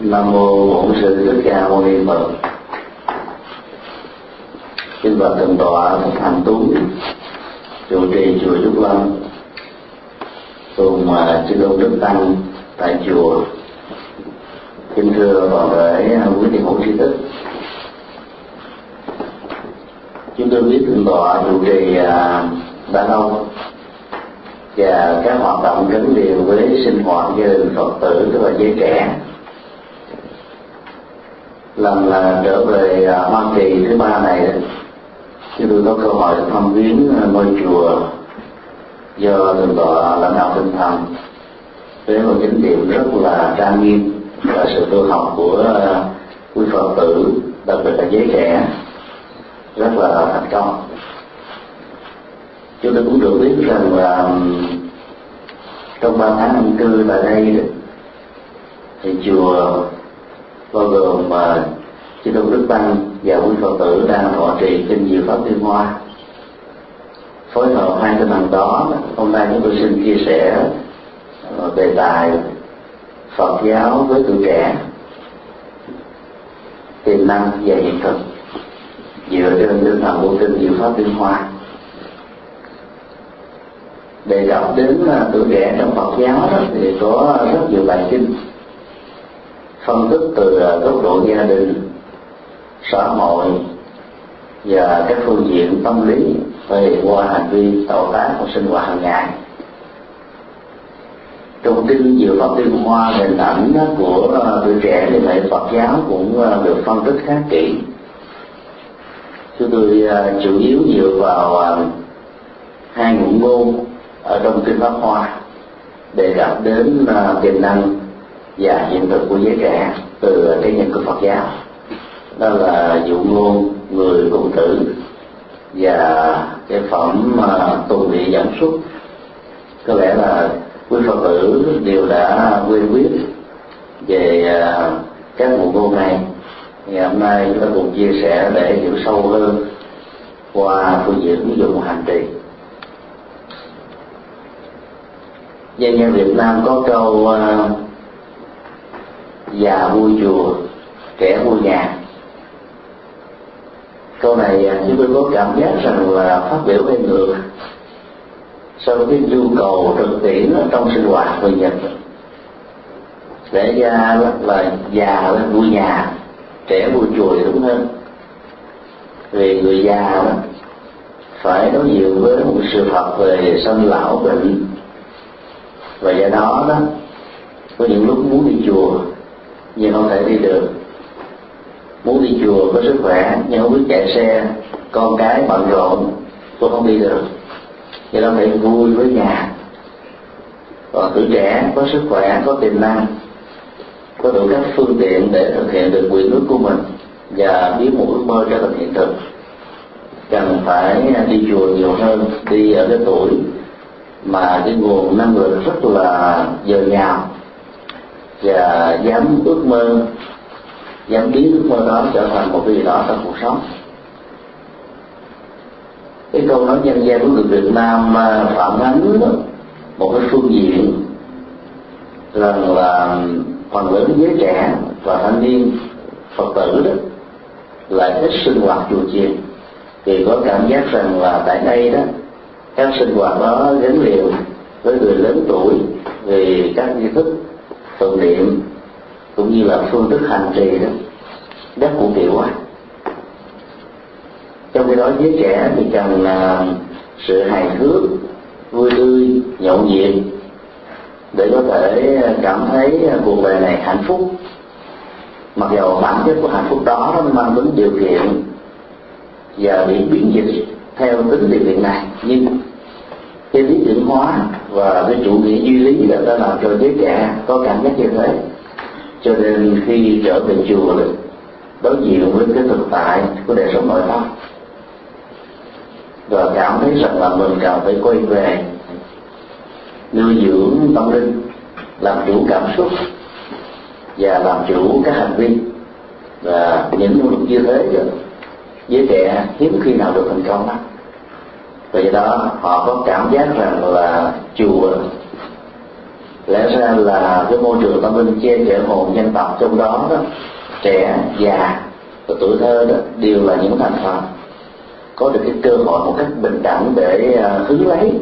nam mô bổn sư thích ca mâu ni phật. Kính bạch thượng tọa thích hành tú chủ trì chùa trúc lâm cùng à, chư tôn đức tăng tại chùa. Kính thưa toàn thể quý vị hữu tri thức. Chúng tôi biết thượng tọa chủ trì à, đã lâu và các hoạt động gắn liền với sinh hoạt gia đình phật tử tức là giới trẻ lần là trở về à, hoa kỳ thứ ba này chúng tôi có cơ hội thăm viếng à, ngôi chùa do thượng tọa lãnh đạo tinh thần với một chính điểm rất là trang nghiêm và sự tu học của à, quý phật tử, đặc biệt là giới trẻ, rất là thành công. Chúng tôi cũng được biết rằng là trong ba tháng an cư tại đây, thì chùa bao gồm mà chư tôn đức tăng và quý phật tử đang thọ trì trên nhiều pháp liên hoa. Phối hợp hai tinh thần đó hôm nay chúng tôi xin chia sẻ ờ, đề tài Phật giáo với tuổi trẻ. Tiềm năng và hiện thực dựa trên tinh thần của kinh diệu pháp liên hoa. Đề cập đến ờ, tuổi trẻ trong Phật giáo đó, thì có rất nhiều bài kinh phân tích từ à, góc độ gia đình, xã hội và các phương diện tâm lý về qua hành vi tạo tác của sinh hoạt hàng ngày. Trong kinh nhiều vào tiên hoa, hình ảnh của à, tuổi trẻ thì thầy Phật giáo cũng à, được phân tích khá kỹ. Chúng tôi chủ yếu dựa vào hai ngụ ngôn ở trong kinh pháp hoa đề cập đến tiềm năng và hiện thực của giới trẻ từ cái nhìn của Phật giáo. Đó là dụ ngôn người cụ tử và cái phẩm ờ, uh, tùng địa giảm xuất có lẽ là quý phật tử đều đã quen biết về ờ, các nguồn ngôn này. Ngày hôm nay chúng ta cùng chia sẻ để hiểu sâu hơn qua phương diện ứng dụng hành trì. Dân gian Việt Nam có câu ờ, già vui chùa trẻ vui nhà. Câu này à, chúng tôi có cảm giác rằng là phát biểu bên ngược so với cái nhu cầu thực tiễn trong sinh hoạt người nhật. Để ra là già là vui nhà, trẻ vui chùa thì đúng hơn. Vì người già đó phải đối diện với một sự thật về sanh lão bệnh. Và do đó đó, có những lúc muốn đi chùa nhưng không thể đi được. Muốn đi chùa có sức khỏe, nhưng không biết chạy xe, con cái bận rộn, tôi không đi được. Do đó phải vui với nhà. Còn tuổi trẻ, có sức khỏe, có tiềm năng, có đủ các phương tiện để thực hiện được quyền ước của mình và biến một ước mơ trở thành hiện thực. Cần phải đi chùa nhiều hơn, đi ở cái tuổi mà cái nguồn năng lượng rất là dồi dào và dám ước mơ, dám biến ước mơ đó trở thành một cái gì đó trong cuộc sống. Cái câu nói dân gian của người Việt Nam à, phản ánh một cái phương diện rằng là phần lớn giới trẻ và thanh niên phật tử đó lại thích sinh hoạt chùa chiền. Thì có cảm giác rằng là tại đây đó, các sinh hoạt đó gắn liền với người lớn tuổi về các nghi thức tụng niệm, cũng như là phương thức hành trì đó rất cụ thể quá. Trong khi đó, giới trẻ thì cần là sự hài hước, vui tươi nhộn nhịp để có thể cảm thấy cuộc đời này hạnh phúc. Mặc dù bản chất của hạnh phúc đó nó mang tính điều kiện và bị biến dịch theo tính điều kiện này, nhưng cái lý tưởng hóa và cái chủ nghĩa duy lý là ta làm cho giới trẻ có cảm giác như thế. Cho nên khi trở về chùa đối diện với cái thực tại của đời sống nội tâm. Và cảm thấy rằng là mình cần phải quay về nuôi dưỡng tâm linh, làm chủ cảm xúc và làm chủ các hành vi. Và những nỗ lực như thế giới trẻ hiếm khi nào được thành công lắm vì đó họ có cảm giác rằng là chùa lẽ ra là cái môi trường tâm linh che chở hồn nhân tộc trong đó đó trẻ già và tuổi thơ đó đều là những thành phần. Có được cái cơ hội một cách bình đẳng để à, hứng lấy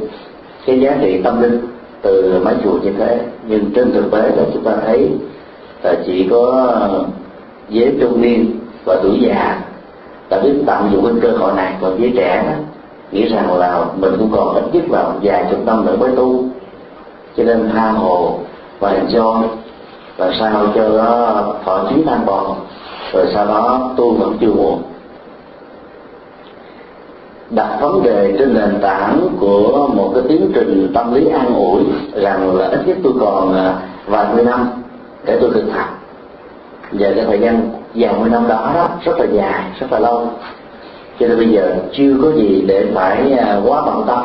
cái giá trị tâm linh từ mái chùa như thế. Nhưng trên thực tế là chúng ta thấy là chỉ có giới trung niên và tuổi già đã biết tận dụng cái cơ hội này. Còn giới trẻ đó, nghĩ rằng là mình cũng còn ít nhất là vài chục năm nữa mới tu. Cho nên tha hồ và enjoy. Và sao cho nó thọ chuyến an toàn rồi sau đó tu vẫn chưa muộn. Đặt vấn đề trên nền tảng của một cái tiến trình tâm lý an ủi rằng là ít nhất tôi còn à, vài mươi năm để tôi thực tập và cái thời gian vài mươi năm đó, đó rất là dài rất là lâu cho nên bây giờ chưa có gì để phải à, quá bận tâm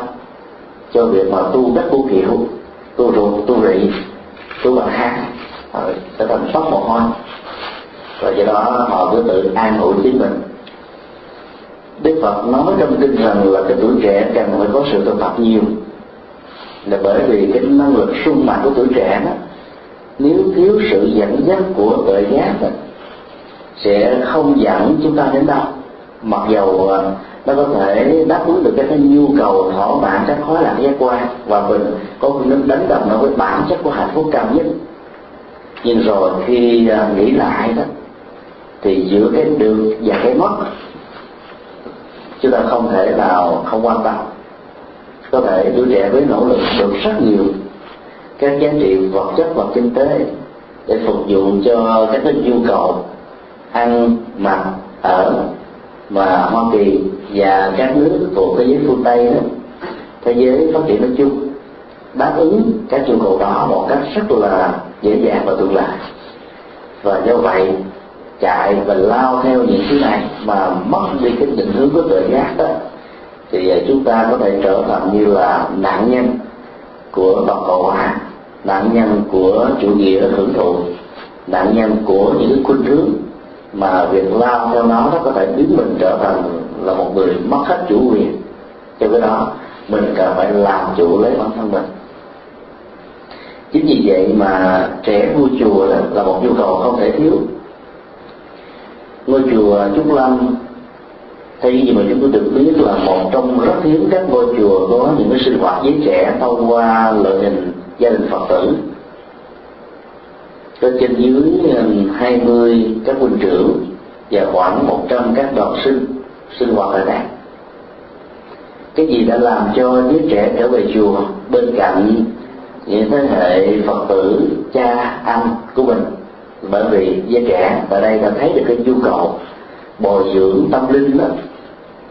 cho việc mà tu các vũ kiểu tu ruột tu rị tu bằng hát. À, sẽ thành sốc một hôi. Và do đó họ cứ tự an ủi chính mình. Đức Phật nói trong kinh rằng là cái tuổi trẻ cần phải có sự tu tập nhiều. Là bởi vì cái năng lực sung mạnh của tuổi trẻ đó nếu thiếu sự dẫn dắt của tự giác đó, sẽ không dẫn chúng ta đến đâu mặc dầu ờ, nó có thể đáp ứng được cái nhu cầu thỏa mãn các khóa lạc giác quan và mình có khi nó đánh đồng nó với bản chất của hạnh phúc cao nhất. Nhưng rồi khi ờ, nghĩ lại đó, thì giữa cái được và cái mất, chúng ta không thể nào không quan tâm. Có thể đứa trẻ với nỗ lực được rất nhiều các giá trị vật chất và kinh tế để phục vụ cho các cái nhu cầu ăn, mặc, ở và Hoa Kỳ và các nước thuộc thế giới phương Tây đó, thế giới phát triển nói chung, đáp ứng các nhu cầu đó một cách rất là dễ dàng và thuận lợi. Và do vậy, chạy và lao theo những thứ này mà mất đi cái định hướng của tự giác đó, thì chúng ta có thể trở thành như là nạn nhân của toàn cầu hóa nạn nhân của chủ nghĩa hưởng thụ, nạn nhân của những cái khuynh hướng mà việc lao theo nó nó có thể biến mình trở thành là một người mất hết chủ quyền. Cho cái đó mình cần phải làm chủ lấy bản thân mình. Chính vì vậy mà trẻ vui chùa là, là một nhu cầu không thể thiếu. Ngôi chùa Trúc Lâm thì gì mà chúng tôi được biết là một trong rất hiếm các ngôi chùa có những cái sinh hoạt với trẻ thông qua loại hình gia đình Phật tử có trên dưới um, 20 các huynh trưởng và khoảng 100 các đoàn sinh sinh hoạt ở đây cái gì đã làm cho đứa trẻ trở về chùa bên cạnh những thế hệ phật tử, cha, anh của mình? Bởi vì giới trẻ tại đây đã thấy được cái nhu cầu bồi dưỡng tâm linh đó,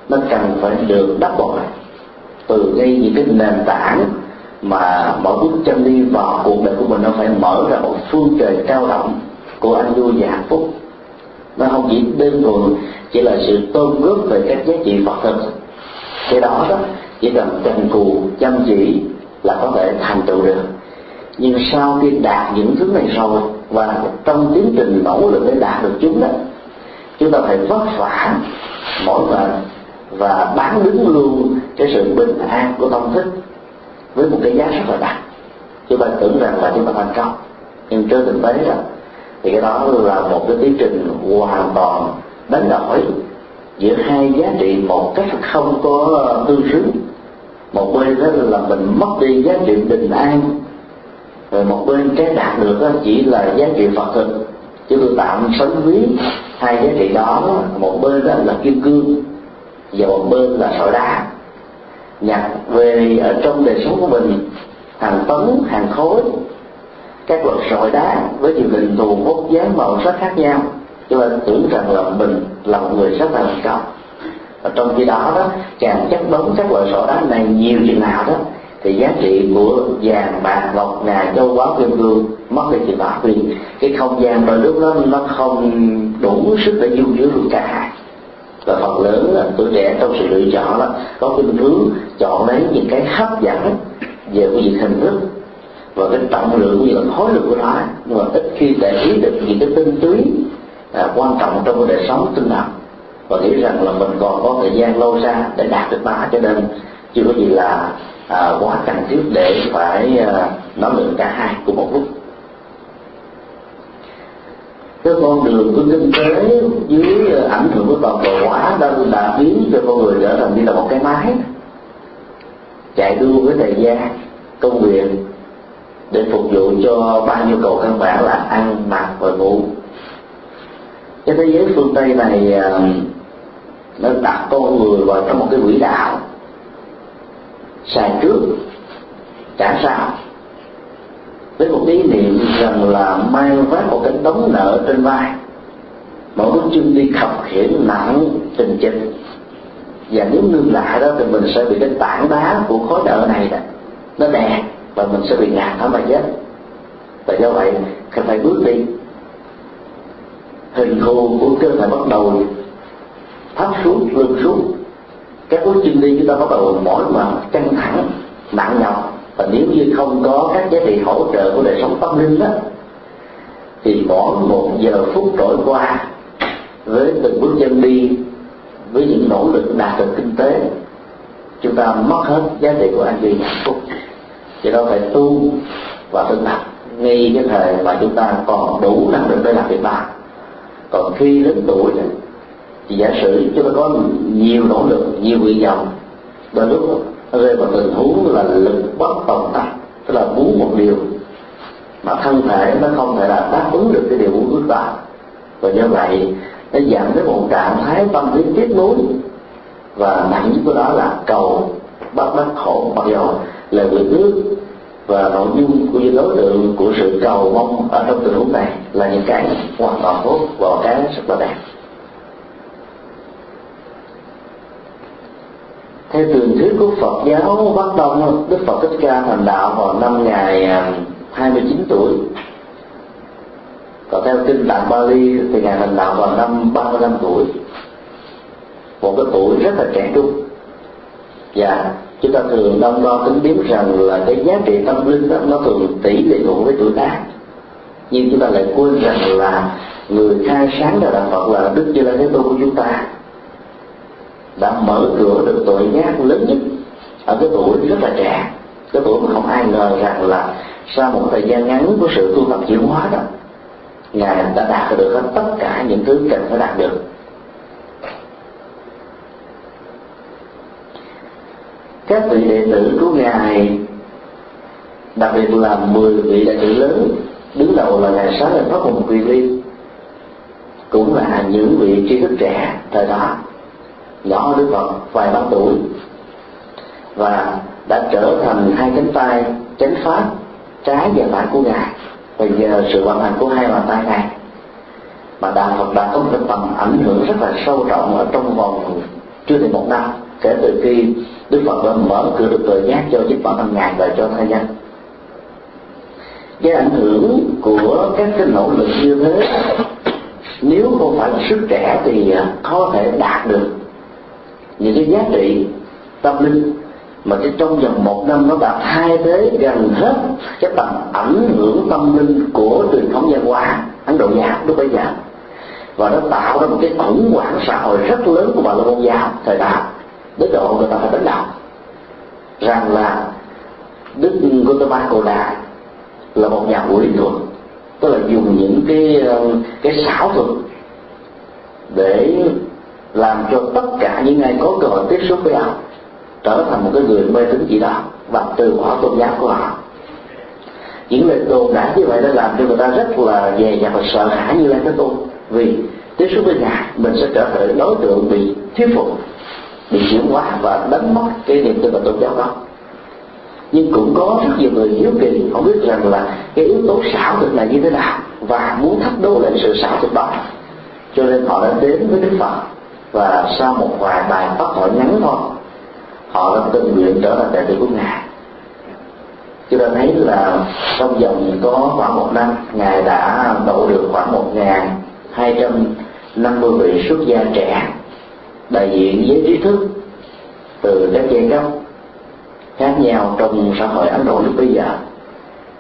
nó cần phải được đắp bồi từ ngay những cái nền tảng mà mỗi bước chân đi vào cuộc đời của mình nó phải mở ra một phương trời cao rộng của anh vui và hạnh phúc. Nó không chỉ đơn thuần chỉ là sự tôn góp về các giá trị Phật thực. Cái đó đó chỉ cần cần cù, chăm chỉ là có thể thành tựu được. Nhưng sau khi đạt những thứ này rồi và trong tiến trình nỗ lực để đạt được chúng đó, chúng ta phải vất vả mỗi mệnh và bán đứng luôn cái sự bình an của tâm thức với một cái giá rất là đắt. Chúng ta tưởng rằng là chúng ta thành công. Nhưng trên thực tế là thì cái đó là một cái tiến trình hoàn toàn đánh đổi giữa hai giá trị một cách không có ờ, tương xứng. Một bên đó là mình mất đi giá trị bình an, rồi một bên cái đạt được đó chỉ là giá trị phật thực. Chứ tôi tạm sống ví hai giá trị đó, một bên đó là kim cương và một bên là sỏi đá nhặt về ở trong đời sống của mình, hàng tấn, hàng khối, các loại sỏi đá với nhiều hình thù vóc dáng màu sắc khác nhau. Cho nên tưởng rằng là mình là một người rất là thành công và trong khi đó đó càng chất đống các loại sỏi đá này nhiều chừng nào đó, thì giá trị của vàng, bạc, ngọc, ngà, châu báu, kim cương mất đi chừng đó vì cái không gian đôi lúc đó nó không đủ sức để dung chứa được cả hai và phần lớn là tuổi trẻ trong sự lựa chọn đó có khuynh hướng chọn lấy những cái hấp dẫn về cái việc hình thức và cái trọng lượng như là khối lượng của nó. Nhưng mà ít khi để ý được những cái tinh túy à, quan trọng trong cái đời sống tinh thần. Và nghĩ rằng là mình còn có thời gian lâu xa để đạt được nó cho nên chưa có gì là à, quá cần thiết để phải à, nói lực cả hai cùng một lúc cái con đường của kinh tế dưới ờ, ảnh hưởng của toàn cầu hóa đã đã biến cho con người trở thành như là một cái máy. Chạy đua với thời gian, công việc, để phục vụ cho ba nhu cầu căn bản là ăn, mặc và ngủ. Cái thế giới phương tây này ờ, nó đặt con người vào trong một cái quỹ đạo. Xài trước, trả sau với một ý niệm rằng là mang vác một cái đống nợ trên vai. Mỗi bước chân đi khập khiễng nặng tình trình và nếu ngưng lại đó thì mình sẽ bị cái tảng đá của khối nợ này đó nó đè và mình sẽ bị ngạt nó mà chết. Và do vậy, cần phải bước đi. Hình thù của cơ thể bắt đầu thấp xuống lưng xuống. Các bước chân đi chúng ta bắt đầu mỏi mà căng thẳng, nặng nhọc và nếu như không có các giá trị hỗ trợ của đời sống tâm linh đó thì mỗi một giờ phút trôi qua với từng bước chân đi với những nỗ lực đạt được kinh tế chúng ta mất hết giá trị của an vui hạnh phúc. Cho đó phải tu và thực tập ngay cái thời mà chúng ta còn đủ năng lực để làm việc đó còn khi lớn tuổi này, thì giả sử chúng ta có nhiều nỗ lực nhiều nguyện vọng đôi lúc rơi vào tình huống là lực bất tòng tâm tức là muốn một điều mà thân thể nó không thể là đáp ứng được cái điều muốn ước đạt. Và do vậy, nó dẫn đến một trạng thái tâm lý tiếc nuối. Và nặng nhất của đó là cầu bắt đắc khổ. Mặc giờ là nguyện ước và nội dung của những đối tượng, của sự cầu mong ở trong tình huống này là những cái hoàn toàn tốt và cái rất là đẹp. Theo truyền thuyết của Phật giáo Bắc đầu Đức Phật Thích Ca thành đạo vào năm ngày à, 29 tuổi. Còn theo kinh tạng Bali thì ngài thành đạo vào năm 35 tuổi. Một cái tuổi rất là trẻ trung. Và chúng ta thường đông đo tính biết rằng là cái giá trị tâm linh đó, nó thường tỷ lệ thuận với tuổi tác. Nhưng chúng ta lại quên rằng là người khai sáng ra đạo Phật là Đức Như Lai Thế Tôn của chúng ta đã mở cửa được tội giác lớn nhất. Ở cái tuổi rất là trẻ, cái tuổi mà không ai ngờ rằng là sau một thời gian ngắn của sự tu tập chuyển hóa đó, ngài đã đạt được hết tất cả những thứ cần phải đạt được. Các vị đệ tử của ngài, đặc biệt là 10 vị đệ tử lớn, đứng đầu là ngài sáu lần pháp hùng quy liên cũng là những vị tri thức trẻ thời đó nhỏ đức phật, vài ba tuổi. Và đã trở thành hai cánh tay, chánh pháp, trái và phải của ngài. Và nhờ sự vận hành của hai bàn tay này mà đạo Phật đã có một tầm ảnh hưởng rất là sâu rộng ở trong vòng chưa đầy một năm, kể từ khi Đức Phật đã mở cửa được tự giác cho chính bản thân ngài và cho thai nhân. Cái ảnh hưởng của các cái nỗ lực như thế, nếu không phải sức trẻ thì à, có thể đạt được những cái giá trị tâm linh mà cái trong vòng một năm nó đã thay thế gần hết cái tầm ảnh hưởng tâm linh của truyền thống văn hóa ấn độ giáo lúc bây giờ. Và nó tạo ra một cái khủng hoảng xã hội rất lớn của bà la môn giáo thời đó, đến độ người ta phải đánh đầu rằng là đức Gautama Cổ Đà là một nhà quỷ thuật, tức là dùng những cái ờ, cái xảo thuật để làm cho tất cả những ai có cơ hội tiếp xúc với họ trở thành một cái người mê tín dị đạo và từ bỏ tôn giáo của họ. Những lời đồn đã như vậy đã làm cho người ta rất là dè dặt và sợ hãi như lai thế tôn, vì tiếp xúc với ngài, mình sẽ trở thành đối tượng bị thuyết phục, bị chuyển hóa và đánh mất cái niềm tin vào tôn giáo đó. Nhưng cũng có rất nhiều người hiếu kỳ, không biết rằng là cái yếu tố xảo thực là như thế nào và muốn thách đố lên sự xảo thực đó. Cho nên họ đã đến với đức phật và sau một vài bài pháp thoại ngắn thôi, họ đã tình nguyện trở thành đệ tử của ngài. Chúng ta thấy là trong vòng có khoảng một năm, ngài đã độ được khoảng một ngàn hai trăm năm mươi vị xuất gia trẻ đại diện với trí thức từ các giai cấp khác nhau trong xã hội Ấn Độ lúc bây giờ.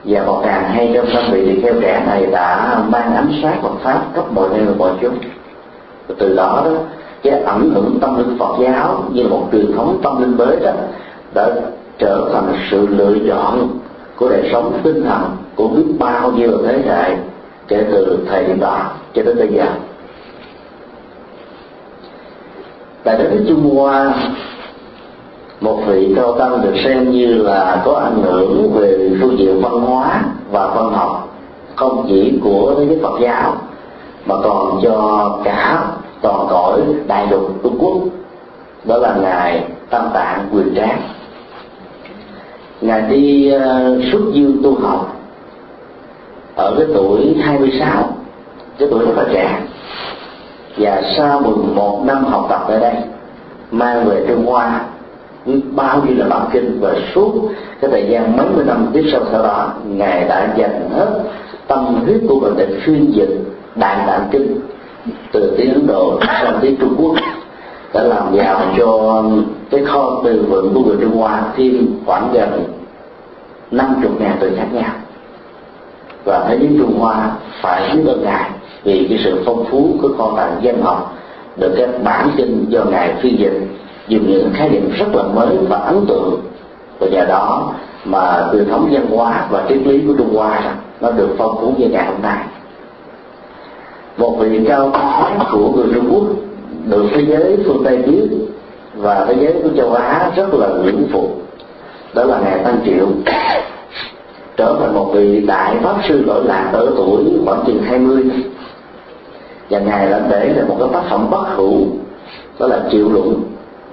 Và một ngàn hai trăm năm vị tỳ kheo trẻ này đã mang ánh sáng Phật pháp khắp mọi nơi và mọi chúng. Từ đó đó cái ảnh hưởng tâm linh Phật giáo như một truyền thống tâm linh mới đó, đã trở thành sự lựa chọn của đời sống tinh thần của biết bao nhiêu thế hệ kể từ thời điểm đó cho đến bây giờ. Tại đất nước Trung Hoa, một vị cao tăng được xem như là có ảnh hưởng về phương diện văn hóa và văn học không chỉ của thế giới Phật giáo, mà còn cho cả toàn cõi đại lục Trung Quốc. Đó là ngài Tam Tạng Quyền tráng ngài đi ờ, xuất dương tu học. Ở cái tuổi 26 cái tuổi rất là trẻ. Và sau 11 năm học tập ở đây, mang về Trung Hoa, bao nhiêu là bản kinh và suốt cái thời gian mấy mươi năm tiếp sau sau đó, ngài đã dành hết tâm huyết của mình để phiên dịch đại tạng kinh từ tiếng ấn độ sang tiếng trung quốc, đã làm giàu cho cái kho từ vựng của người trung hoa thêm khoảng gần năm chục ngàn từ khác nhau. Và thế giới trung hoa phải biết ơn ngài vì cái sự phong phú của kho tàng dân học được các bản kinh do ngài phiên dịch dùng những khái niệm rất là mới và ấn tượng. Và nhờ đó mà truyền thống văn hóa và triết lý của Trung Hoa nó được phong phú như ngày hôm nay một vị cao của người Trung Quốc, được thế giới phương Tây biết, và thế giới của châu Á rất là ngưỡng phục đó là ngài Tăng Triệu. Trở thành một vị đại pháp sư lỗi lạc ở tuổi khoảng chừng 20 và ngài đã để lại một cái tác phẩm bất hủ, đó là triệu luận,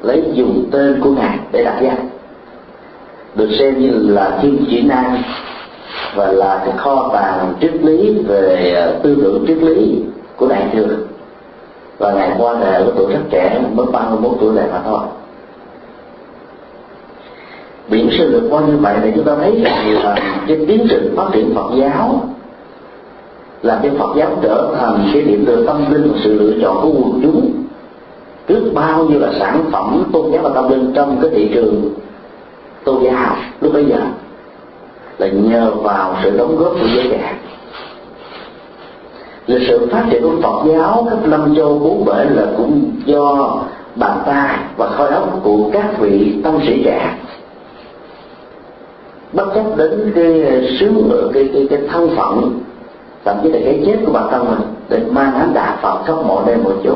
lấy dùng tên của ngài để đặt ra. Được xem như là thiên chỉ nam, và là cái kho tàng triết lý về ờ, tư tưởng triết lý của đại thừa. Và ngài qua đời ở tuổi rất trẻ mới 31 tuổi này mà thôi. Biển sư được qua như vậy thì chúng ta thấy rằng là cái tiến trình phát triển Phật giáo, là cái Phật giáo trở thành cái điểm tựa tâm linh và sự lựa chọn của quần chúng. Trước bao nhiêu là sản phẩm tôn giáo và tâm linh trong cái thị trường tôn giáo, lúc bây giờ, là nhờ vào sự đóng góp của giới trẻ lịch sử phát triển của Phật giáo khắp năm châu bốn bể là cũng do bàn tay và khói óc của các vị tăng sĩ trẻ. Bất chấp đến cái sứ ờ, cái, cái, cái thân phận thậm chí là cái chết của bản thân mình để mang ánh đạo Phật khắp mọi nơi một chỗ.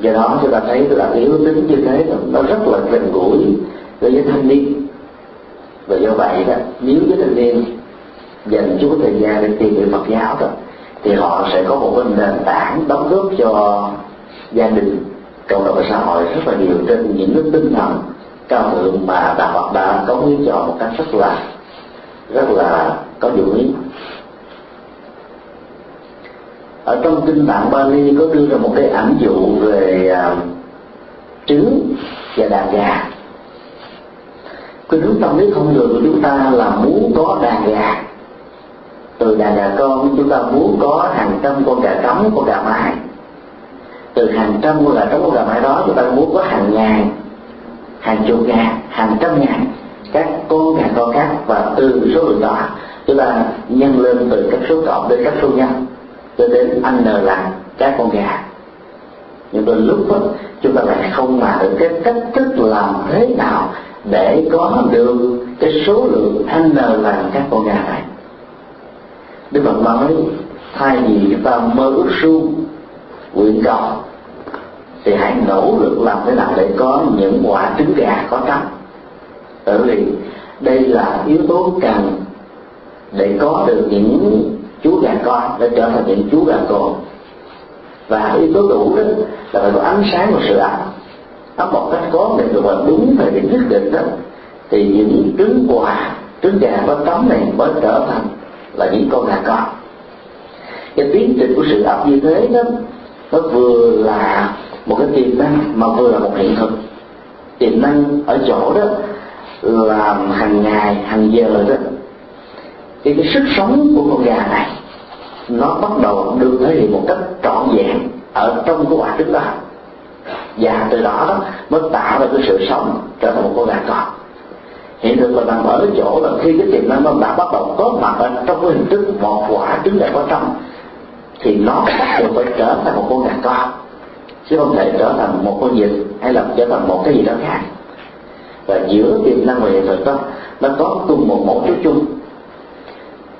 Do đó chúng ta thấy là cái yếu tính như thế nó rất là gần gũi với giới thanh niên. Và do vậy đó nếu giới thanh niên dành chút thời gian để tìm hiểu Phật giáo rồi thì họ sẽ có một cái nền tảng đóng góp cho gia đình cộng đồng và xã hội rất là nhiều trên những cái tinh thần cao thượng mà đạo Phật đã cống hiến cho một cách rất là rất là có dụng ý. Ở trong kinh tạng Bali có đưa ra một cái ảnh dụ về uh, trứng và đàn gà. Cái hướng tâm lý thông thường của chúng ta là muốn có đàn gà từ đàn gà con chúng ta muốn có hàng trăm con gà trống con gà mái từ hàng trăm con gà trống con gà mái đó chúng ta muốn có hàng ngàn hàng chục ngàn hàng trăm ngàn các con gà con khác. Và từ số lượng đó chúng ta nhân lên từ các số cộng đến các số nhân cho đến anh n là các con gà. Nhưng đôi lúc đó, chúng ta lại không mà được cái cách thức làm thế nào để có được cái số lượng n là các con gà này. Đức Phật nói, thay vì chúng ta mơ ước suông nguyện cầu, thì hãy nỗ lực làm thế nào để có những quả trứng gà có trắng bởi vì đây là yếu tố cần để có được những chú gà con, để trở thành những chú gà con và yếu tố đủ đó là phải có ánh sáng và sự ấm ấm một cách có định được và đúng thời điểm nhất định đó, thì những trứng quà, trứng gà có tấm này mới trở thành là những con gà con cái tiến trình của sự ấp như thế đó nó vừa là một cái tiềm năng mà vừa là một hiện thực. Tiềm năng ở chỗ đó làm hàng ngày hàng giờ đó. Thì cái sức sống của con gà này nó bắt đầu được thể hiện một cách trọn vẹn ở trong cái quả trứng đó. Và từ đó, đó mới tạo ra cái sự sống trở thành một con gà con hiện thực là nằm ở chỗ là khi cái tiềm năng nó đã bắt đầu có mặt ở trong cái hình thức một quả trứng đại có trong thì nó bắt buộc phải trở thành một con gà con chứ không thể trở thành một con vịt hay là trở thành một cái gì đó khác. Và giữa tiềm năng và hiện thực đó, nó có cùng một mẫu số chung.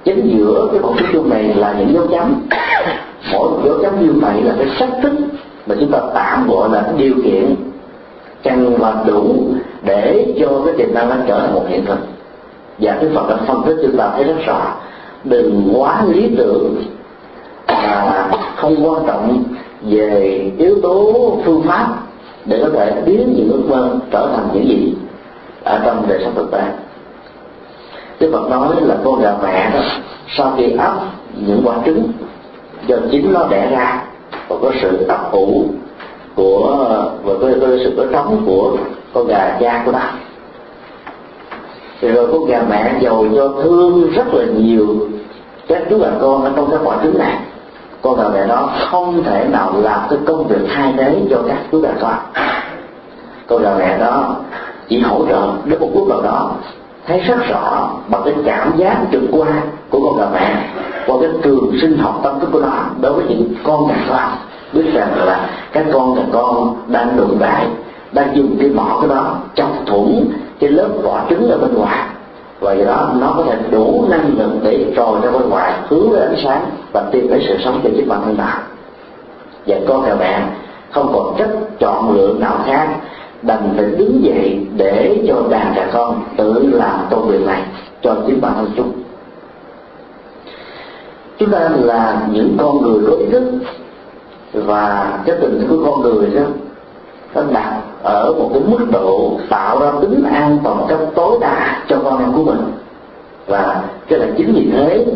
Chính giữa cái mẫu số chung này là những dấu chấm. Mỗi dấu chấm như vậy là cái xác thức mà chúng ta tạm gọi là điều kiện cần và đủ để cho cái tiềm năng nó trở thành một hiện thực. Và cái Phật đã phân tích chúng ta thấy rất rõ. Đừng quá lý tưởng và không quan trọng về yếu tố phương pháp để có thể biến những ước mơ trở thành những gì ở trong đời sống thực tế. Đức Phật nói là con gà mẹ đó sau khi ấp những quả trứng do chính nó đẻ ra và có sự ấp ủ của và có, có sự có trống của con gà cha của nó rồi con gà mẹ giàu cho thương rất là nhiều. Các chú gà con ở trong cái quả trứng này. Con gà mẹ đó không thể nào làm cái công việc thay thế cho các chú gà con. Con gà mẹ đó chỉ hỗ trợ đến một lúc nào đó. Thấy rất rõ bằng cái cảm giác trực quan của con gà mẹ, qua cái trường sinh học tâm thức của nó đối với những con gà con. Biết rằng là các con gà con đang đụng đại đang dùng cái mỏ của nó chọc thủng cái lớp vỏ trứng ở bên ngoài. Và do đó nó có thể đủ năng lượng để trồi ra bên ngoài hướng ánh sáng và tìm thấy sự sống cho chính bản thân bạn. Và con theo mẹ, không còn cách chọn lựa nào khác, đành phải đứng dậy để cho đàn gà con tự làm công việc này cho chính bản thân chúng. Chúng ta là những con người có ý thức và cái tình của con người đó nó đạt ở một cái mức độ tạo ra tính an toàn trong tối đa cho con em của mình. Và cái là chính vì thế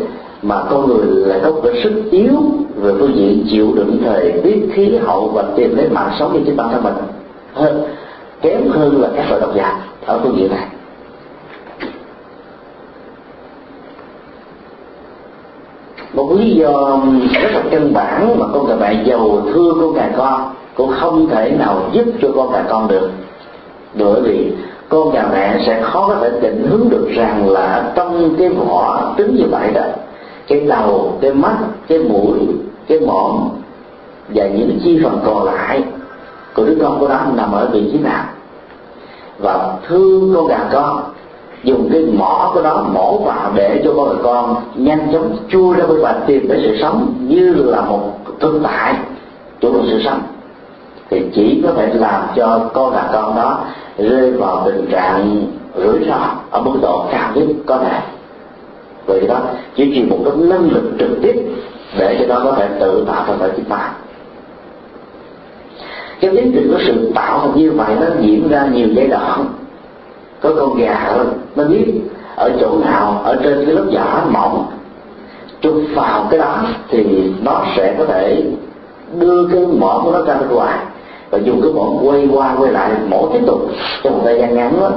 mà con người lại có một cái sức yếu về phương diện chịu đựng thời tiết, khí hậu và tìm lấy mạng sống như chính bản thân mình. Hơn, kém hơn là các loại động vật ở phương diện này. Một lý do rất là căn bản mà con gà mẹ giàu thương con gà con cũng không thể nào giúp cho con gà con được. Bởi vì con gà mẹ sẽ khó có thể định hướng được rằng là trong cái vỏ trứng như vậy đó, cái đầu, cái mắt, cái mũi, cái mõm và những chi phần còn lại của đứa con của nó nằm ở vị trí nào. Và thương con gà con, dùng cái mỏ của nó mổ vào để cho con gà con nhanh chóng chui ra bên ngoài tìm tới sự sống như là một thực tại của một sự sống thì chỉ có thể làm cho con gà con đó rơi vào tình trạng rủi ro ở mức độ cao nhất có thể. Vì đó, chỉ chỉ một cái năng lực trực tiếp để cho nó có thể tự tạo thành chính bản cái tiến trình của sự tạo thành như vậy nó diễn ra nhiều giai đoạn. Có con gà nó biết ở chỗ nào, ở trên cái lớp vỏ mỏng. Chụp vào cái đó thì nó sẽ có thể đưa cái mỏ của nó ra bên ngoài và dùng cái mỏ quay qua quay lại mổ tiếp tục trong một thời gian ngắn đó,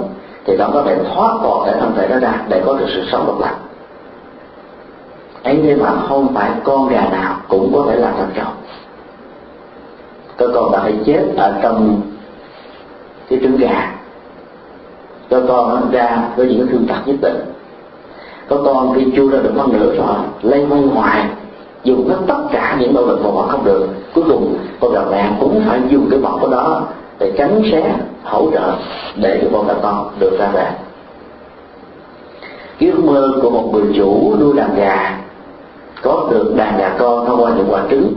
thì nó có thể thoát toàn thể thân thể nó ra để có được sự sống độc lập. Ấy thế mà không phải con gà nào cũng có thể làm thành công có con đã phải chết ở trong cái trứng gà. Có con nó ra với những thương tật nhất định. Có con khi chưa ra được phân nửa rồi lây hoay hoài dùng hết tất cả những nỗ lực mà họ không được, cuối cùng con gà mẹ cũng phải dùng cái bọc của đó để cắn xé, hỗ trợ để cho con gà con được ra về. Cái ước mơ của một người chủ nuôi đàn gà, có được đàn gà con thông qua những quả trứng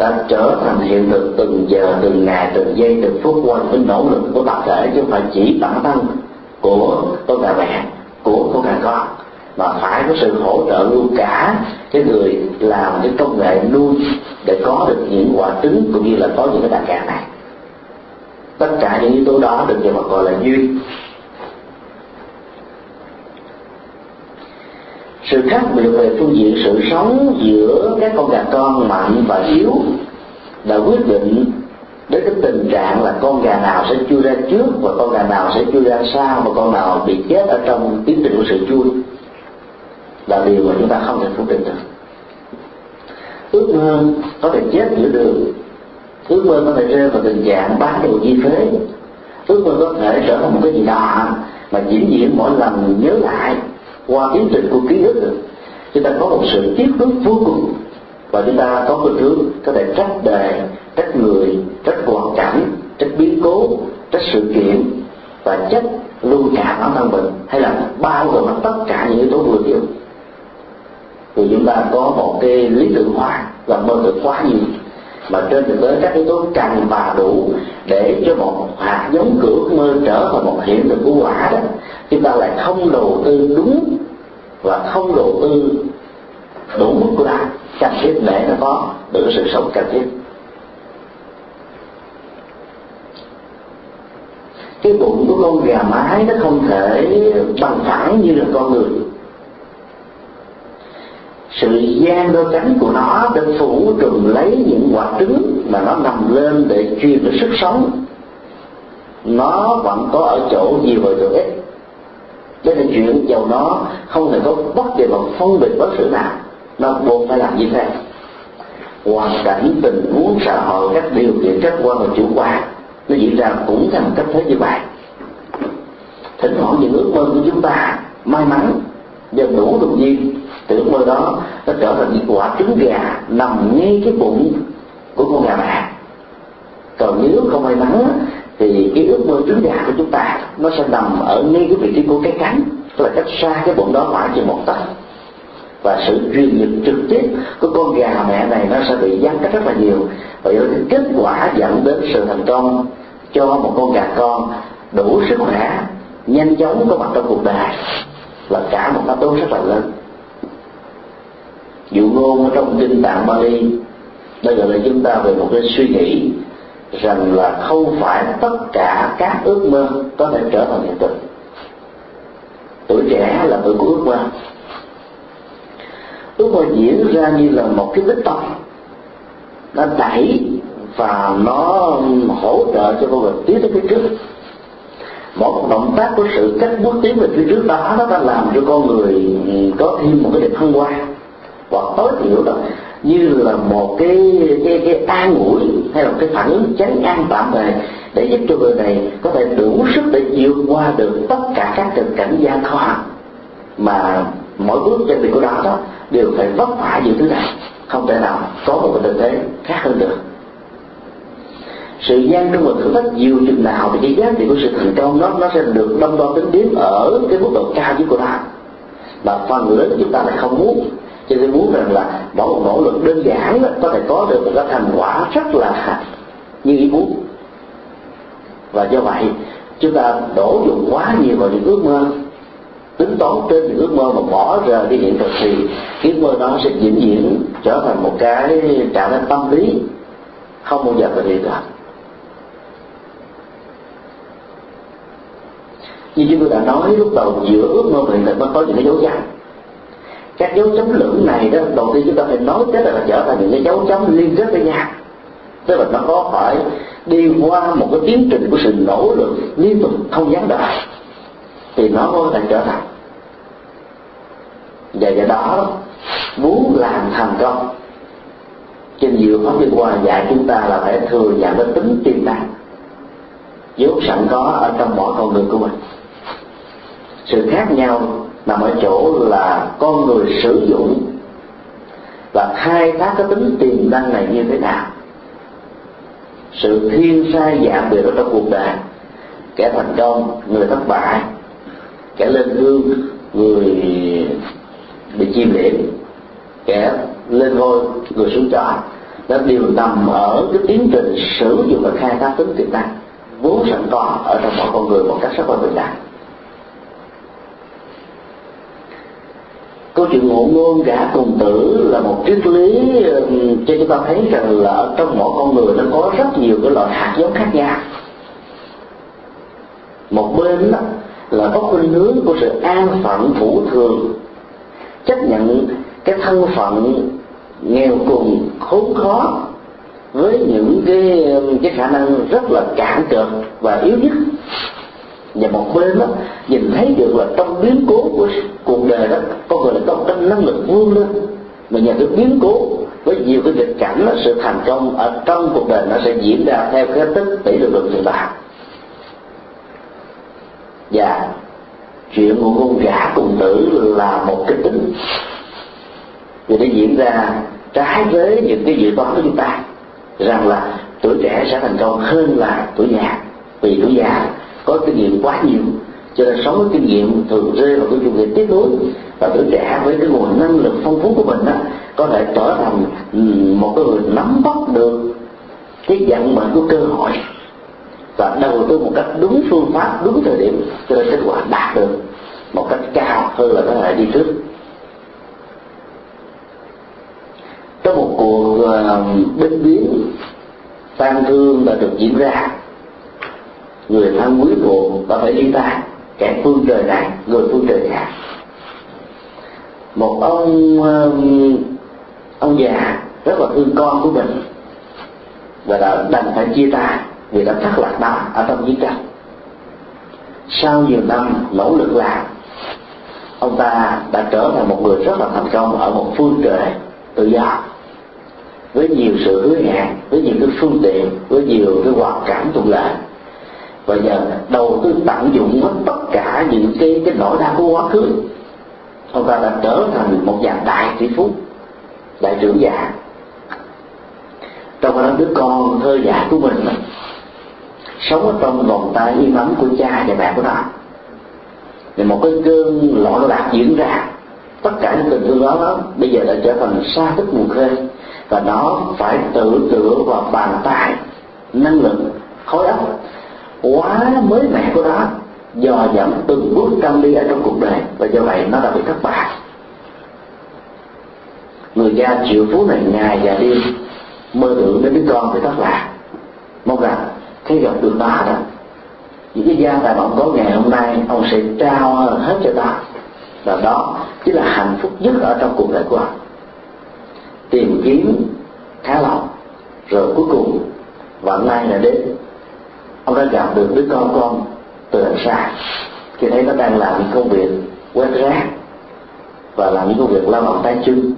ta trở thành hiện thực từng giờ, từng ngày, từng giây, từng phút qua những nỗ lực của tập thể chứ không phải chỉ bản thân của con gà mẹ, của con gà con mà phải có sự hỗ trợ luôn cả cái người làm cái công nghệ nuôi để có được những quả trứng cũng như là có những cái đàn gà này. Tất cả những yếu tố đó được gọi gọi là duyên. Sự khác biệt về phương diện sự sống giữa các con gà con mạnh và yếu đã quyết định đến cái tình trạng là con gà nào sẽ chui ra trước và con gà nào sẽ chui ra sau và con nào bị chết ở trong tiến trình của sự chui là điều mà chúng ta không thể phủ định được. Ước mơ có thể chết giữa đường. Ước mơ có thể rơi vào tình trạng bán đồ chi phế. Ước mơ có thể trở thành một cái gì đó mà diễn diễn mỗi lần nhớ lại qua tiến trình của ký ức. Chúng ta có một sự tiếp nối vô cùng. Và chúng ta có cái hướng có thể trách đề, trách người, trách hoàn cảnh, trách biến cố, trách sự kiện và trách luôn cả bản thân mình hay là bao gồm tất cả những yếu tố vừa nêu thì chúng ta có một cái lý tưởng hóa và mơ tưởng quá nhiều mà trên thực tế các yếu tố cần và đủ để cho một hạt giống của mơ trở thành một hiện thực của quả đó, chúng ta lại không đầu tư đúng và không đầu tư đủ mức của ta cần thiết để nó có được sự sống cần thiết. Cái bụng của con gà mái nó không thể bằng phẳng như là con người sự gian đôi cánh của nó để phủ trùm lấy những quả trứng mà nó nằm lên để truyền được sức sống. Nó vẫn có ở chỗ nhiều và chỗ ít cho nên chuyện giàu nó không thể có bất kỳ một phân biệt đối xử nào. Nó buộc phải làm như thế. Hoàn cảnh, tình huống, xã hội, các điều kiện khách quan và chủ quan, nó diễn ra cũng theo một cách thế như vậy. Thỉnh thoảng những ước mơ của chúng ta may mắn và đủ đột nhiên tưởng ước mơ đó, nó trở thành những quả trứng gà nằm ngay cái bụng của con gà mẹ. Còn nếu không may mắn thì cái ước mơ trứng gà của chúng ta, nó sẽ nằm ở ngay cái vị trí của cái cánh, tức là cách xa cái bụng đó khoảng chừng một tấc. Và sự truyền nhiệt trực tiếp của con gà mẹ này nó sẽ bị gián cách rất là nhiều. Và do cái kết quả dẫn đến sự thành công cho một con gà con đủ sức khỏe, nhanh chóng có mặt trong cuộc đời. Là cả một thách tố rất là lớn dụ ngôn trong kinh tạng Bali đây gọi là chúng ta về một cái suy nghĩ rằng là không phải tất cả các ước mơ có thể trở thành hiện thực. Tuổi trẻ là tuổi của ước mơ. Ước mơ diễn ra như là một cái bích tông nó đẩy và nó hỗ trợ cho con người tiến tới phía trước. Mỗi một động tác của sự cách bước tiến về phía trước đó, nó đã làm cho con người có thêm một cái điểm thăng hoa hoặc tối thiểu đó, như là một cái cái cái an ủi hay là cái phản ứng chấn an tạm thời để giúp cho người này có thể đủ sức để vượt qua được tất cả các tình cảnh gian khó mà mỗi bước trên đường của đó đó đều phải vấp phải những thứ này. Không thể nào có một cái tình thế khác hơn được. Sự gian trong một thử thách nhiều chừng nào thì cái giá trị của sự thành công nó nó sẽ được đâm đo tính điểm ở cái mức độ cao nhất của nó. Mà phần lớn chúng ta lại không muốn cho nên muốn rằng là mỗi một nỗ lực đơn giản đó, có thể có được một cái thành quả rất là như ý muốn. Và do vậy chúng ta đổ dụng quá nhiều vào những ước mơ. Tính toán trên những ước mơ mà bỏ rời đi hiện thực thì ước mơ đó sẽ diễn diễn trở thành một cái trạng thái tâm lý không bao giờ có hiện được như chúng tôi đã nói lúc đầu giữa ước mơ và hiện thực nó có những cái dấu chấm các dấu chấm lưỡng này đó, đầu tiên chúng ta phải nói tới là trở thành những cái dấu chấm liên kết với nhau. Tức là nó có phải đi qua một cái tiến trình của sự nỗ lực liên tục không gián đoạn, thì nó có thể trở thành. Và do đó, muốn làm thành công, trên nhiều pháp liên quan dạy chúng ta là phải thừa nhận cái tính tiềm năng, vốn sẵn có ở trong mỗi con người của mình. Sự khác nhau nằm ở chỗ là con người sử dụng và khai thác cái tính tiềm năng này như thế nào. Sự thiên sai dạng biệt ở trong cuộc đời. Kẻ thành công, người thất bại. Kẻ lên hương người bị chim liễm kẻ lên ngôi, người xuống trọ. Nó đều nằm ở cái tiến trình sử dụng và khai thác tính tiềm năng vốn sẵn có ở trong mỗi con người một cách rất là bình đẳng. Câu chuyện ngộ ngôn gã cùng tử là một triết lý cho chúng ta thấy rằng là trong mỗi con người nó có rất nhiều cái loại hạt giống khác nhau. Một bên đó là có khuynh hướng của sự an phận thủ thường, chấp nhận cái thân phận nghèo cùng khốn khó với những cái cái khả năng rất là cạn cợt và yếu nhất và một bên đó nhìn thấy được là trong biến cố của cuộc đời đó con người là có một cái năng lực vươn lên. Mà nhờ cái biến cố với nhiều cái nghịch cảnh đó, sự thành công ở trong cuộc đời nó sẽ diễn ra theo cái tích tỷ lực lượng hiện tại và chuyện của con gã cùng tử là một cái tính thì nó diễn ra trái với những cái dự toán của chúng ta rằng là tuổi trẻ sẽ thành công hơn là tuổi già. Vì tuổi già có kinh nghiệm quá nhiều, cho nên sống với kinh nghiệm thường rơi vào cái chủ nghĩa tiếp nối và tuổi trẻ với cái nguồn năng lực phong phú của mình đó có thể trở thành một cái người nắm bắt được cái vận mệnh của cơ hội và đầu tư một cách đúng phương pháp, đúng thời điểm cho nên kết quả đạt được một cách cao hơn là có thể đi trước. Trong một cuộc ờ, binh biến tan thương đã được diễn ra người thân quý phụ có phải đi ta kẻ phương trời này người phương trời khác một ông um, ông già rất là thương con của mình, và đã đành phải chia tay vì đã thất lạc nó ở trong chiến tranh. Sau nhiều năm nỗ lực làm, ông ta đã trở thành một người rất là thành công ở một phương trời tự do, với nhiều sự hứa hẹn, với nhiều cái phương tiện, với nhiều cái hoàn cảnh thuận lợi và giờ đầu tư tận dụng hết tất cả những cái cái nỗi đau của quá khứ. Ông ta đã trở thành một dạng đại tỷ phú đại trưởng giả. Trong đó đứa con thơ giả của mình sống ở trong vòng tay im ấm của cha và mẹ của nó. Thì một cái cơn loạn lạc diễn ra. Tất cả những tình thương đó, đó bây giờ đã trở thành xa tích mù khê. Và nó phải tự tựa vào bàn tay năng lực khối óc quá mới mẻ của nó dò dẫm từng bước trăm đi ở trong cuộc đời. Và do vậy nó đã bị thất bại. Người cha triệu phú này ngày và đêm mơ tưởng đến đứa con bị thất lạc. Mong rằng khi gặp được ta đó, những cái gia tài bọn có ngày hôm nay, ông sẽ trao hết cho ta. Và đó chính là hạnh phúc nhất ở trong cuộc đời của ông. Tìm kiếm khá lòng, rồi cuối cùng vận may là đến ông đã gặp được đứa con con từ đằng xa khi thấy nó đang làm những công việc quét rác và làm những công việc lao động tay chân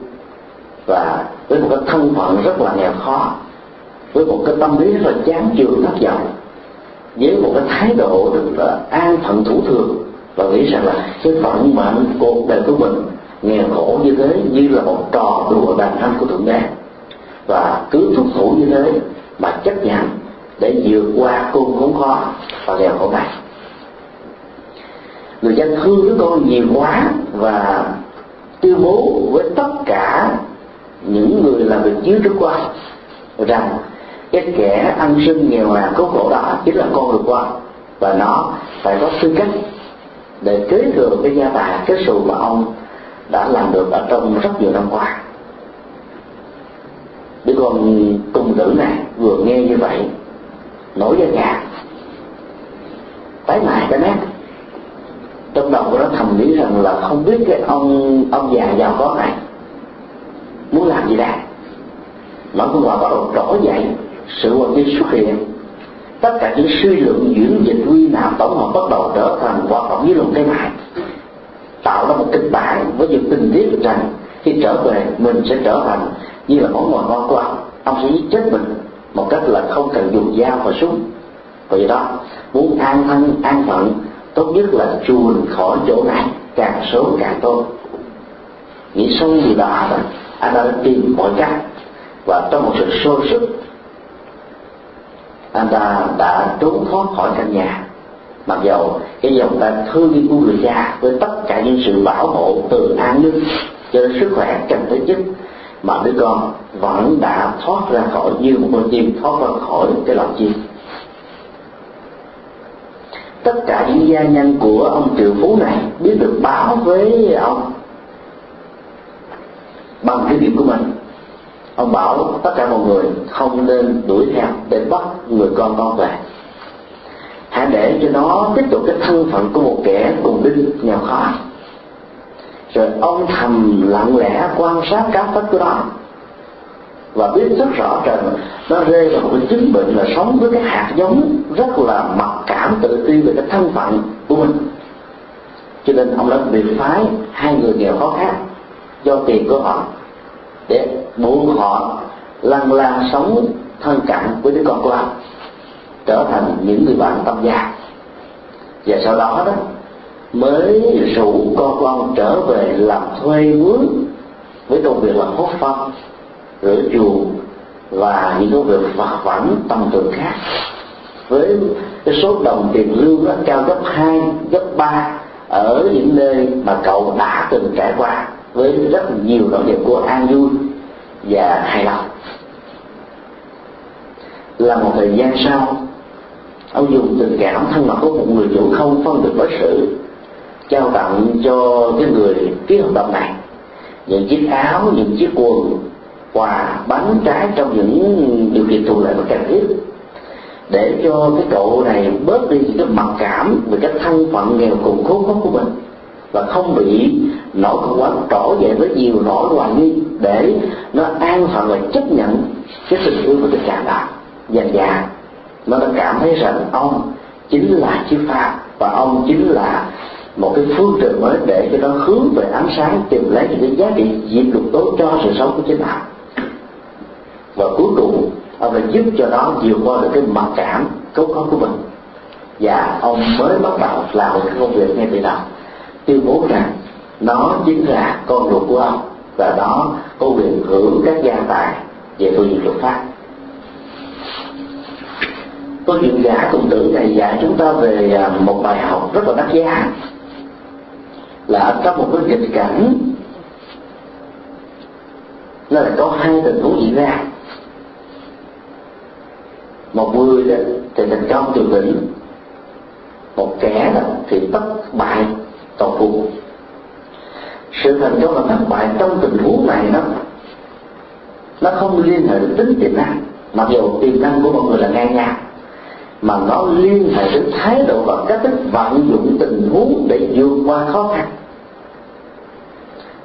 và với một cái thân phận rất là nghèo khó, với một cái tâm lý rất là chán chường, thất vọng, với một cái thái độ rất là an phận thủ thường và nghĩ rằng là cái phận mệnh cuộc đời của mình nghèo khổ như thế như là một trò đùa đàn anh của thượng đế. Và cứ thúc thủ như thế mà chấp nhận để vượt qua cung khốn khó và nghèo khổ này. Người dân thương đứa con nhiều quá và tuyên bố với tất cả những người làm việc dưới trước qua rằng cái kẻ ăn sinh nghèo nàn có khổ đó chính là con người qua và nó phải có tư cách để kế thừa cái gia tài, cái sự mà ông đã làm được ở trong rất nhiều năm qua. Đứa con cùng tử này vừa nghe như vậy nổi da gà tái lại cái nét, trong đầu của nó thầm nghĩ rằng là không biết cái ông ông già giàu có này muốn làm gì đây. Nó cũng hòa bắt đầu trỗi dậy sự quan nhiên xuất hiện. Tất cả những suy luận diễn dịch quy nào tổng hợp bắt đầu trở thành hoạt động với luận cái này tạo ra một kịch bản với những tình tiết rằng khi trở về mình sẽ trở thành như là món quà ngon của ông. Ông sẽ giết chết mình một cách là không cần dùng dao và súng. Vì đó, muốn an thân, an phận, tốt nhất là chuồn khỏi chỗ này, càng sớm càng tốt. Nghĩ sâu gì đó, anh đã tìm mọi cách và trong một sự sôi sức anh ta đã trốn thoát khỏi căn nhà. Mặc dầu cái dòng ta thương yêu của người cha với tất cả những sự bảo hộ từ an ninh cho đến sức khỏe cần tới nhất mà đứa con vẫn đã thoát ra khỏi, như một con chim thoát ra khỏi cái lòng chim. Tất cả những gia nhân của ông triệu phú này biết được báo với ông bằng cái điểm của mình. Ông bảo tất cả mọi người không nên đuổi theo để bắt người con con về. Hãy để cho nó tiếp tục cái thân phận của một kẻ cùng đinh nghèo khó rồi ông thầm lặng lẽ quan sát các tất của đó và biết rất rõ rằng nó rơi vào cái chứng bệnh là sống với cái hạt giống rất là mặc cảm, tự ti về cái thân phận của mình. Cho nên ông đã biệt phái hai người nghèo khó khác do tiền của họ để buộc họ lăn la sống thân cận với đứa con của ông, trở thành những người bạn tâm gia. Và sau đó đó mới rủ con con trở về làm thuê mướn với công việc là hốt phân, rửa chuồng và những công việc vặt vãnh tầm thường khác. Với cái số đồng tiền lương nó cao gấp hai, gấp ba ở những nơi mà cậu đã từng trải qua với rất nhiều nỗi niềm của an vui và hài lòng là một thời gian sau, ông dùng tình cảm thân mật của một người chủ không phân được đối xử trao tặng cho cái người ký hợp đồng này. Những chiếc áo, những chiếc quần, quà, bánh trái trong những điều kiện thuận lợi và cần thiết. Để cho cái cậu này bớt đi những cái mặc cảm về cái thân phận nghèo cùng khốn khó của mình và không bị nỗi khổ quá trổ dậy với nhiều nỗi hoài nghi để nó an phận và chấp nhận cái tình yêu của tình cảm đó dần dà, nó đã cảm thấy rằng ông chính là chiếc pha và ông chính là một cái phương trình mới để cho nó hướng về ánh sáng, tìm lấy những cái giá trị diệt lục tốt cho sự sống của chính bạn. Và cuối cùng, ông đã giúp cho nó vượt qua được cái mặc cảm cấu khó của mình. Và ông mới bắt đầu làm cái công việc ngay từ đầu. Tuyên bố rằng, nó chính là con ruột của ông và nó có quyền hưởng các gia tài về phương diện luật pháp. Câu chuyện giả cùng tử này dạy chúng ta về à, một bài học rất là đắt giá là trong một cái nghịch cảnh. Nó là có hai tình huống diễn ra. Một người đó thì thành công trường đỉnh, một kẻ đó thì bất bại toàn cuộc sự thành công và thất bại trong tình huống này nó nó không liên hệ đến tính tiềm năng, mặc dù tiềm năng của mọi người là ngang nhau mà nó liên hệ đến thái độ và cách thức vận dụng tình huống để vượt qua khó khăn.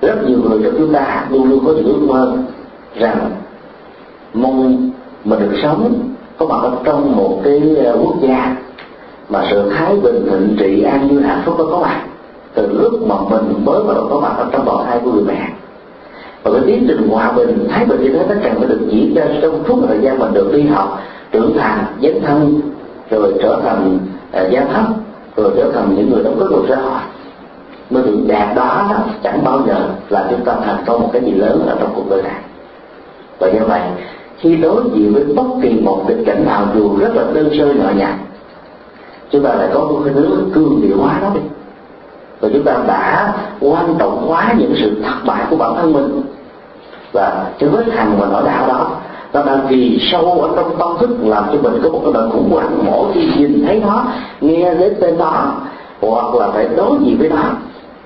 Rất nhiều người trong chúng ta luôn luôn có những ước mơ rằng mong mình được sống có mặt ở trong một cái ờ, quốc gia mà sự thái bình thịnh trị, an vui hạnh phúc nó có mặt. Từ lúc mà mình mới bắt đầu có mặt ở trong bào thai của người mẹ. Và cái tiến trình hòa bình, thái bình như thế nó cần phải được diễn ra trong suốt thời gian mình được đi học, trưởng thành, dấn thân rồi trở thành uh, giá thấp. Rồi trở thành những người đóng góp được xã hội. Mới được đạt đó, đó chẳng bao giờ là chúng ta thành công một cái gì lớn ở trong cuộc đời này. Và như vậy khi đối diện với bất kỳ một tình cảnh nào dù rất là đơn sơ nhỏ nhặt chúng ta lại có một cái hướng cương điệu hóa đó đi. Và chúng ta đã quan trọng hóa những sự thất bại của bản thân mình. Và cái vết hằn và nỗi đau đó nó đang ghi sâu ở trong tâm thức làm cho mình có một cái nỗi khủng hoảng mỗi khi nhìn thấy nó, nghe đến tên nó, hoặc là phải đối diện với nó,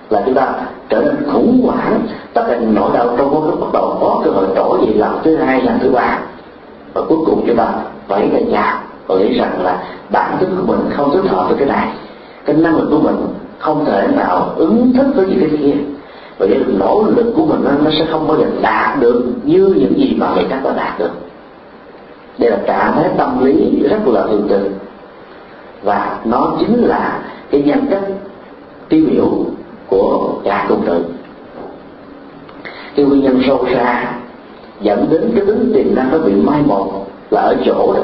là chúng ta trở nên khủng hoảng. Tất cả những nỗi đau trong vô thức bắt đầu có cơ hội trỗi dậy lần thứ hai, lần thứ ba. Và cuối cùng chúng ta phải về nhà và nghĩ rằng là bản tính của mình không thích hợp với cái này. Cái năng lực của mình không thể nào ứng thích với những cái kia và những nỗ lực của mình nó sẽ không bao giờ đạt được như những gì mà người khác đã đạt được. Đây là trạng thái tâm lý rất là thường tình và nó chính là cái nhân cách tiêu biểu của cả công tử cái nguyên nhân sâu xa dẫn đến cái tính tiềm năng nó bị mai một là ở chỗ đó.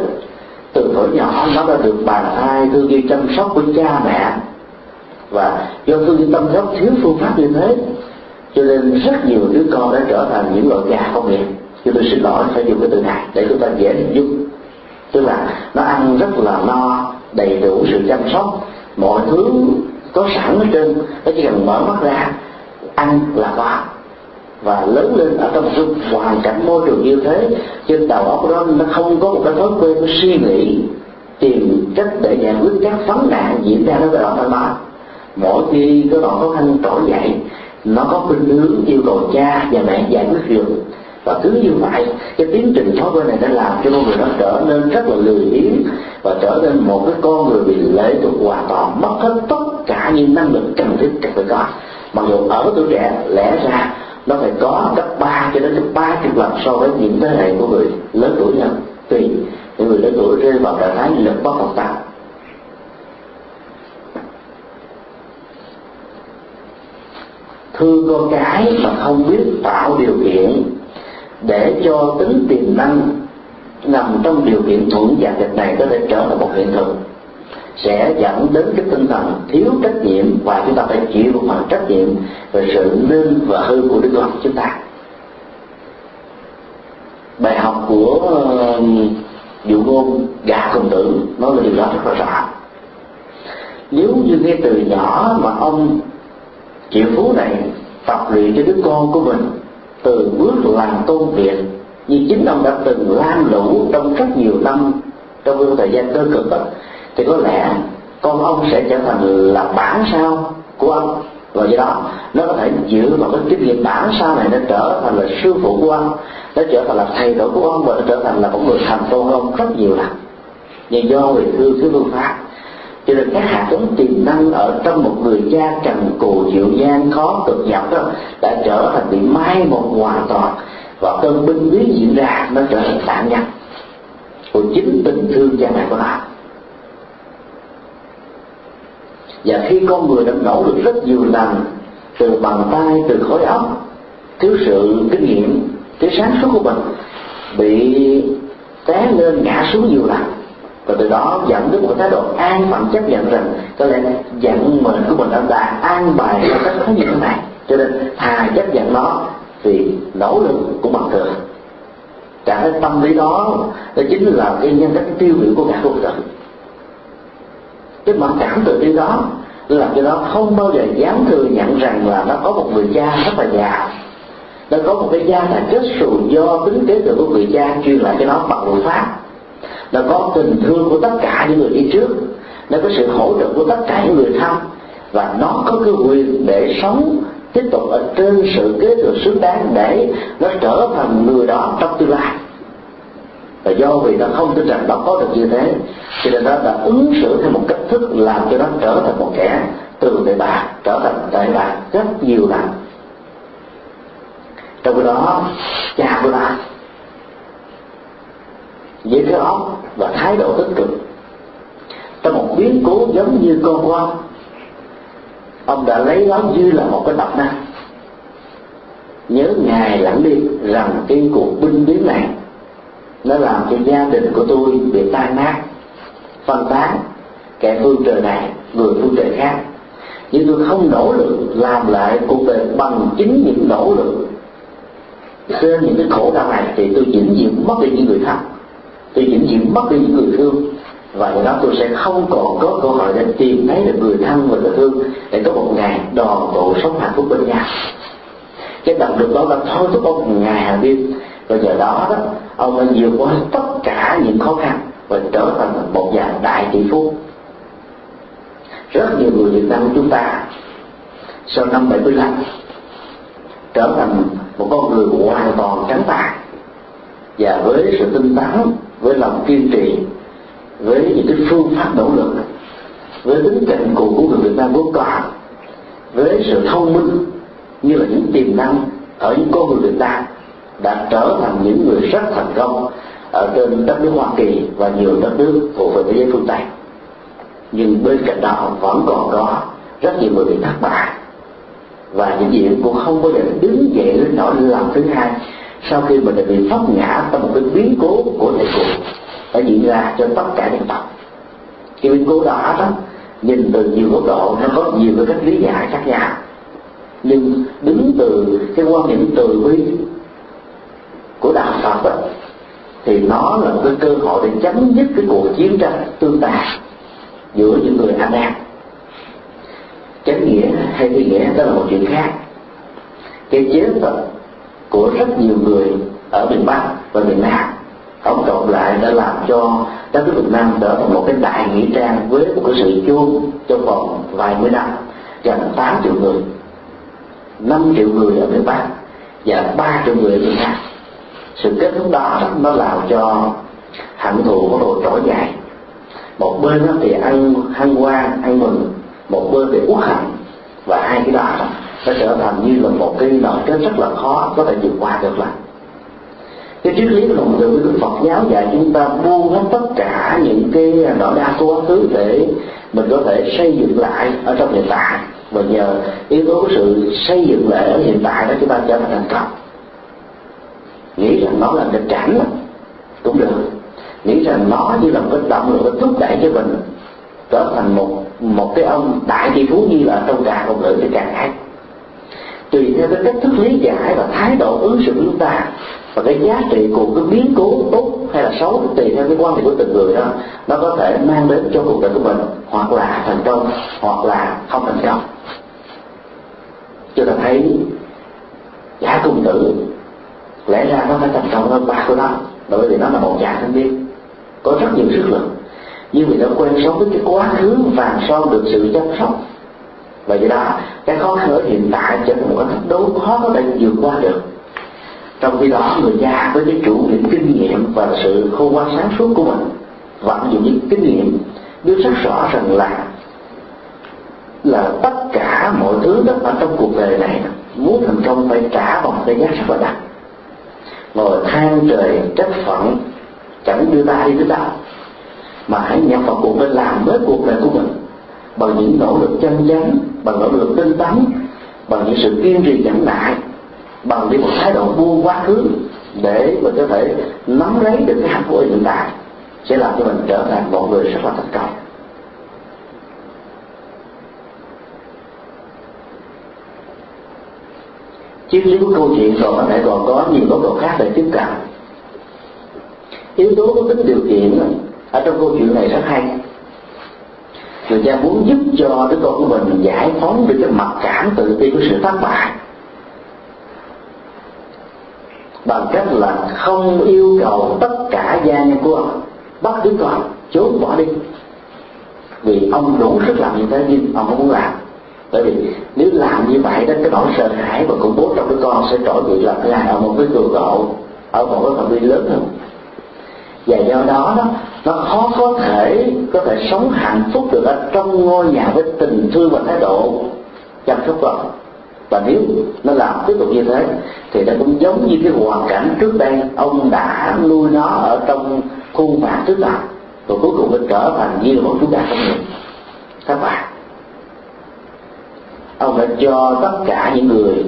Từ tuổi nhỏ nó đã được bàn tay thương yêu chăm sóc của cha mẹ. Và do thương yêu chăm sóc thiếu phương pháp như thế cho nên rất nhiều đứa con đã trở thành những loại gà không nghiệp. Cho tôi xin lỗi, phải dùng cái từ này để chúng ta dễ hình dung. Tức là nó ăn rất là no, đầy đủ sự chăm sóc. Mọi thứ có sẵn ở trên nó chỉ cần mở mắt ra, ăn là có. Và lớn lên ở trong một hoàn cảnh môi trường như thế, trên đầu óc đó nó không có một cái thói quen nó suy nghĩ, tìm cách để giải quyết các vấn nạn diễn ra nó cái đoạn thanh nó mỗi khi có đoạn khó khăn trỗi dậy nó có khuynh hướng yêu cầu cha và mẹ giải quyết được và cứ như vậy, cái tiến trình thói quen này đã làm cho con người nó trở nên rất là lười biếng và trở nên một cái con người bị lệ thuộc hoàn toàn, mất hết tất cả những năng lực cần thiết cần phải có. Mặc dù ở tuổi trẻ, lẽ ra, nó phải có gấp ba cho đến gấp ba chục lần so với những thế hệ của người lớn tuổi hơn tùy những người lớn tuổi rơi vào trạng thái lực bất học tập thương con cái mà không biết tạo điều kiện để cho tính tiềm năng nằm trong điều kiện thuận và nghịch này có thể trở thành một hiện thực, sẽ dẫn đến cái tinh thần thiếu trách nhiệm và chúng ta phải chịu một phần trách nhiệm về sự nên và hư của đức con chúng ta. Bài học của um, dụ ngôn gà cùng tử nói là điều đó rất là rõ. Nếu như ngay từ nhỏ mà ông triệu phú này tập luyện cho đứa con của mình từ bước làm tôn việc như chính ông đã từng lam lũ trong rất nhiều năm trong thời gian cơ cực đó, thì có lẽ con ông sẽ trở thành là bản sao của ông. Và do đó nó có thể dựa vào cái kinh nghiệm bản sao này nó trở thành là sư phụ của ông nó trở thành là thầy tổ của ông và nó trở thành là một người thành tôn ông rất nhiều lần nhưng do người thương cái phương pháp cho nên các hạt giống tiềm năng ở trong một người cha trần cù dịu gian khó cực nhọc đó, đã trở thành bị mai một hoàn toàn và cơn binh biến diễn ra, nó trở thành tạm nhân của chính tình thương cha mẹ của họ và khi con người đã nỗ lực rất nhiều lần, từ bàn tay, từ khối óc, thiếu sự kinh nghiệm, thiếu sáng suốt của mình, bị té lên ngã xuống nhiều lần và từ đó dẫn đến một thái độ an phận chấp nhận rằng có lẽ vận mệnh của mình đã, đã an bài cho cách khó như thế này. Cho nên thà chấp nhận nó thì nỗ lực cũng bằng thường cả cái tâm lý đó đó chính là cái nhân cách tiêu biểu của cả cuộc đời cái mặc cảm từ đi đó làm cho nó không bao giờ dám thừa nhận rằng là nó có một người cha rất là già. Nó có một cái gia là kết xù do tính kế thừa của người cha truyền lại cho nó bằng luật pháp nó có tình thương của tất cả những người đi trước. Nó có sự hỗ trợ của tất cả những người thân. Và nó có cái quyền để sống, tiếp tục ở trên sự kế thừa xứng đáng để nó trở thành người đó trong tương lai. Và do vì nó không tin rằng nó có được như thế, cho nên nó đã ứng xử theo một cách thức làm cho nó trở thành một kẻ từ đại bạc trở thành đại bạc rất nhiều lần. Trong đó, cha của nó với cái óc và thái độ tích cực. Trong một biến cố giống như con quan, ông đã lấy nó như là một cái độc năng nhớ ngày lặng đi rằng cái cuộc binh biến này nó làm cho gia đình của tôi bị tan nát phân tán kẻ phương trời này người phương trời khác. Nhưng tôi không nỗ lực làm lại cuộc đời bằng chính những nỗ lực. Trên những cái khổ đau này thì tôi vĩnh viễn mất đi những người thân tôi vĩnh viễn mất đi những người thương. Và do đó tôi sẽ không còn có cơ hội để tìm thấy được người thân và người thương để có một ngày đoàn tụ sống hạnh phúc bên nhau cái động lực đó là thôi thúc ông ngày hàng đêm và nhờ đó đó, ông đã vượt qua tất cả những khó khăn và trở thành một dạng đại tỷ phú. Rất nhiều người Việt Nam của chúng ta sau năm 75 trở thành một con người hoàn toàn trắng tài và với sự tinh tấn với lòng kiên trì, với những cái phương pháp nỗ lực, với tính cạnh cù của người Việt Nam vốn có với sự thông minh như là những tiềm năng ở những con người Việt Nam đã trở thành những người rất thành công ở trên đất nước Hoa Kỳ và nhiều đất nước thuộc về thế giới phương Tây. Nhưng bên cạnh đó, vẫn còn có rất nhiều người bị thất bại. Và những gì cũng không bao giờ đứng dậy lên nỗi lần thứ hai sau khi mình đã bị pháp ngã trong một cái biến cố của thầy cụ đã diễn ra cho tất cả dân tộc. Cái biến cố đó đó nhìn từ nhiều góc độ nó có nhiều cái cách lý giải khác nhau. Nhưng đứng từ cái quan điểm từ bi của đạo Phật đó, thì nó là một cái cơ hội để chấm dứt cái cuộc chiến tranh tương tàn giữa những người anh em. Chánh nghĩa hay phi nghĩa đó là một chuyện khác. Cái chế tật của rất nhiều người ở miền Bắc và miền Nam. Tổng cộng lại đã làm cho đất nước Việt Nam trở thành một cái đại nghĩa trang với một cái sự chôn trong vòng vài mươi năm, gần 8 triệu người 5 triệu người ở miền Bắc và 3 triệu người ở miền Nam. Sự kết thúc đó nó làm cho hạnh thù có độ trỗi dậy. Một bên thì ăn hăng hoan, ăn mừng, một bên thì uất hận. Và hai cái đó nó trở thành như là một cái nợ kết rất là khó có thể vượt qua được là cái triết lý lòng từ của Phật giáo dạy chúng ta buông hết tất cả những cái nỗi đau của quá khứ để mình có thể xây dựng lại ở trong hiện tại. Và nhờ yếu tố của sự xây dựng lại ở hiện tại đó chúng ta trở thành thành công. Nghĩ rằng nó là cái cảnh cũng được. Nghĩ rằng nó như là một cái động lực để thúc đẩy cho mình trở thành một một cái ông đại tỷ phú như là trong trà công ngữ thì càng hay tùy theo cái cách thức lý giải và thái độ ứng xử của chúng ta. Và cái giá trị của cái biến cố tốt hay là xấu tùy theo cái quan điểm của từng người đó, nó có thể mang đến cho cuộc đời của mình hoặc là thành công hoặc là không thành công. Cho ta thấy giả cung tử lẽ ra nó phải thành công hơn ba của nó, bởi vì nó là một chàng thanh niên, có rất nhiều sức lực. Nhưng vì nó quen sống với cái quá khứ vàng son được sự chăm sóc và do đó, cái khó khăn ở hiện tại trở thành một cái thách đố khó có thể vượt qua được. Trong khi đó, người già với cái chủ những kinh nghiệm và sự khôn ngoan sáng suốt của mình vận dụng những kinh nghiệm biết rất rõ rằng là là tất cả mọi thứ đó ở trong cuộc đời này muốn thành công phải trả bằng cái giá rất là đắt ngồi than trời trách phận, chẳng đưa ta đi tới đâu mà hãy nhập vào cuộc để làm mới cuộc đời của mình bằng những nỗ lực chân chánh bằng nỗ lực tinh tấn, bằng những sự kiên trì nhẫn nại, bằng những một thái độ buông quá khứ để mình có thể nắm lấy được cái hạnh phúc hiện tại, sẽ làm cho mình trở thành một người rất là thành công. Triết lý của câu chuyện còn có thể còn có nhiều góc độ khác để tiếp cận. Yếu tố có tính điều kiện ở trong câu chuyện này rất hay người cha muốn giúp cho đứa con của mình giải phóng được cái mặc cảm tự ti của sự thất bại. Bằng cách là không yêu cầu tất cả gia nhân của ông, bắt đứa con trốn bỏ đi. Vì ông đủ sức làm như thế nhưng ông không muốn làm. Bởi vì nếu làm như vậy đó, cái nỗi sợ hãi và khủng bố trong đứa con sẽ trỗi dậy là thứ ở một cái cường độ ở một cái phạm vi lớn hơn và do đó đó, nó khó có thể có thể sống hạnh phúc được ở trong ngôi nhà với tình thương và thái độ chăm sóc vợ và nếu nó làm tiếp tục như thế, thì nó cũng giống như cái hoàn cảnh trước đây, ông đã nuôi nó ở trong khuôn vàng trước đó và cuối cùng nó trở thành như một chúng ta không nghiệp các bạn, ông đã cho tất cả những người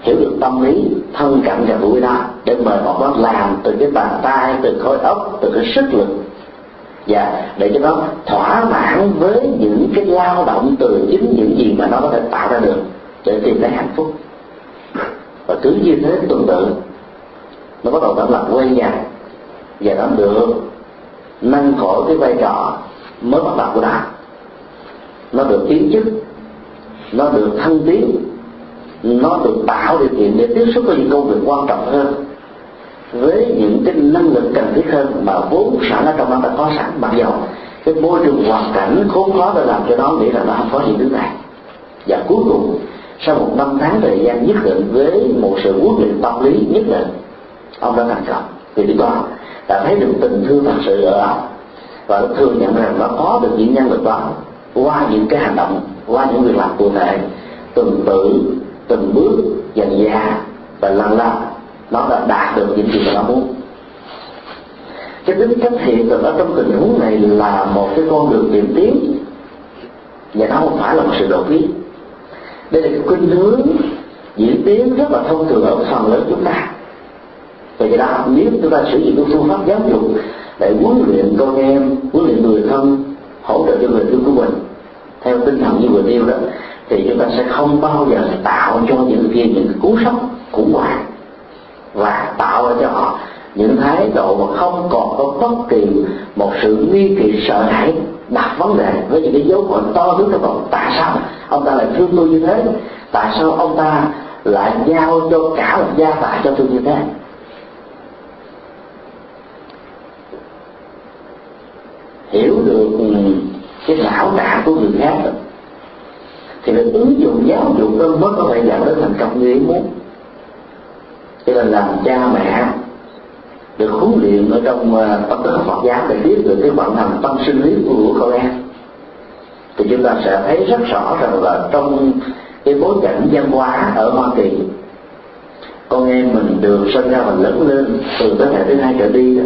hiểu được tâm lý, thân cận và vui đó để mời bọn nó làm từ cái bàn tay, từ khối óc, từ cái sức lực. Và để cho nó thỏa mãn với những cái lao động từ chính những gì mà nó có thể tạo ra được, để tìm thấy hạnh phúc. Và cứ như thế tuần tự, nó bắt đầu nó làm quen nhau và nó được nâng khỏi cái vai trò mới bắt đầu của nó. Nó được tiến chức nó được thăng tiến nó được tạo điều kiện để tiếp xúc với những công việc quan trọng hơn. Với những cái năng lực cần thiết hơn mà vốn sẵn ở trong nó đã có sẵn, mặc dầu cái môi trường hoàn cảnh khốn khó để làm cho nó nghĩ rằng nó không có những thứ này. Và cuối cùng, sau một năm tháng thời gian nhất định với một sự quyết định tâm lý nhất định, ông đã thành công. Vì lý do đã thấy được tình thương thật sự ở ông và thừa nhận rằng nó có được những nhân lực đó qua những cái hành động, qua những việc làm cụ thể, từng tự từng bước dần dà và lần lần nó đã đạt được những gì mà nó muốn. Cái tính cách hiện thực ở trong tình huống này là một cái con đường tìm tiến và nó không phải là một sự đột biến. Đây là cái khuynh hướng diễn tiến rất là thông thường ở phần lớn chúng ta. Vì vậy đó, nếu chúng ta sử dụng cái phương pháp giáo dục để huấn luyện con em, huấn luyện người thân, hỗ trợ cho người thương của mình, theo tinh thần như vừa nêu đó thì chúng ta sẽ không bao giờ tạo cho những kia những cú sốc khủng hoảng và tạo ra cho họ những thái độ mà không còn có bất kỳ một sự nghi kỵ sợ hãi đặt vấn đề với những cái dấu hỏi to lớn trong lòng. Tại sao ông ta lại thương tôi như thế? Tại sao ông ta lại giao cho cả một gia tài cho tôi như thế? Hiểu được ừ, cái não trạng của người khác thì nên ứng dụng giáo dục đó mới có thể dẫn đến thành công như ý muốn. Cho nên làm cha mẹ được huấn luyện ở trong ờ, tâm thức Phật giáo để biết được cái vận hành tâm sinh lý của con em. Thì chúng ta sẽ thấy rất rõ rằng là trong cái bối cảnh văn hóa ở Hoa Kỳ, con em mình được sinh ra và lớn lên từ thế hệ thứ hai trở đi đó.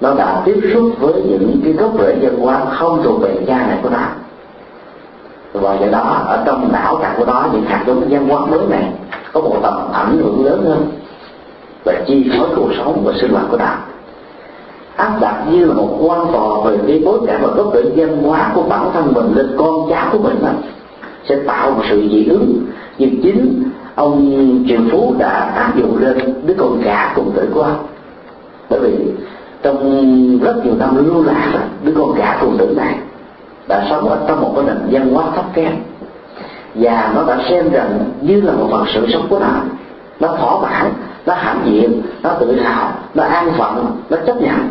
Nó đã tiếp xúc với những cái gốc rễ văn hóa không thuộc về cha này của nó và do đó ở trong não trạng của đó những hạt giống văn hóa mới này có một tầm ảnh hưởng lớn hơn và chi phối cuộc sống và sinh hoạt của đạo áp đặt như là một quan tòa về cái bối cảnh và gốc rễ văn hóa của bản thân mình lên con cháu của mình đó, sẽ tạo một sự dị ứng. Nhưng chính ông triệu phú đã áp dụng lên đứa con cả cùng tuổi của ông. Bởi vì trong rất nhiều năm lưu lạc đứa con gà cùng tuổi này đã sống ở trong một cái nền văn hóa thấp kém. Và nó đã xem rằng như là một phần sự sống của nó nó thỏa mãn, nó hãnh diện, nó tự hào, nó an phận, nó chấp nhận.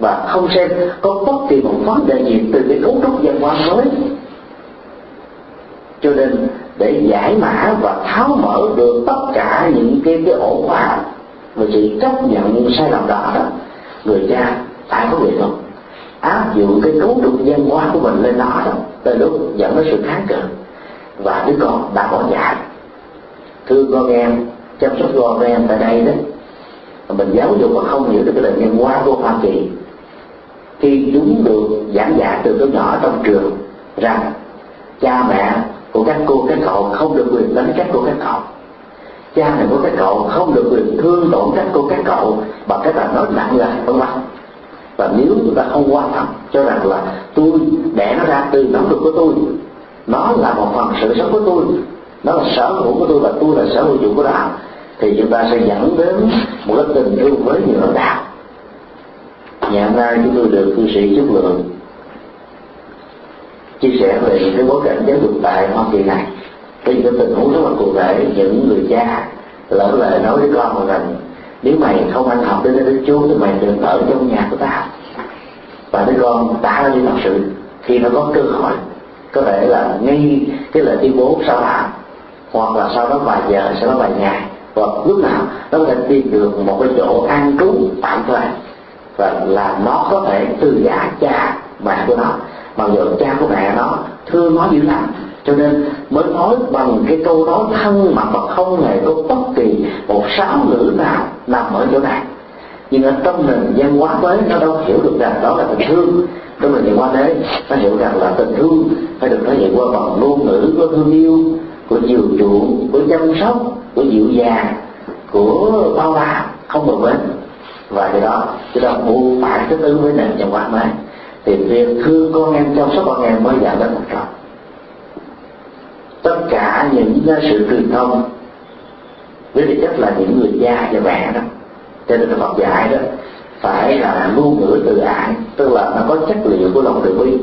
Và không xem có bất kỳ một vấn đề gì từ cái cấu trúc văn hóa mới. Cho nên để giải mã và tháo mở được tất cả những cái cái ổ khóa và sự chấp nhận sai lầm đó đó, người cha phải có nghệ thuật áp dụng cái cấu trúc văn hóa của mình lên nó đó, tới lúc dẫn đến sự kháng cự và đứa con đã bỏ dạy thương con em, chăm sóc con em tại đây đó. Mình giáo dục mà không hiểu được cái nền văn hóa của hoa kỳ. Khi chúng được giảng dạy từ lúc nhỏ trong trường rằng cha mẹ của các cô, các cậu không được quyền đánh các cô, các cậu. Cha mẹ của các cậu không được quyền thương tổn các cô, các cậu bằng cách là nói nặng lời vân vân và nếu chúng ta không quan tâm cho rằng là tôi đẻ nó ra từ nắm được của tôi, nó là một phần sự sống của tôi, nó là sở hữu của tôi và tôi là sở hữu chủ của đạo thì chúng ta sẽ dẫn đến một cái tình yêu với nhiều lãnh đạo. Ngày hôm nay chúng tôi được cư sĩ chất lượng chia sẻ về cái bối cảnh giáo dục tại Hoa Kỳ này. Cái những tình huống rất là cụ thể, những người cha lỡ lời nói với con rằng nếu mày không ăn học đến đến chú thì mày đừng ở trong nhà của tao. Và đứa con đã đi thật sự. Khi nó có cơ hội, có thể là ngay cái lời tuyên bố sau đó, hoặc là sau đó vài giờ, sau đó vài ngày và lúc nào, nó có thể tìm được một cái chỗ an trú tạm thời. Và là nó có thể từ giả cha mẹ của nó. Mặc dù cha của mẹ nó thương nó dữ lắm cho nên mới nói bằng cái câu nói thân mật mà không hề có bất kỳ một sáu ngữ nào nằm ở chỗ này. Nhưng ở trong nền văn hóa mới nó đâu hiểu được rằng đó là tình thương. Trong nền văn hóa đấy nó hiểu rằng là tình thương phải được thể hiện qua bằng ngôn ngữ của thương yêu của chiều chuộng của chăm sóc của dịu dàng của bao la, không bờ bến. Và cái đó chúng ta buộc phải thích ứng với nền văn hóa mới thì việc thương con em, chăm sóc con em mới giảm đến một trọng tất cả những sự truyền thông, với thực chất là những người cha và mẹ đó, cho nên Phật dạy đó, phải là ngôn ngữ từ ái, tức là nó có chất liệu của lòng từ bi.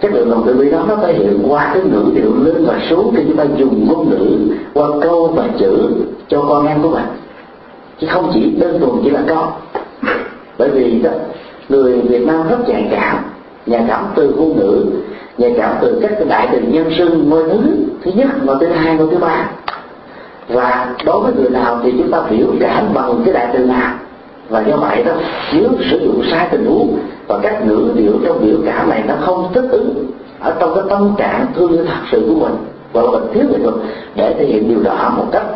Chất lượng lòng từ bi đó nó thể hiện qua cái ngữ điệu lên và xuống khi chúng ta dùng ngôn ngữ qua câu và chữ cho con em của mình. Chứ không chỉ đơn thuần chỉ là con. Bởi vì đó, người Việt Nam rất nhạy cảm nhạy cảm từ ngôn ngữ, nhạy cảm từ các cái đại từ nhân xưng ngôi thứ thứ nhất ngôi thứ hai ngôi thứ ba. Và đối với người nào thì chúng ta biểu cảm bằng cái đại từ nào. Và do vậy đó, nếu sử dụng sai tình huống và các ngữ điệu trong biểu cảm này nó không thích ứng ở trong cái tâm trạng thương yêu thật sự của mình và mình thiếu nghệ thuật để thể hiện điều đó một cách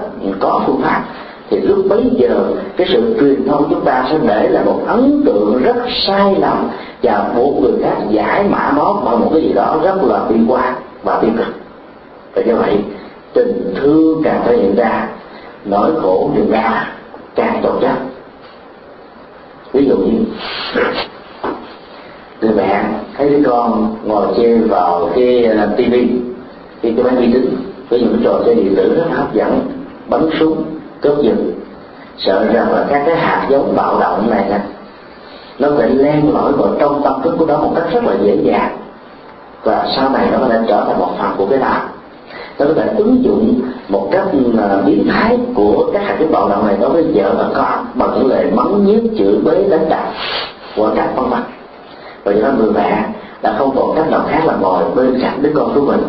có phương pháp thì lúc bấy giờ, cái sự truyền thông chúng ta sẽ để là một ấn tượng rất sai lầm và buộc người khác giải mã nó bằng một cái gì đó rất là bi quan và tiêu cực. Và do vậy, tình thương càng thể hiện ra, nỗi khổ niềm ra càng tổn chất. Ví dụ như, người mẹ thấy đứa con ngồi chơi vào cái à, tivi cái cái máy vi tính với những trò chơi điện tử rất hấp dẫn, bắn súng cướp giật sợ rằng là các cái hạt giống bạo động này nè, nó sẽ len lỏi vào trong tâm thức của nó một cách rất là dễ dàng. Và sau này nó có thể trở thành một phần của cái đạo nó có thể ứng dụng một cách à, biến thái của các hạt giống bạo động này đối với vợ và con bằng những lời mắng nhiếc, chửi bới đánh đập của các con mặt và do đó người mẹ đã không còn cách nào khác là ngồi bên cạnh đứa con của mình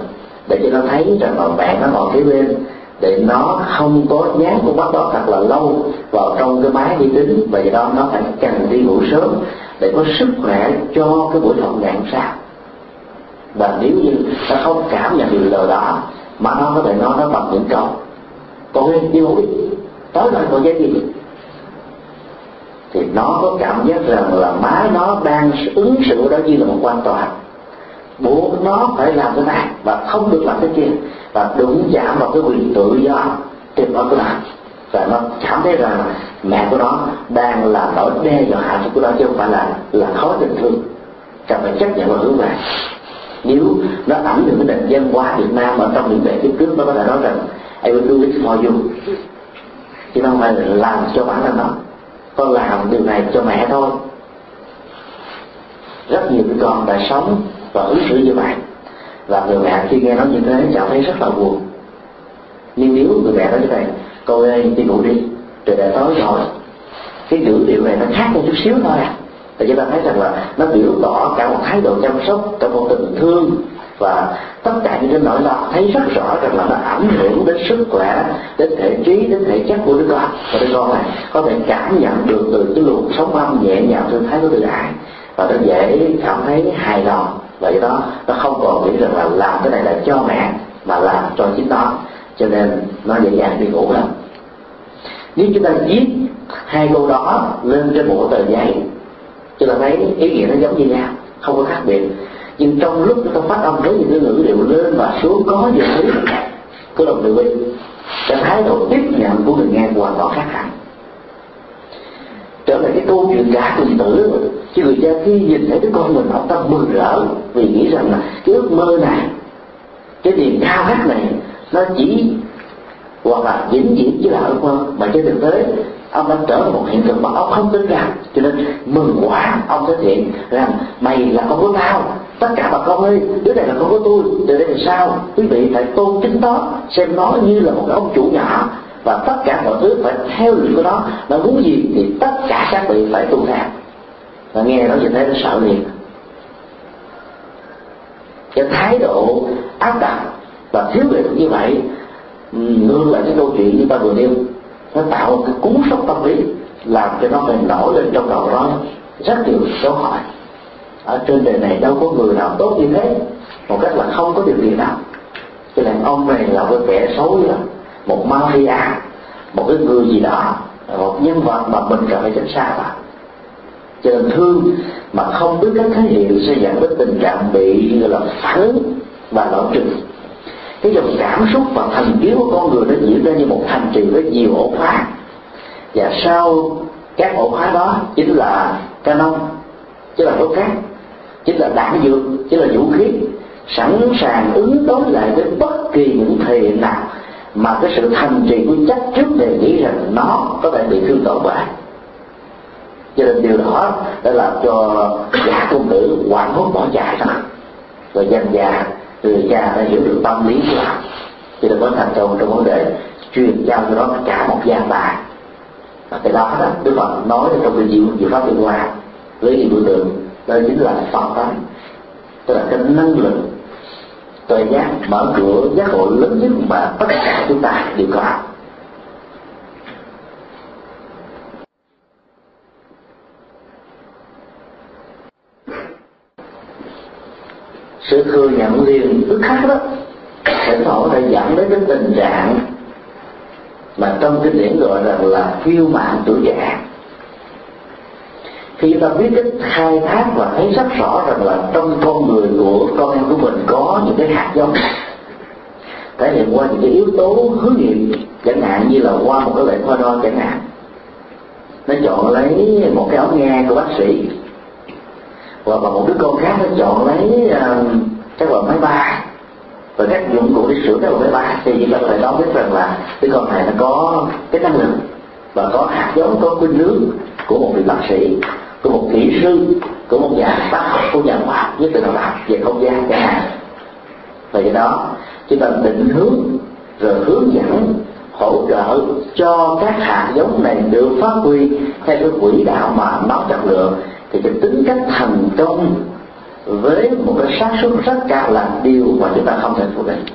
để cho nó thấy rằng là mẹ nó ngồi kế bên để nó không có dán con mắt đó thật là lâu vào trong cái máy vi tính và do đó nó phải cần đi ngủ sớm để có sức khỏe cho cái buổi học ngày hôm sau. Và nếu như nó không cảm nhận được lời đó, mà nó có thể nói nó bằng những câu, con ơi đi ngủ đi tối nay còn dây gì thì nó có cảm giác rằng là má nó đang ứng xử đó như là một quan tòa. Buộc nó phải làm cái này và không được làm cái kia và đúng giảm vào cái quyền tự do trên nó của nó và nó cảm thấy rằng mẹ của nó đang là nỗi đe dọa của nó chứ không phải là là khó tình thương. Cần phải chấp nhận và hướng về. Nếu nó ảnh hưởng đến nền văn hóa Việt Nam ở trong những bề tiếp trước nó có thể nói rằng, I will do it for you. Chứ không phải là làm cho bản thân nó. Con làm điều này cho mẹ thôi. Rất nhiều con đã sống và ứng xử như vậy và người mẹ khi nghe nói như thế cảm thấy rất là buồn. Nhưng nếu người mẹ nói như này cô ơi, đi ngủ đi, trời đã tối rồi. Cái ngữ điệu này nó khác một chút xíu thôi à. Thì chúng ta thấy rằng là nó biểu tỏ cả một thái độ chăm sóc, cả một tình thương. Và tất cả những cái nỗi lo thấy rất rõ rằng là nó ảnh hưởng đến sức khỏe, đến thể trí, đến thể chất của đứa con. Và đứa con này có thể cảm nhận được từ cái luồng sống âm nhẹ nhàng thư thái của tự ái. Và nó dễ cảm thấy hài lòng vậy đó, nó không còn nghĩ rằng là làm cái này là cho mẹ, mà làm cho chính nó. Cho nên nó dễ dàng đi ngủ lắm. Nếu chúng ta viết hai câu đó lên trên một tờ giấy chúng ta thấy ý nghĩa nó giống như nhau, không có khác biệt. Nhưng trong lúc chúng ta phát âm với những cái ngữ điệu lên và xuống có gì đấy cứ đồng điều viên cái thái độ tiếp nhận của người nghe hoàn toàn khác hẳn trở lại cái câu chuyện cả cùng tử chứ người cha khi nhìn thấy đứa con mình, họ tâm mừng rỡ vì nghĩ rằng là cái ước mơ này, cái niềm khao khát này, nó chỉ hoặc là vĩnh viễn chỉ là ước mơ. Mà trên thực tế, ông đã trở thành một hiện thực mà ông không tin rằng. Cho nên mừng quá, ông thể hiện rằng, mày là con của tao, tất cả bà con ơi, đứa này là con của tôi, từ đây là sao quý vị phải tôn kính nó, xem nó như là một cái ông chủ nhỏ và tất cả mọi thứ phải theo luật của nó. Nó muốn gì thì tất cả các vị phải tuân theo. Và nghe nó như thế nó sợ liền. Cái thái độ áp đặt và thiếu nghệ như vậy ừ, ngược lại cái câu chuyện như ta vừa nêu, nó tạo một cái cú sốc tâm lý, làm cho nó phải nổi lên trong đầu nó rất nhiều câu hỏi. Ở trên đời này đâu có người nào tốt như thế, một cách là không có điều kiện nào. Cho nên ông này là một kẻ xấu lắm một mafia một cái người gì đó, một nhân vật mà mình cần phải tránh xa vào cho nên thương mà không biết cách thể hiện sẽ dẫn đến tình trạng bị, gọi là phản ứng và nổi trừng. Cái dòng cảm xúc và thần kiến của con người nó diễn ra như một thành trì với nhiều ổ khóa. Và sau các ổ khóa đó chính là canon, chính là đốt cát chính là đạn dược, chính là vũ khí, sẵn sàng ứng đối lại với bất kỳ những thể hiện nào mà cái sự thành trì của chắc trước đề nghĩ rằng nó có thể bị thương tổn bởi cho nên điều đó đã làm cho gã công tử hoảng hốt bỏ chạy ra. Rồi dần già, người cha đã hiểu được tâm lý của họ. Cho nên mới thành công trong vấn đề truyền giao cho nó cả một gian bài. Và cái đó đó, đức phật nói trong cái diệu diệu pháp liên hoa, với cái biểu tượng, đó chính là phật tánh tức là cái năng lực tuệ giác, mở cửa, giác ngộ lớn nhất mà tất cả chúng ta đều có. Sự thừa nhận liền tức khắc đó thỉnh thoảng đã dẫn đến cái tình trạng mà trong kinh điển gọi rằng là phiêu mạng tuổi già khi ta biết cách khai thác và thấy rất rõ rằng là trong con người của con em của mình có những cái hạt giống. Thể hiện qua những cái yếu tố hướng nghiệp chẳng hạn như là qua một cái lệnh hoa đo chẳng hạn. Nó chọn lấy một cái ống nghe của bác sĩ. Hoặc là một đứa con khác nó chọn lấy uh, các loại máy bay. Và các dụng cụ để sửa các loại máy bay. Thì chúng ta có thể nói biết rằng là cái con này nó có cái năng lực và có hạt giống có khuynh hướng của một vị bác sĩ của một kỹ sư của một nhà bác học của nhà khoa học với định nào đó về không gian chẳng hạn và do đó, chúng ta định hướng, rồi hướng dẫn, hỗ trợ cho các hạt giống này được phát huy theo cái quỹ đạo mà nó chất lượng, thì cái tính cách thành công với một cái xác suất rất cao là điều mà chúng ta không thể phủ định.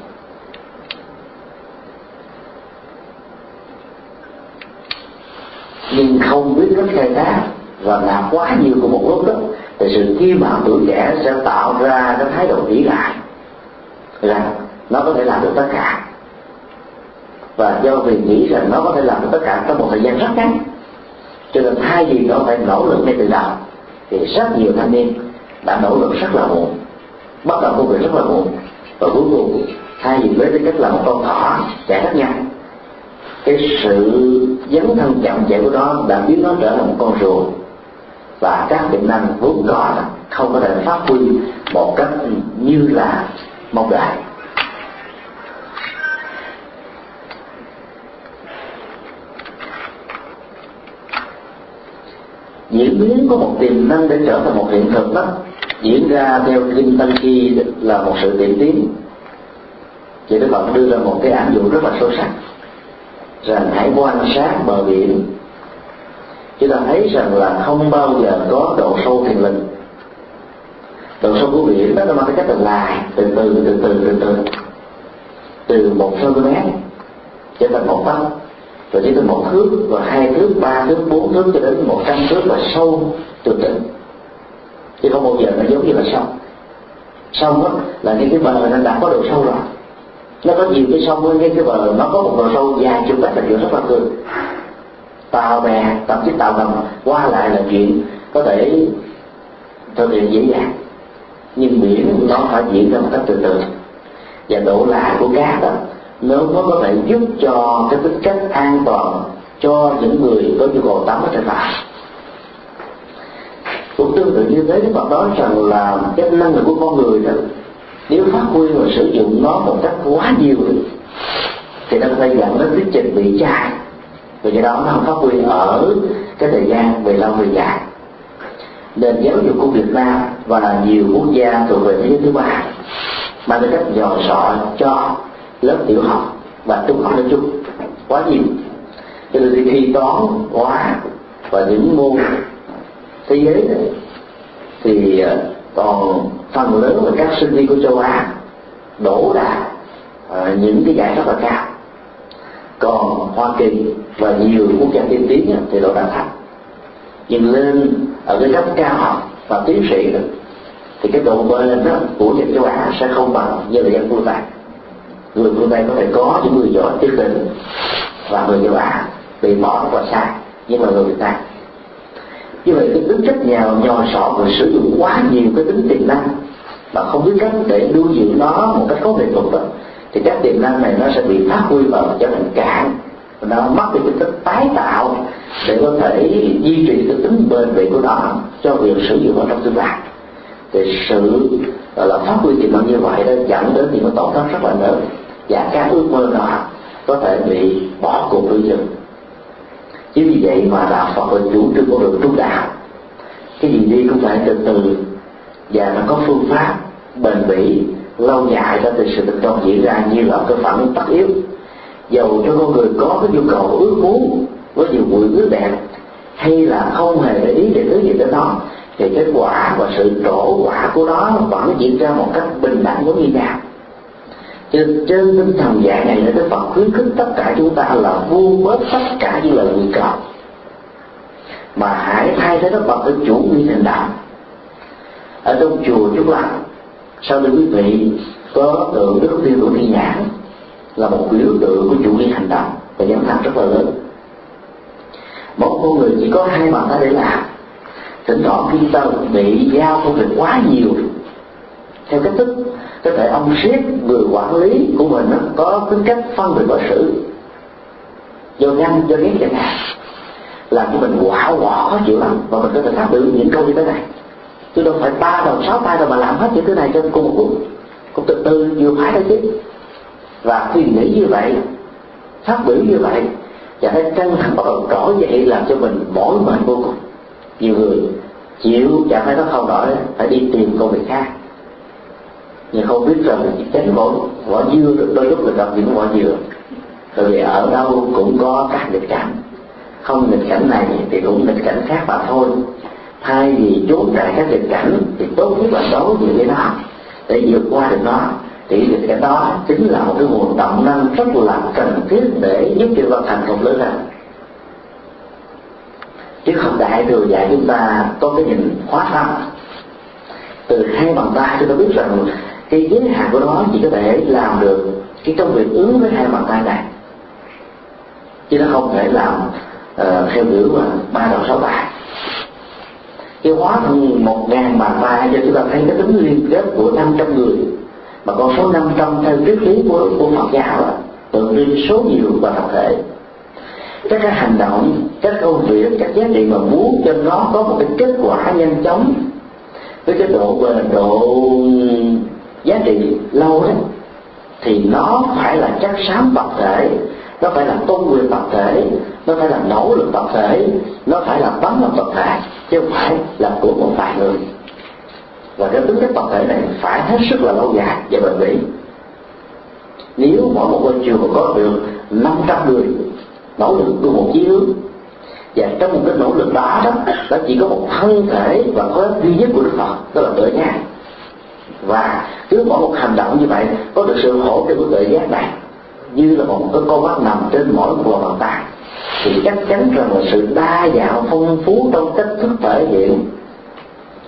Nhưng không biết cách khai thác và làm quá nhiều của một lúc đó, thì sự kiêu mạo tuổi trẻ sẽ tạo ra cái thái độ nghĩ lại rằng nó có thể làm được tất cả. Và do vì nghĩ rằng nó có thể làm được tất cả trong một thời gian rất ngắn, cho nên thay vì nó phải nỗ lực ngay từ đầu, thì rất nhiều thanh niên đã nỗ lực rất là muộn, bắt đầu công việc rất là muộn, và cuối cùng thay vì với cái cách là một con thỏ chạy rất nhanh, cái sự dấn thân chậm chạy của nó đã biến nó trở thành một con rùa và các tiềm năng vốn có không có thể phát huy một cách như là mong đợi. Diễn biến của một tiềm năng để trở thành một hiện thực đó diễn ra theo kinh tăng chi là một sự tiến tiến. Thì đức phật đưa ra một cái áp dụng rất là sâu sắc. Rằng hãy quan sát bờ biển chúng ta thấy rằng là không bao giờ có độ sâu thiền linh độ sâu của biển, đó nó mang cái cách là lại. Từ từ từ từ từ từ. Từ một cm cho thành một tấc rồi chỉ thành một thước, và hai thước, ba thước, bốn thước, cho đến một trăm thước là sâu từ từ chứ không bao giờ nó giống như là sông. Sông đó là những cái bờ nó đã có độ sâu rồi. Nó có nhiều cái sông hơn cái cái bờ nó có một độ sâu dài, chúng ta là chuyện rất là cường tàu bè, thậm chí tàu ngầm qua lại là chuyện có thể thực hiện dễ dàng. Nhưng biển nó phải diễn ra một cách từ từ. Và độ lạ của cát đó nếu nó có thể giúp cho cái tính cách an toàn cho những người có nhu cầu tắm ở trên tàu. cũng tương tự như thế, Đức Phật nói rằng là cái năng lực của con người đó, nếu phát huy và sử dụng nó một cách quá nhiều thì nó có thể dẫn đến cái trình bị chai vì cái đó nó không phát huy ở cái thời gian về lâu về dài nền giáo dục của Việt Nam và nhiều quốc gia thuộc về thế giới thứ ba mà cái cách dò sọ cho lớp tiểu học và trung học nói chung. Quá nhiều. Cho nên khi thi toán, hóa và những môn thế giới này, thì ờ, còn phần lớn là các sinh viên của châu Á đổ là ờ, những cái giải rất là cao còn Hoa Kỳ và nhiều quốc gia tiên tiến thì độ đạt thấp nhưng lên ở cái cấp cao học và tiến sĩ đó, thì cái độ bền đó của dân châu Á sẽ không bằng như là dân phương Tây. Người phương Tây có thể có những người giỏi tiết định và người châu Á bị bỏ qua sai nhưng mà người Việt Nam. Như vậy cái tính chất nhào nhò sọ và sử dụng quá nhiều cái tính tiềm năng mà không biết cách để nuôi dưỡng nó một cách có nghệ thuật đó, thì các tiềm năng này nó sẽ bị phát huy và trở thành cạn. Nó mất đi cái tính tái tạo để có thể duy trì cái tính bền bỉ của nó cho việc sử dụng ở trong tương lai. Thì sự là phát huy tiềm năng như vậy đó dẫn đến những cái tổn thất rất là lớn và các ước mơ đó có thể bị bỏ cuộc lưu chừng. Chính vì vậy mà đạo phật là chủ trương con đường trung đạo. Cái gì đi cũng phải từ từ và nó có phương pháp bền bỉ lâu dài cho từ sự tình công diễn ra như là cái phản ứng tất yếu. Dầu cho con người có cái nhu cầu ước muốn với nhiều mùi ước đẹp hay là không hề để ý để thứ gì đến đó thì kết quả và sự trổ quả của nó vẫn diễn ra một cách bình đẳng giống như nhau. Trên, trên tinh thần dạy này là Đức Phật khuyến khích tất cả chúng ta là vô bớt tất cả những lời nguyện cầu. Mà hãy thay thế nó bằng cái chủ nghĩa thành đạo ở trong chùa chúng ta sau đây quý vị có tượng đức tiêu của thiên nhãn là một biểu tượng của chủ nghĩa hành động và dám tham rất là lớn? Một con người chỉ có hai bàn tay để làm. Thỉnh thoảng khi ta bị giao công việc quá nhiều, theo cách thức, có thể ông siết người quản lý của mình nó có tính cách phân biệt và xử. Do nhanh do ghét chẳng hạn. Làm cho mình quả quả khó chịu lắm, và mình có thể phát biểu những câu như thế này chứ đâu phải ba đầu sáu tay đâu mà làm hết những thứ này trên cùng một lúc cũng từ từ vừa phải thôi chứ. Và khi nghĩ như vậy phát biểu như vậy, và thấy căng thẳng bắt đầu trỗi dậy làm cho mình mỏi mệt vô cùng. Nhiều người chịu chẳng phải nó không nổi, phải đi tìm công việc khác. Nhưng không biết rằng chỉ tránh vỏ vỏ dưa được đôi lúc là gặp những vỏ dừa. Bởi vì ở đâu cũng có các nghịch cảnh. Không nghịch cảnh này thì cũng nghịch cảnh khác mà thôi thay vì trốn chạy các nghịch cảnh thì tốt nhất là đối diện với nó. Để vượt qua được nó thì nghịch cảnh đó chính là một cái nguồn động năng rất là cần thiết để giúp cho bạn thành công lớn hơn. Chứ không đại thừa dạy chúng ta có cái nhìn hóa thân từ hai bàn tay chúng ta biết rằng cái giới hạn của nó chỉ có thể làm được cái công việc ứng với hai bàn tay này. Chứ nó không thể làm uh, theo kiểu mà ba đầu sáu tay cái hóa thân một ngàn bàn tay cho chúng ta thấy cái tính liên kết của năm trăm người. Mà con số năm trăm theo triết lý của, của Phật giáo là tượng trưng số nhiều và tập thể. Các cái hành động các công việc các giá trị mà muốn cho nó có một cái kết quả nhanh chóng với cái độ về độ giá trị lâu đấy thì nó phải là chất xám vật thể nó phải là tôn quyền tập thể, nó phải là nỗ lực tập thể, nó phải là tấm lòng tập thể chứ không phải là của một vài người. Và cái tính chất tập thể này phải hết sức là lâu dài và bền bỉ. Nếu mỗi một ngôi trường có được 500 người nỗ lực của một chí hướng, và trong một cái nỗ lực đó đó, nó chỉ có một thân thể và có duy nhất của đức phật, đó là tự giác. Và cứ mỗi một hành động như vậy, có được sự hỗ trợ của tự giác này như là một cái con mắt nằm trên mỗi một lòng bàn tay. Thì chắc chắn rằng là sự đa dạng phong phú trong cách thức thể hiện,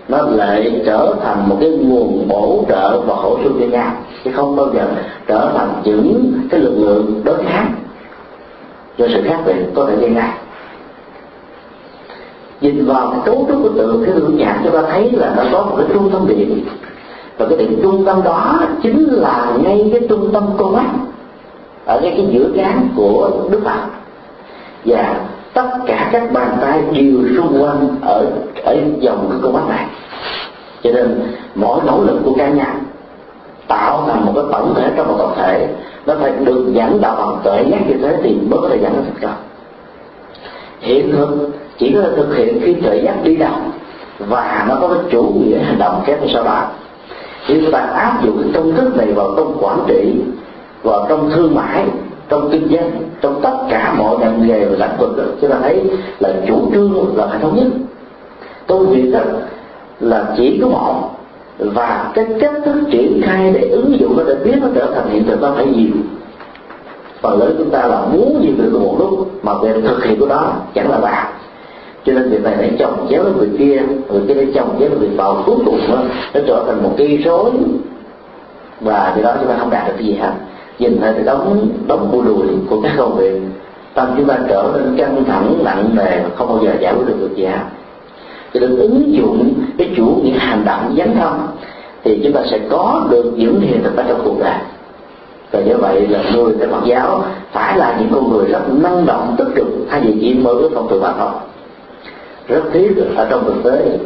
nó lại trở thành một cái nguồn bổ trợ và hỗ trợ cho nhau. Chứ không bao giờ trở thành những cái lực lượng đối kháng do sự khác biệt có thể gây ra. Nhìn vào cái cấu trúc của tượng, cái hương nhạc chúng ta thấy là nó có một cái trung tâm điện. Và cái điểm trung tâm đó chính là ngay cái trung tâm con mắt ở ngay cái giữa trán của đức phật. Và tất cả các bàn tay đều xung quanh ở ở dòng cái con mắt này. Cho nên mỗi nỗ lực của cá nhân tạo thành một cái tổng thể trong một tập thể, nó phải được dẫn đạo bằng tuệ giác như thế thì mới có thể dẫn đến thành công hiện thực, chỉ có thể thực hiện khi tuệ giác đi đầu và nó có cái chủ nghĩa hành động kép theo sau đó. Khi chúng ta áp dụng cái công thức này vào công quản trị vào trong thương mại trong kinh doanh trong tất cả mọi ngành nghề và lĩnh vực chúng ta thấy là chủ trương là phải thống nhất. Công việc đó là chỉ có một và cái cách thức triển khai để ứng dụng nó để biến nó trở thành hiện thực nó phải nhiều. Phần lớn chúng ta là muốn nhiều việc một lúc mà về thực hiện của đó chẳng là bạn cho nên việc này để chồng chéo với người kia người kia để chồng chéo với người vào cuối cùng nó, nó trở thành một cây rối. Và từ đó chúng ta không đạt được cái gì hết nhìn thấy cái đóng đóng bu đùi của các công việc tâm chúng ta trở nên căng thẳng, nặng nề không bao giờ giải quyết được được gì hết. Cho nên ứng dụng cái chủ nghĩa hành động dấn thân thì chúng ta sẽ có được những hiện thực ở trong cuộc đời. Và như vậy là người theo Phật giáo phải là những con người rất năng động, tích cực, thay vì chỉ mơ ước phong tục mà thôi. Rất thiết ở trong thực tế,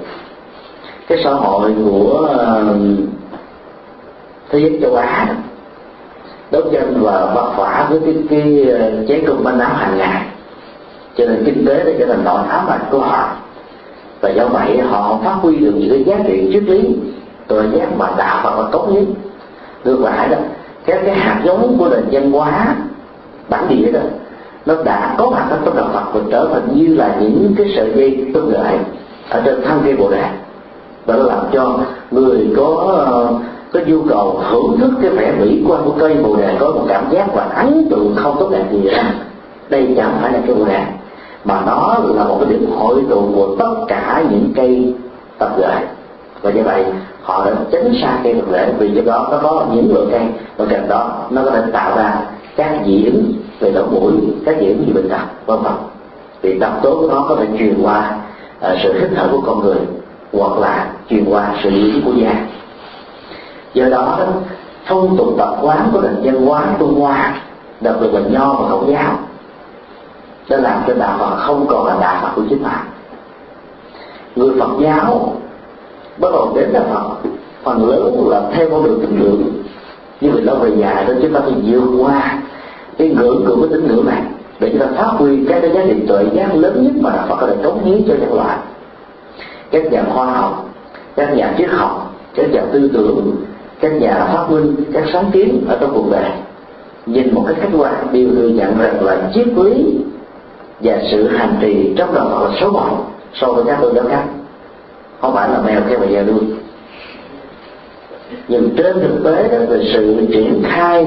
cái xã hội của ờ, thế giới châu Á đấu tranh và bắt vả với cái, cái ờ, chế trung manh áo hàng ngày. Cho nên kinh tế đã trở thành nội ám ảnh của họ và do vậy họ phát huy được những cái giá trị triết lý tự giác mà đạo và là tốt nhất. Ngược lại đó các cái hạt giống của nền văn hóa bản địa đó nó đã có mặt ở trong đạo Phật và trở thành như là những cái sợi dây tương lợi ở trên thân cây bồ đề. Và nó làm cho người có ờ, có nhu cầu hưởng thức cái vẻ mỹ quan của cây bồ đề có một cảm giác và ấn tượng không tốt đẹp gì cả. đây chẳng phải là cây bồ đề mà nó là một cái điểm hội tụ của tất cả những cây tập gợi và như vậy họ đã tránh xa cây tập lễ vì do đó nó có những loại cây và cạnh đó nó có thể tạo ra các dị ứng về lỗ mũi các dị ứng như bệnh tật vân vân. Vì độc tố của nó có thể truyền qua uh, sự hít thở của con người hoặc là truyền qua sự nhiễm của da do đó, phong tục tập quán của nền văn hóa trung hoa, đặc biệt là nho và khẩu giáo, đã làm cho đạo Phật không còn là đạo Phật của chính bạn. Người Phật giáo bắt đầu đến đạo Phật, phần lớn là theo con đường tín ngưỡng. Nhưng vì lâu về dài đó chúng ta phải vượt qua cái ngưỡng cửa của tín ngưỡng này để chúng ta phát huy cái giá trị tuệ giác lớn nhất mà đạo Phật có thể cống hiến cho nhân loại. Các nhà khoa học, các nhà triết học, các nhà tư tưởng các nhà phát minh, các sáng kiến ở trong cuộc đời nhìn một cách khách quan đều thừa nhận rằng là triết lý và sự hành trì trong đạo Phật số một so với các tôn giáo khác. Không phải là mèo theo và già đuôi. Nhưng trên thực tế đó, về sự triển khai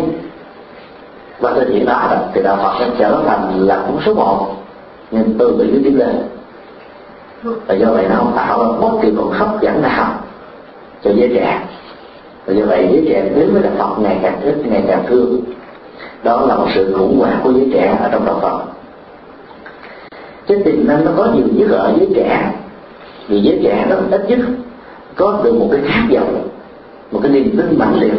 và thực hiện đó thì đạo Phật sẽ trở thành là cũng số một nhưng từ từ dưới tiến lên. Và do vậy nó không tạo ra bất kỳ một hấp dẫn nào cho giới trẻ và do vậy giới trẻ đến với đạo Phật ngày càng ít ngày càng thương. Đó là một sự khủng hoảng của giới trẻ ở trong đạo Phật. Cái tiềm năng nó có nhiều nhất ở giới trẻ. Vì giới trẻ nó ít nhất có được một cái khát vọng một cái niềm tin mãnh liệt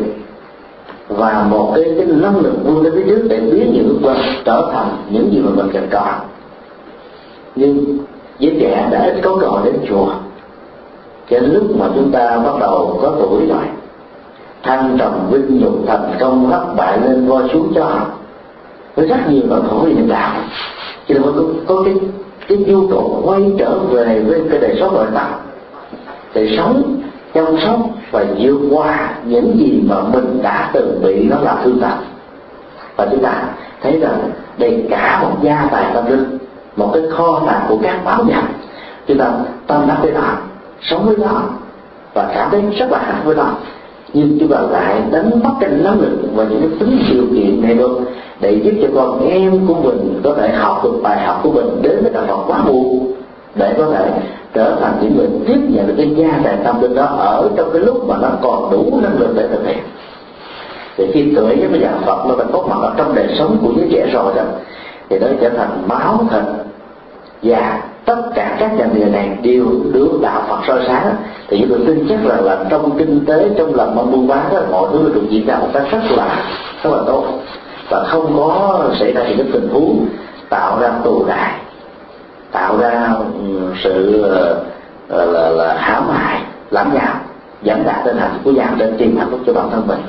và một cái, cái năng lực vươn lên phía trước để biến những ước mơ trở thành những gì mà mình cần có. Nhưng giới trẻ đã ít có cơ hội đến chùa. Cho lúc mà chúng ta bắt đầu có tuổi rồi thăng trầm vinh nhục thành công thất bại lên voi xuống cho với rất nhiều nỗi khổ hiện nhân đạo cho nên có, có cái cái nhu cầu quay trở về với cái đời sống nội tâm để sống chăm sóc và vượt qua những gì mà mình đã từng bị nó làm thương tật và chúng ta thấy rằng đây cả một gia tài tâm linh một cái kho tàng của các báo nhập chúng ta tâm đắc với nó sống với nó và cảm thấy rất là hạnh với nó nhưng chúng ta lại đánh mất cái năng lực và những cái tính điều kiện này được để giúp cho con em của mình có thể học được bài học của mình đến với đạo Phật quá muộn. Để có thể trở thành những người tiếp nhận được cái gia tài tâm linh đó ở trong cái lúc mà nó còn đủ năng lực để thực hiện. Thì khi tuổi với dạng Phật nó đã có mặt ở trong đời sống của giới trẻ rồi đó, thì nó trở thành máu thịt. Và tất cả các ngành nghề này đều được đạo Phật soi sáng thì chúng tôi tin chắc rằng là trong kinh tế trong làm ăn buôn bán đó mọi thứ được diễn ra một cách rất là rất là tốt. Và không có xảy ra những cái tình huống tạo ra tù đại tạo ra sự là, là, là hãm hại lãm nhạo giảm đạt tinh hạnh của giảm đến tìm hạnh phúc cho bản thân mình.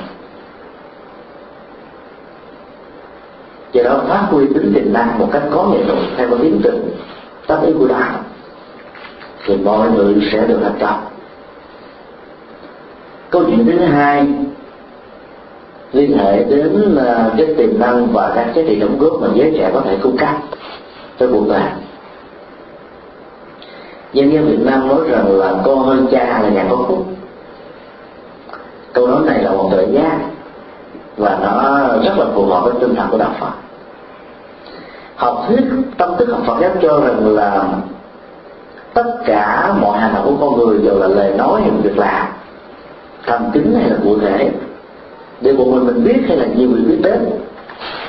Do đó phát huy tính tình năng một cách có nghệ thuật theo một tiến trình tác ý của đạo thì mọi người sẽ được thành công câu chuyện thứ hai liên hệ đến ờ, cái tiềm năng và các giá trị đóng góp mà giới trẻ có thể cung cấp cho cuộc đời. Dân gian Việt Nam nói rằng là con hơn cha là nhà có phúc. Câu nói này là một tự gian và nó rất là phù hợp với tinh thần của đạo Phật. Học thuyết, tâm thức học Phật giáo cho rằng là tất cả mọi hành động của con người đều là lời nói hay việc làm thầm kín hay là cụ thể? Để một mình mình biết hay là nhiều người biết đến?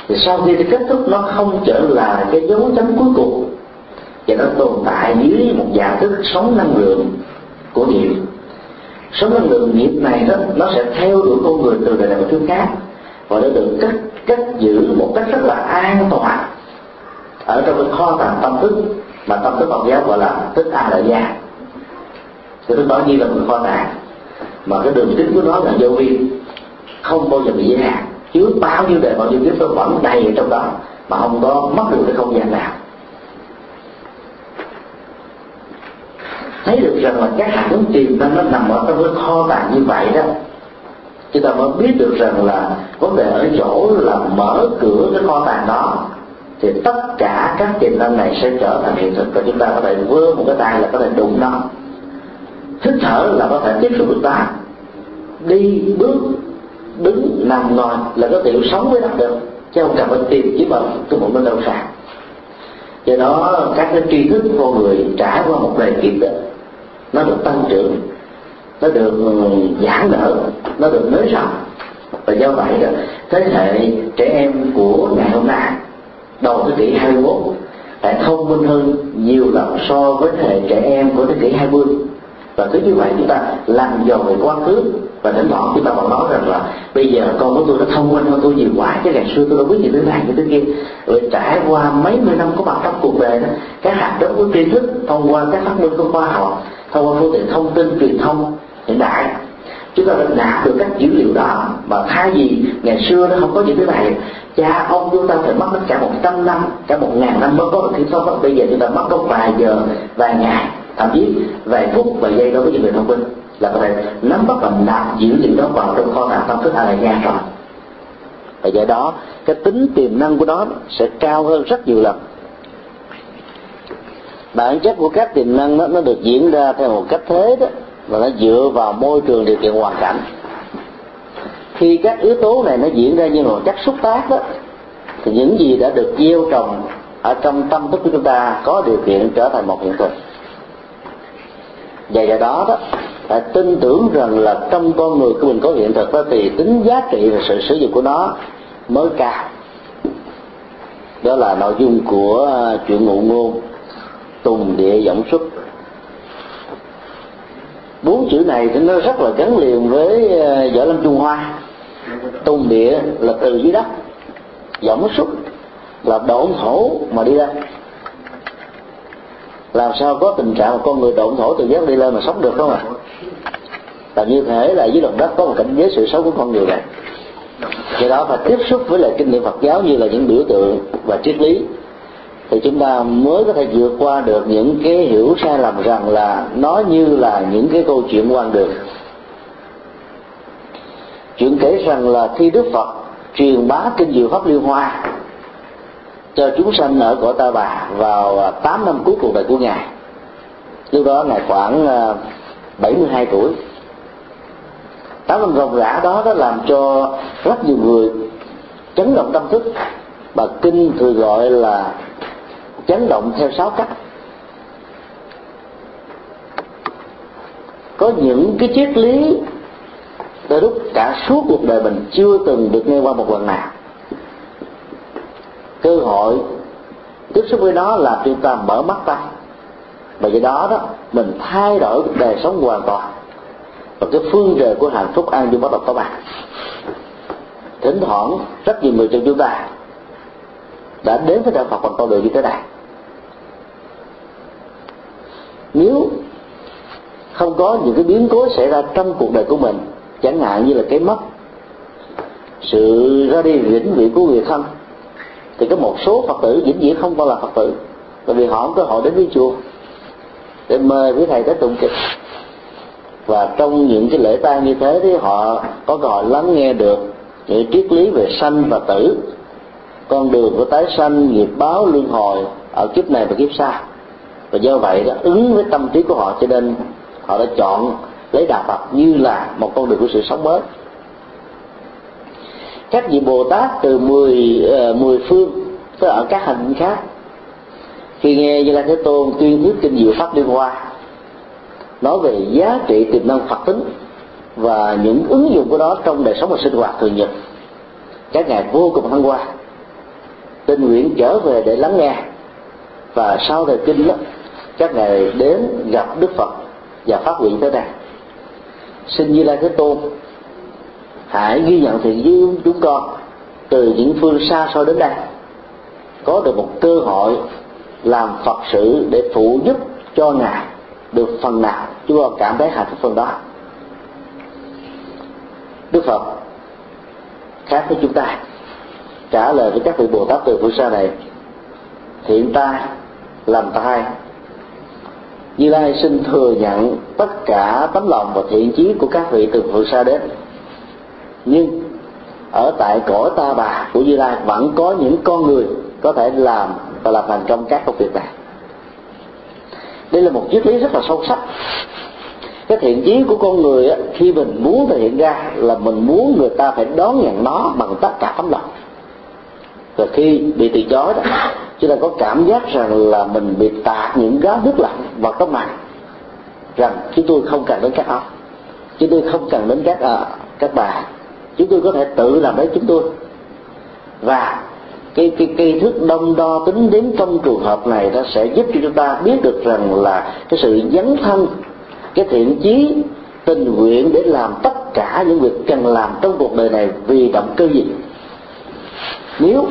Thì sau khi kết thúc nó không trở là cái dấu chấm cuối cùng, và nó tồn tại dưới một dạng thức sống năng lượng của nghiệp sống năng lượng nghiệp này đó, nó sẽ theo đuổi con người từ đời này một thứ khác, và nó được cất cất giữ một cách rất là an toàn. Ở trong cái kho tàng tâm thức, mà tâm thức Phật giáo gọi là thức a đại gia thì lúc đó như là một kho tàng mà cái đường kính của nó là vô vi. Không bao giờ bị giới hạn. Chứa bao nhiêu đề bao nhiêu kiếp nó vẫn đầy ở trong đó, mà không có mất được cái không gian nào. Thấy được rằng là các hạt giống tiềm năng nó nằm ở trong cái kho tàng như vậy đó, chúng ta mới biết được rằng là vấn đề ở chỗ là mở cửa cái kho tàng đó, thì tất cả các tiềm năng này sẽ trở thành hiện thực và chúng ta có thể vươn một cái tay là có thể đụng nó thích thở là có thể tiếp xúc được ta đi bước đứng nằm ngồi là có thể sống với đất được. Chứ không cần phải tìm chỉ bằng cái bụng bên đâu sạc do đó các cái tri thức của con người trải qua một đời kiếp đó, nó được tăng trưởng nó được ừ, giãn nở nó được nới rộng. Và do vậy đó thế hệ trẻ em của ngày hôm nay đầu thế kỷ 21 lại thông minh hơn nhiều lần so với thế hệ trẻ em của thế kỷ 20 và cứ như vậy chúng ta làm giàu về quá khứ. Và thỉnh thoảng chúng ta còn nói rằng là bây giờ con của tôi nó thông minh hơn tôi nhiều quá. Chứ ngày xưa tôi đâu biết gì thứ này như thế kia. Rồi trải qua mấy mươi năm có mặt trong cuộc đời đó các hạt giống của tri thức thông qua các phát minh của khoa học, thông qua phương tiện thông tin truyền thông hiện đại, chúng ta đã nạp được các dữ liệu đó. Mà thay vì ngày xưa nó không có những thứ này, cha ông chúng ta phải mất cả một trăm năm, cả một ngàn năm mới có được kiểm soát bây giờ chúng ta mất có vài giờ, vài ngày thậm chí vài phút vài giây đối với những người thông minh là có thể nắm bắt và nạp dữ liệu đó vào trong kho tàng tâm thức a la nha rồi và do đó cái tính tiềm năng của nó sẽ cao hơn rất nhiều lần. Bản chất của các tiềm năng đó, nó được diễn ra theo một cách thế đó và nó dựa vào môi trường điều kiện hoàn cảnh. Khi các yếu tố này nó diễn ra như một chất xúc tác đó thì những gì đã được gieo trồng ở trong tâm thức của chúng ta có điều kiện trở thành một hiện thực và do đó đó phải tin tưởng rằng là trong con người của mình có hiện thực đó, thì tính giá trị và sự sử dụng của nó mới cao. Đó là nội dung của à, chuyện ngụ ngôn, tùng địa giọng xuất. Bốn chữ này thì nó rất là gắn liền với à, võ lâm trung hoa. Tùng địa là từ dưới đất, giọng xuất là độn thổ mà đi lên làm sao có tình trạng một con người độn thổ từ dưới đi lên mà sống được không ạ à? là như thế là dưới lòng đất có một cảnh giới sự sống của con người này. Do đó phải tiếp xúc với lại kinh nghiệm Phật giáo như là những biểu tượng và triết lý. Thì chúng ta mới có thể vượt qua được những cái hiểu sai lầm rằng là nó như là những cái câu chuyện quan đường. Chuyện kể rằng là khi Đức Phật truyền bá kinh diệu pháp liên hoa cho chúng sanh ở cõi ta bà vào à, 8 năm cuối cuộc đời của ngài. Lúc đó ngài khoảng à, 72 tuổi. Tám năm ròng rã đó đã làm cho rất nhiều người chấn động tâm thức. Và kinh thường gọi là chấn động theo sáu cách. Có những cái triết lý đôi lúc cả suốt cuộc đời mình chưa từng được nghe qua một lần nào cơ hội. Tiếp xúc với nó là chúng ta mở mắt ra, và do đó đó mình thay đổi đời sống hoàn toàn. Và cái phương trời của hạnh phúc an vui bắt đầu có mặt. Thỉnh thoảng rất nhiều người trong chúng ta đã đến với đạo Phật bằng con đường như thế này. Nếu không có những cái biến cố xảy ra trong cuộc đời của mình chẳng hạn như là cái mất sự ra đi vĩnh viễn của người thân thì có một số phật tử vĩnh viễn không còn là phật tử. Bởi vì họ không có hội đến với chùa để mời quý thầy tới tụng kinh. Và trong những cái lễ tang như thế thì họ có cơ hội lắng nghe được những triết lý về sanh và tử. Con đường của tái sanh, nghiệp báo, luân hồi ở kiếp này và kiếp sau. Và do vậy đó, ứng với tâm trí của họ cho nên họ đã chọn lấy đạo Phật như là một con đường của sự sống mới các vị Bồ Tát từ mười ờ, mười phương, tức ở các hành khác. Khi nghe Như Lai Thế Tôn tuyên thuyết kinh diệu pháp liên hoa, nói về giá trị tiềm năng Phật tính và những ứng dụng của đó trong đời sống và sinh hoạt thường nhật. Các ngài vô cùng thăng hoa, tình nguyện trở về để lắng nghe. Và sau thời kinh đó, các ngài đến gặp đức phật và phát nguyện tới đây. Xin như lai thế tôn hãy ghi nhận thiện với chúng con từ những phương xa xôi đến đây. Có được một cơ hội làm phật sự để phụ giúp cho ngài được phần nào. Chúng con cảm thấy hạnh phúc phần đó. Đức phật khác với chúng ta. Trả lời với các vị bồ tát từ phương xa này, thiện tai làm tai. Như lai xin thừa nhận tất cả tấm lòng và thiện chí của các vị từ phương xa đến nhưng ở tại cõi ta bà của như lai vẫn có những con người có thể làm và làm thành công các công việc này. Đây là một triết lý rất là sâu sắc. Cái thiện chí của con người á, khi mình muốn thể hiện ra là mình muốn người ta phải đón nhận nó bằng tất cả tấm lòng. Và khi bị từ chối đó chúng ta có cảm giác rằng là mình bị tạt những gáo nước lạnh vào tấm mặt rằng chúng tôi không cần đến các ông chúng tôi không cần đến các à, các bà chúng tôi có thể tự làm đấy, chúng tôi. Và cái cái cái thức đông đo tính đến trong trường hợp này nó sẽ giúp cho chúng ta biết được rằng là cái sự dấn thân, cái thiện chí, tình nguyện để làm tất cả những việc cần làm trong cuộc đời này vì động cơ gì? Nếu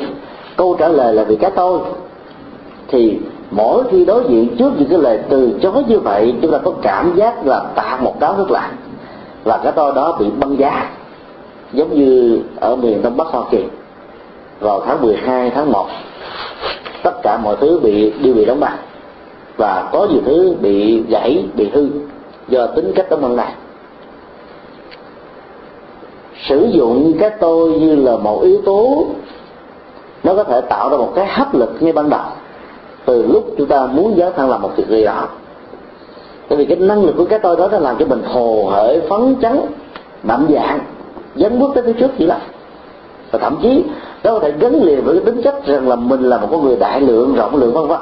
câu trả lời là vì cái tôi, thì mỗi khi đối diện trước những cái lời từ chối như vậy, chúng ta có cảm giác là tạo một cáo rất lạnh và cái tôi đó bị băng giá giống như ở miền đông bắc hoa kỳ vào tháng 12, tháng 1 tất cả mọi thứ bị đều bị đóng băng. Và có nhiều thứ bị gãy bị hư do tính cách đóng băng này. Sử dụng cái tôi như là một yếu tố nó có thể tạo ra một cái hấp lực ngay ban đầu. Từ lúc chúng ta muốn giáo thăng làm một việc gì đó. Tại vì cái năng lực của cái tôi đó nó làm cho mình hồ hởi phấn chấn mạnh dạng dấn bước tới phía trước vậy lắm. Và thậm chí nó có thể gắn liền với cái tính chất rằng là mình là một con người đại lượng, rộng lượng, vân vân.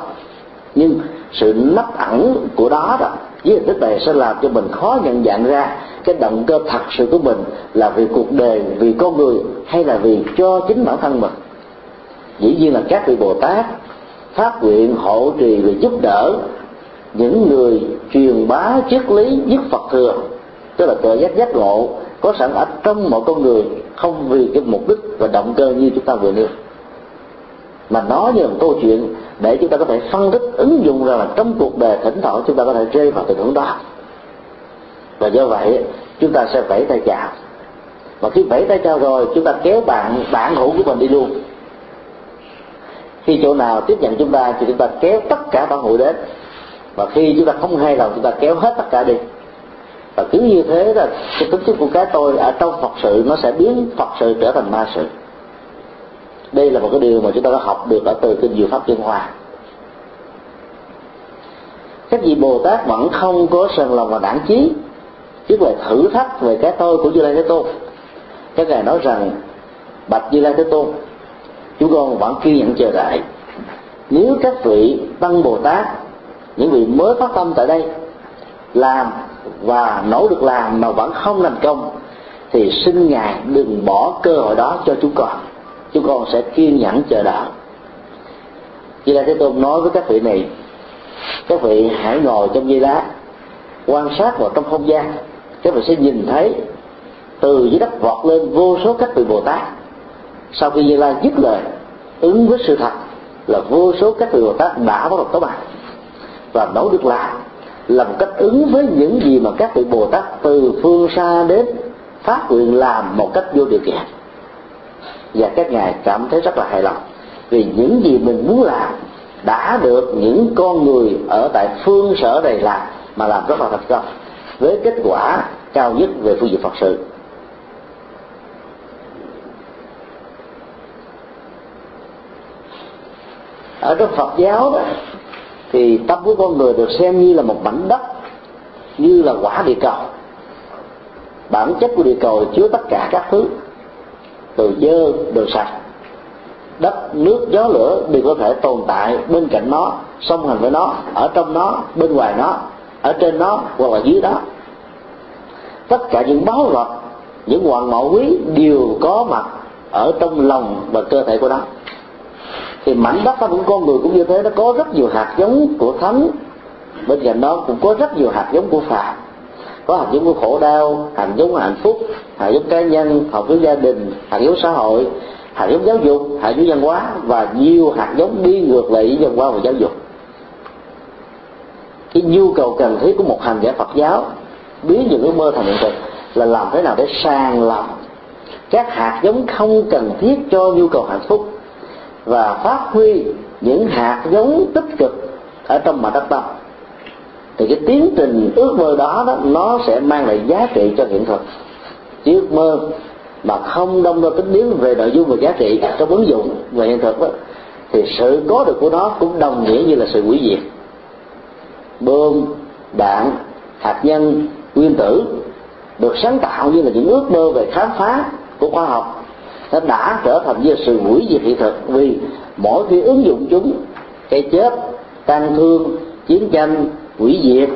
Nhưng sự nấp ẩn của đó đó, với hình thức này sẽ làm cho mình khó nhận dạng ra cái động cơ thật sự của mình là vì cuộc đời, vì con người hay là vì cho chính bản thân mình. Dĩ nhiên là các vị bồ tát phát nguyện hộ trì và giúp đỡ những người truyền bá triết lý nhất phật thừa tức là tự giác giác ngộ có sẵn ở trong mọi con người, không vì cái mục đích và động cơ như chúng ta vừa nêu. Mà nó như một câu chuyện để chúng ta có thể phân tích, ứng dụng ra là trong cuộc đời thỉnh thoảng chúng ta có thể rơi vào tình huống đó. Và do vậy, chúng ta sẽ vẫy tay chào. Và khi vẫy tay chào rồi, chúng ta kéo bạn bạn hữu của mình đi luôn. Khi chỗ nào tiếp nhận chúng ta thì chúng ta kéo tất cả bạn hữu đến. Và khi chúng ta không hay lòng, chúng ta kéo hết tất cả đi và cứ như thế là cái tính chất của cái tôi ở trong phật sự nó sẽ biến phật sự trở thành ma sự. Đây là một cái điều mà chúng ta đã học được ở từ kinh diệu pháp chân hòa. Các vị bồ tát vẫn không có sân lòng và đảng trí tức là thử thách về cái tôi của như lai thế tôn. Các ngài nói rằng, bạch như lai thế tôn, chúng con vẫn kiên nhẫn chờ đợi. Nếu các vị tăng bồ tát, những vị mới phát tâm tại đây, làm và nỗ lực làm mà vẫn không thành công, thì xin ngài đừng bỏ cơ hội đó cho chúng con. Chúng con sẽ kiên nhẫn chờ đợi. Như là Thế Tôn nói với các vị này, các vị hãy ngồi trong dây đá, quan sát vào trong không gian. Các vị sẽ nhìn thấy từ dưới đất vọt lên vô số các vị bồ tát. Sau khi như lai dứt lời, ứng với sự thật là vô số các vị bồ tát đã bắt đầu có mặt và nỗ lực làm làm cách ứng với những gì mà các vị bồ tát từ phương xa đến phát nguyện làm một cách vô điều kiện. Và các ngài cảm thấy rất là hài lòng, vì những gì mình muốn làm đã được những con người ở tại phương sở này làm mà làm rất là thành công, với kết quả cao nhất về phương diện phật sự. Ở trong Phật giáo đó thì tâm của con người được xem như là một mảnh đất, như là quả địa cầu. Bản chất của địa cầu chứa tất cả các thứ, từ dơ, đồ sạch. Đất, nước, gió, lửa đều có thể tồn tại bên cạnh nó, song hành với nó, ở trong nó, bên ngoài nó, ở trên nó hoặc là dưới đó. Tất cả những báu vật, những hoàng mẫu quý đều có mặt ở trong lòng và cơ thể của nó thì mảnh đất của con người cũng như thế nó có rất nhiều hạt giống của thánh bên cạnh đó cũng có rất nhiều hạt giống của phàm có hạt giống của khổ đau hạt giống của hạnh phúc hạt giống cá nhân hạt giống gia đình hạt giống xã hội hạt giống giáo dục hạt giống văn hóa và nhiều hạt giống đi ngược lại với văn hóa và giáo dục cái nhu cầu cần thiết của một hành giả Phật giáo biến những ước mơ thành hiện thực là làm thế nào để sàng lọc các hạt giống không cần thiết cho nhu cầu hạnh phúc và phát huy những hạt giống tích cực ở trong mặt đất tâm thì cái tiến trình ước mơ đó, đó nó sẽ mang lại giá trị cho hiện thực. Chứ ước mơ mà không đông đo tính biến về nội dung và giá trị trong ứng dụng về hiện thực đó, thì sự có được của nó cũng đồng nghĩa như là sự hủy diệt. Bơm, đạn hạt nhân nguyên tử được sáng tạo như là những ước mơ về khám phá của khoa học nó đã trở thành như sự hủy diệt hiện thực vì mỗi khi ứng dụng chúng, cái chết tăng thương, chiến tranh hủy diệt,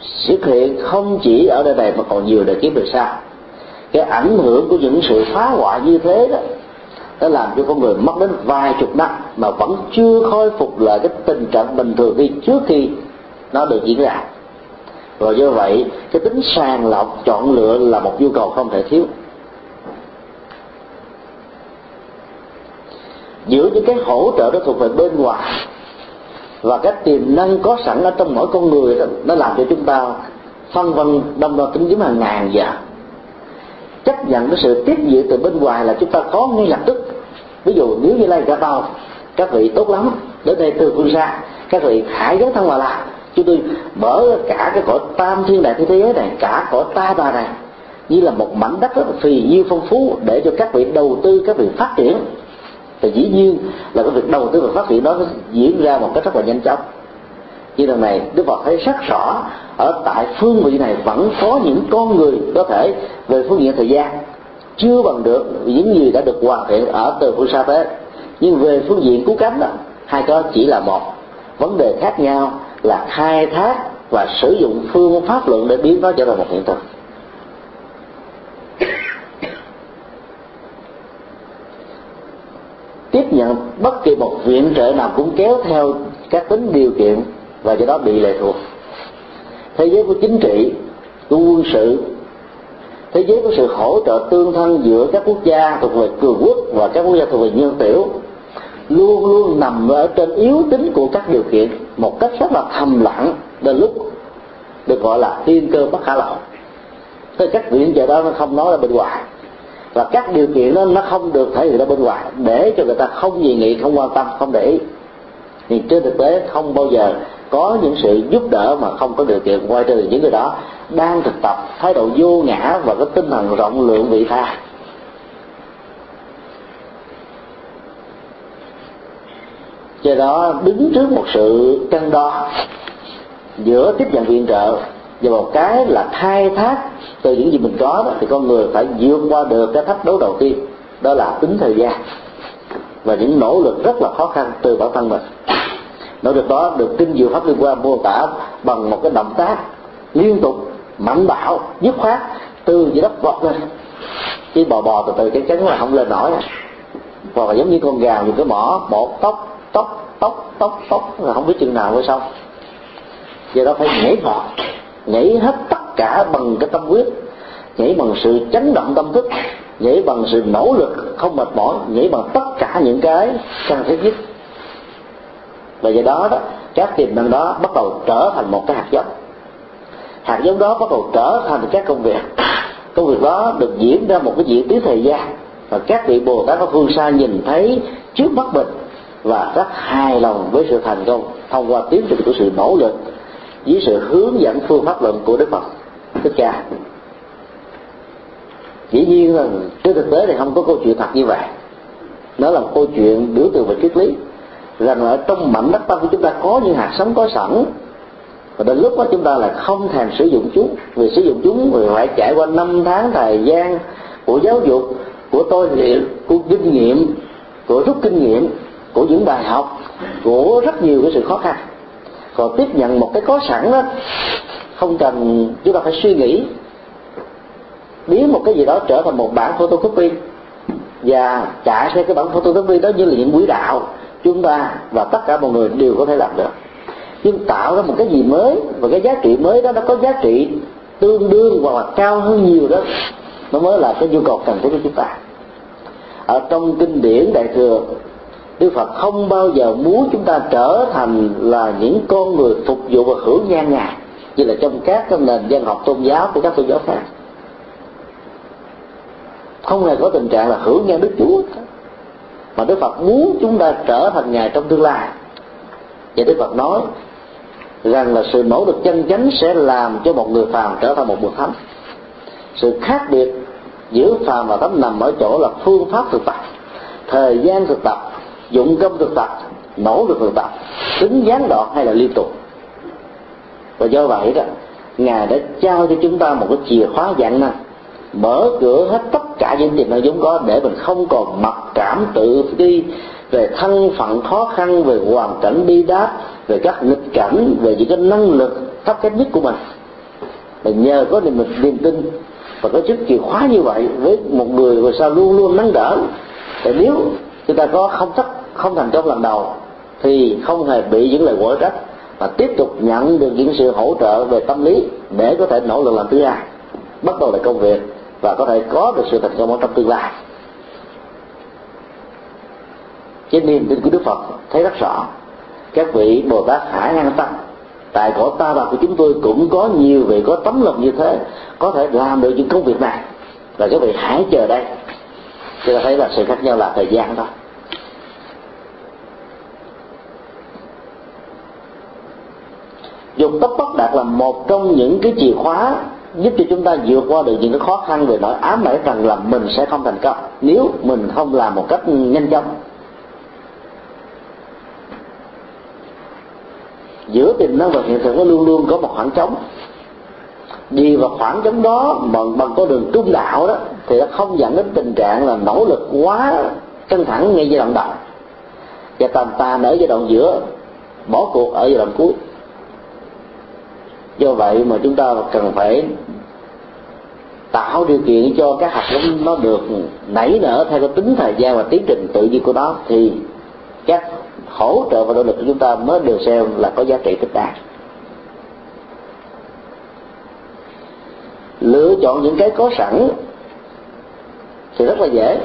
xuất hiện không chỉ ở đời này mà còn nhiều đời kiếp về sau. Cái ảnh hưởng của những sự phá hoại như thế đó, nó làm cho con người mất đến vài chục năm mà vẫn chưa khôi phục lại cái tình trạng bình thường đi trước khi nó được diễn ra. Rồi do vậy, cái tính sàng lọc, chọn lựa là một nhu cầu không thể thiếu. Giữa những cái hỗ trợ đó thuộc về bên ngoài. Và cái tiềm năng có sẵn ở trong mỗi con người đó, nó làm cho chúng ta phân vân đâm ra tính kiếm hàng ngàn giờ chấp nhận cái sự tiếp dự từ bên ngoài là chúng ta có ngay lập tức. Ví dụ nếu như lai cả tàu các vị tốt lắm đến đây từ phương xa các vị hãy dấn thân vào làm chúng tôi mở cả cái cõi tam thiên đại thế giới này cả cõi ta bà này như là một mảnh đất rất là phì nhiêu phong phú để cho các vị đầu tư các vị phát triển thì dĩ nhiên là cái việc đầu tư và phát triển đó nó diễn ra một cách rất là nhanh chóng. Như lần này, đức phật thấy rất rõ ở tại phương vị này vẫn có những con người có thể về phương diện thời gian. Chưa bằng được những gì đã được hoàn thiện ở từ phương xa tới. Nhưng về phương diện cứu cánh đó, hai cái chỉ là một. Vấn đề khác nhau là khai thác và sử dụng phương pháp luận để biến nó trở thành một hiện thực. Tiếp nhận bất kỳ một viện trợ nào cũng kéo theo các tính điều kiện và do đó bị lệ thuộc. Thế giới của chính trị, của quân sự, thế giới của sự hỗ trợ tương thân giữa các quốc gia thuộc về cường quốc và các quốc gia thuộc về nhân tiểu luôn luôn nằm ở trên yếu tính của các điều kiện một cách rất là thầm lặng đến lúc được gọi là thiên cơ bất khả lậu. Cái cách viện trợ đó nó không nói là bên ngoài và các điều kiện đó nó không được thể hiện ra bên ngoài. Để cho người ta không dị nghị, không quan tâm, không để ý. Thì trên thực tế không bao giờ có những sự giúp đỡ mà không có điều kiện. Quay trừ những người đó đang thực tập, thái độ vô ngã và cái tinh thần rộng lượng vị tha. Do đó, đứng trước một sự cân đo giữa tiếp nhận viện trợ và một cái là khai thác từ những gì mình có đó, thì con người phải vượt qua được cái thách đố đầu tiên đó là tính thời gian. Và những nỗ lực rất là khó khăn từ bản thân mình. Nỗ lực đó được kinh diệu pháp liên quan mô tả bằng một cái động tác liên tục mạnh bạo dứt khoát từ dưới đất vọt lên. Chứ bò bò từ từ cái chắn là không lên nổi. Hoặc là giống như con gà dùng cái mỏ một tóc tóc tóc tóc tóc là không biết chừng nào mới xong. Do đó phải nhảy vọt nhảy hết tất cả bằng cái tâm quyết nhảy bằng sự chấn động tâm thức, nhảy bằng sự nỗ lực không mệt mỏi, nhảy bằng tất cả những cái cần thiết nhất. Và do đó đó, các tiềm năng đó bắt đầu trở thành một cái hạt giống. Hạt giống đó bắt đầu trở thành các công việc. Công việc đó được diễn ra một cái diễn tiến thời gian và các vị bồ tát có phương xa nhìn thấy trước mắt mình và rất hài lòng với sự thành công thông qua tiến trình của sự nỗ lực dưới sự hướng dẫn phương pháp luận của đức phật, thích ca. Dĩ nhiên là trên thực tế thì không có câu chuyện thật như vậy. Nó là một câu chuyện biểu tượng về triết lý, rằng ở trong mảnh đất tâm của chúng ta có những hạt sống có sẵn, và đến lúc đó chúng ta lại không thèm sử dụng chúng, vì sử dụng chúng thì phải trải qua năm tháng thời gian của giáo dục, của tôi luyện của kinh nghiệm, của rút kinh nghiệm, của những bài học, của rất nhiều cái sự khó khăn còn tiếp nhận một cái có sẵn đó không cần, chúng ta phải suy nghĩ, biến một cái gì đó trở thành một bản photocopy và chạy theo cái bản photocopy đó như là những quỹ đạo chúng ta và tất cả mọi người đều có thể làm được. Nhưng tạo ra một cái gì mới và cái giá trị mới đó, nó có giá trị tương đương hoặc là cao hơn nhiều đó, nó mới là cái nhu cầu cần thiết của chúng ta. Ở trong kinh điển đại thừa Đức Phật không bao giờ muốn chúng ta trở thành là những con người phục vụ và hưởng nhan ngài như là trong các cái nền văn học tôn giáo của các tôn giáo khác. Không hề có tình trạng là hưởng nhan Đức Chúa. Mà Đức Phật muốn chúng ta trở thành ngài trong tương lai. Và Đức Phật nói rằng là sự nỗ lực chân chánh sẽ làm cho một người phàm trở thành một bậc thánh. Sự khác biệt giữa phàm và thánh nằm ở chỗ là phương pháp thực tập, thời gian thực tập dụng công thực tập nỗ lực thực tập tính gián đoạn hay là liên tục? Và do vậy đó, ngài đã trao cho chúng ta một cái chìa khóa dạng năng mở cửa hết tất cả những tiềm năng vốn có để mình không còn mặc cảm tự ti về thân phận khó khăn, về hoàn cảnh bi đát, về các nghịch cảnh, về những cái năng lực thấp kém nhất của mình. Và nhờ có niềm niềm tin và có chức chìa khóa như vậy với một người người sao luôn luôn nắng đỡ. Thì nếu chúng ta có không thất, không thành công lần đầu, thì không hề bị những lời quở trách và tiếp tục nhận được những sự hỗ trợ về tâm lý để có thể nỗ lực làm thứ hai bắt đầu lại công việc và có thể có được sự thành công ở trong tương lai. Cái niềm tin của đức phật thấy rất rõ. Các vị bồ tát hải an tâm. Tại cõi ta bà của chúng tôi cũng có nhiều vị có tấm lòng như thế, có thể làm được những công việc này. Và các vị hãy chờ đây chúng ta thấy là sự khác nhau là thời gian thôi. Dùng tốc bất đạt là một trong những cái chìa khóa giúp cho chúng ta vượt qua được những cái khó khăn về nỗi ám ảnh rằng là mình sẽ không thành công nếu mình không làm một cách nhanh chóng. Giữa tiềm năng và hiện thực nó luôn luôn có một khoảng trống đi vào khoảng trống đó bằng bằng con đường trung đạo đó, thì nó không dẫn đến tình trạng là nỗ lực quá căng thẳng ngay giai đoạn đầu. Và tàn tàn ở giai đoạn giữa, bỏ cuộc ở giai đoạn cuối. Do vậy mà chúng ta cần phải tạo điều kiện cho các hạt giống nó được nảy nở theo cái tính thời gian và tiến trình tự nhiên của nó, thì các hỗ trợ và nỗ lực của chúng ta mới được xem là có giá trị thích đáng. Lựa chọn những cái có sẵn thì rất là dễ.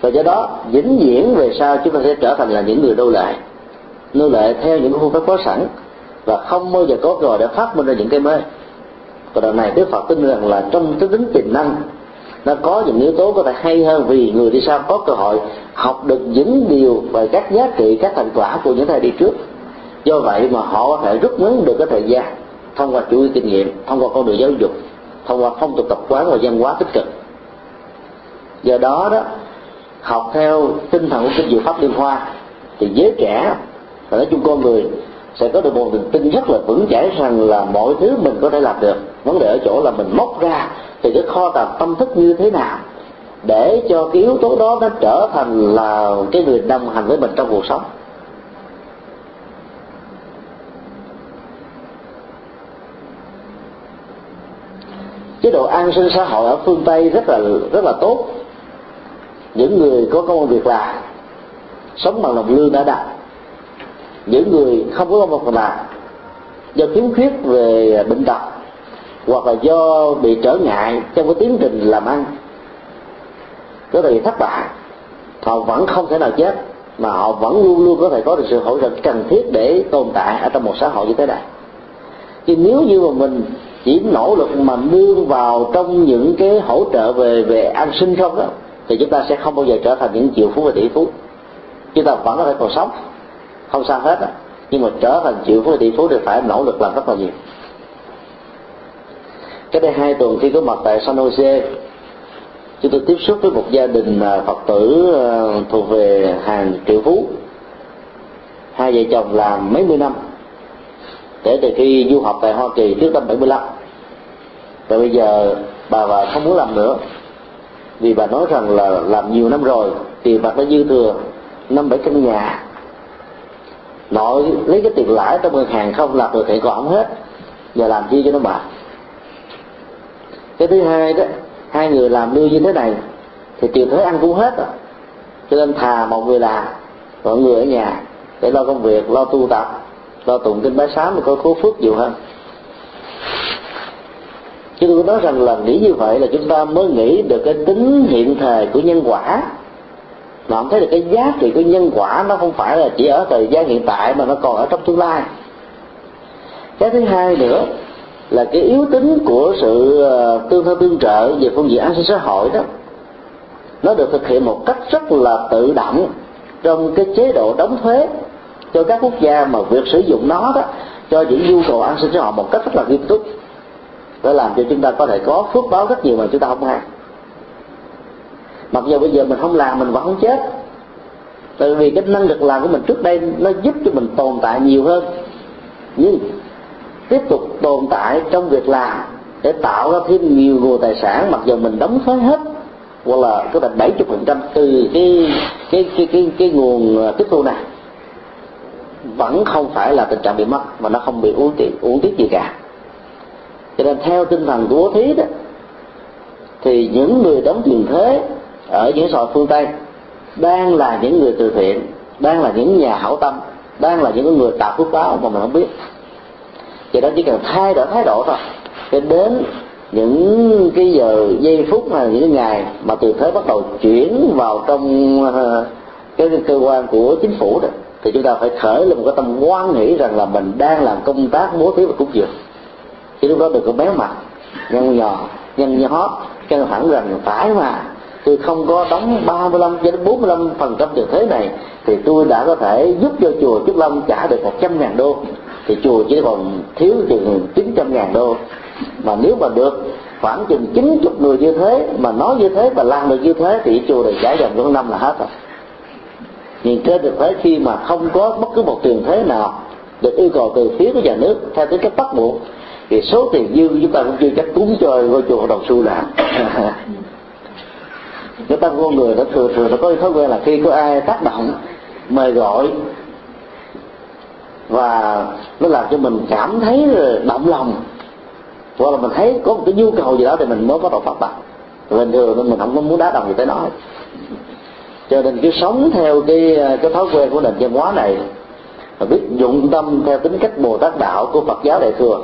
Và do đó, vĩnh viễn về sau chúng ta sẽ trở thành là những người nô lệ. Nô lệ theo những phương pháp có sẵn và không bao giờ có cơ để phát minh ra những cái mới. Và đoạn này đức phật tin rằng là trong cái tính tiềm năng, nó có những yếu tố có thể hay hơn vì người đi sau có cơ hội học được những điều về các giá trị, các thành quả của những thầy đi trước. Do vậy mà họ có thể rút ngắn được cái thời gian thông qua chủ kinh nghiệm, thông qua con đường giáo dục thông qua phong tục tập quán và văn hóa tích cực. Do đó đó, học theo tinh thần của kinh diệu pháp liên hoa, thì giới trẻ, và nói chung con người, sẽ có được một niềm tin rất là vững chãi rằng là mọi thứ mình có thể làm được. Vấn đề ở chỗ là mình móc ra thì cái kho tàng tâm thức như thế nào để cho cái yếu tố đó nó trở thành là cái người đồng hành với mình trong cuộc sống. Chế độ an sinh xã hội ở phương tây rất là rất là tốt. Những người có công việc làm, sống bằng đồng lương đã đạt. Những người không có công việc làm, do khiếm khuyết về bệnh tật, hoặc là do bị trở ngại trong cái tiến trình làm ăn, có thể thất bại. Họ vẫn không thể nào chết, mà họ vẫn luôn luôn có thể có được sự hỗ trợ cần thiết để tồn tại ở trong một xã hội như thế này. Chứ nếu như mà mình chỉ nỗ lực mà nương vào trong những cái hỗ trợ về về an sinh không đó, thì chúng ta sẽ không bao giờ trở thành những triệu phú và tỷ phú. Chúng ta vẫn có thể còn sống, không sao hết à nhưng mà trở thành triệu phú và tỷ phú thì phải nỗ lực làm rất là nhiều. Cái đây hai, tuần khi có mặt tại San Jose, chúng tôi tiếp xúc với một gia đình phật tử ờ, thuộc về hàng triệu phú. Hai vợ chồng làm mấy mươi năm, kể từ khi du học tại Hoa Kỳ trước năm 75 và bây giờ bà bà không muốn làm nữa. Vì bà nói rằng là làm nhiều năm rồi tiền bạc đã dư thừa năm bảy căn nhà nội lấy cái tiền lãi trong ngân hàng không làm được thì còn không hết. Giờ làm chi cho nó bà cái thứ hai đó, hai người làm lương như thế này, thì tiền thuế ăn cũng hết rồi. Cho nên thà một người làm mọi người ở nhà, để lo công việc, lo tu tập, lo tụng kinh bái sám thì có phú phước nhiều hơn chứ tôi nói rằng là nghĩ như vậy là chúng ta mới nghĩ được cái tính hiện thời của nhân quả. Mà không thấy được cái giá trị của nhân quả, nó không phải là chỉ ở thời gian hiện tại mà nó còn ở trong tương lai. Cái thứ hai nữa là cái yếu tính của sự ờ, tương thân tương trợ về phương diện an sinh xã hội đó, nó được thực hiện một cách rất là tự động trong cái chế độ đóng thuế cho các quốc gia mà việc sử dụng nó đó, cho những nhu cầu an sinh xã hội một cách rất là nghiêm túc để làm cho chúng ta có thể có phước báo rất nhiều mà chúng ta không hay mặc dù bây giờ mình không làm, mình vẫn không chết. Tại vì cái năng lực làm của mình trước đây nó giúp cho mình tồn tại nhiều hơn. Nhưng tiếp tục tồn tại trong việc làm để tạo ra thêm nhiều nguồn tài sản, mặc dù mình đóng thuế hết, hoặc là có thể bảy chục phần trăm từ cái cái cái cái cái nguồn ờ, tiếp thu này, vẫn không phải là tình trạng bị mất mà nó không bị uống tiếc uống tiếc gì cả cho nên theo tinh thần của bố thí đó, thì những người đóng tiền thuế ở những xã phương tây đang là những người từ thiện, đang là những nhà hảo tâm, đang là những người tạo phước báo mà mình không biết. Vậy đó chỉ cần thay đổi thái độ thôi. Cho đến những cái giờ, giây phút mà những ngày mà từ thế bắt đầu chuyển vào trong ờ, cái cơ quan của chính phủ đó, thì chúng ta phải khởi lên một cái tâm quan nghĩ rằng là mình đang làm công tác bố thí và cúng dường chứ lúc đó đừng có béo mặt, nhăn nhò, nhăn nhó chân thẳng rằng phải mà. Tôi không có đóng 35 cho đến 45 phần trăm tiền thuế này, thì tôi đã có thể giúp cho chùa Trúc Lâm trả được 100 ngàn đô. Thì chùa chỉ còn thiếu chừng 900 ngàn đô. Mà nếu mà được khoảng chừng 90 người như thế, mà nói như thế và làm được như thế, thì chùa này trả dần trong năm là hết rồi. Nhưng trên thực tế khi mà không có bất cứ một tiền thuế nào được yêu cầu từ phía của nhà nước, theo tính cách bắt buộc thì số tiền dư chúng ta cũng chưa chắc cúng cho ngôi chùa hội đồng xu là cái tâm con người nó thường thường nó có thói quen là khi có ai tác động, mời gọi, và nó làm cho mình cảm thấy động lòng, hoặc là mình thấy có một cái nhu cầu gì đó thì mình mới có đầu phát bằng bình thường nên mình không có muốn đá đồng gì tới nói cho nên cứ sống theo cái cái thói quen của nền văn hóa này, và biết dụng tâm theo tính cách bồ tát đạo của phật giáo đại thừa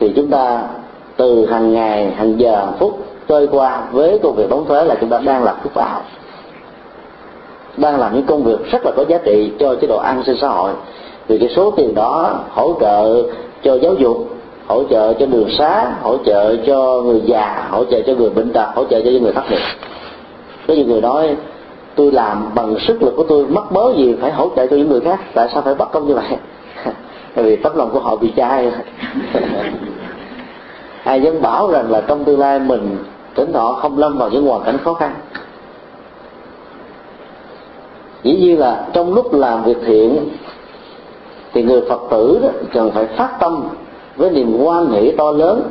thì chúng ta từ hàng ngày, hàng giờ, hàng phút trôi qua với công việc đóng thuế là chúng ta đang làm phúc báo đang làm những công việc rất là có giá trị cho chế độ an sinh xã hội. Vì cái số tiền đó hỗ trợ cho giáo dục, hỗ trợ cho đường xá, hỗ trợ cho người già, hỗ trợ cho người bệnh tật, hỗ trợ cho những người thất nghiệp. Có nhiều người nói, tôi làm bằng sức lực của tôi mất mớ gì phải hỗ trợ cho những người khác, tại sao phải bắt công như vậy? Vì tấm lòng của họ bị chai. Ai dám bảo rằng là trong tương lai mình tỉnh thọ không lâm vào những hoàn cảnh khó khăn. Dĩ nhiên là trong lúc làm việc thiện thì người phật tử đó cần phải phát tâm với niềm quan hỷ to lớn.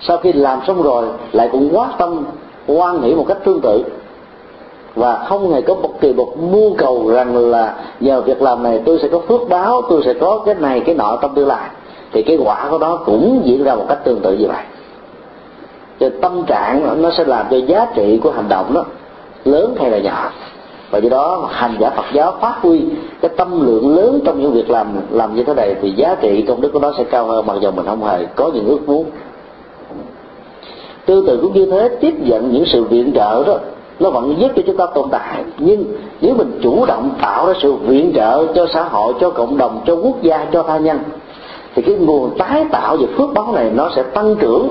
Sau khi làm xong rồi lại cũng quá tâm quan hỷ một cách tương tự và không hề có bất kỳ một mưu cầu rằng là nhờ việc làm này tôi sẽ có phước báo, tôi sẽ có cái này, cái nọ trong tương lai. Thì cái quả của nó cũng diễn ra một cách tương tự như vậy. Cho tâm trạng nó sẽ làm cho giá trị của hành động đó lớn hay là nhỏ. Và do đó hành giả Phật giáo phát huy cái tâm lượng lớn trong những việc làm làm như thế này thì giá trị công đức của nó sẽ cao hơn mặc dù mình không hề có những ước muốn. Tương tự cũng như thế, tiếp nhận những sự viện trợ đó nó vẫn giúp cho chúng ta tồn tại. Nhưng nếu mình chủ động tạo ra sự viện trợ cho xã hội, cho cộng đồng, cho quốc gia, cho tha nhân, thì cái nguồn tái tạo về phước báo này nó sẽ tăng trưởng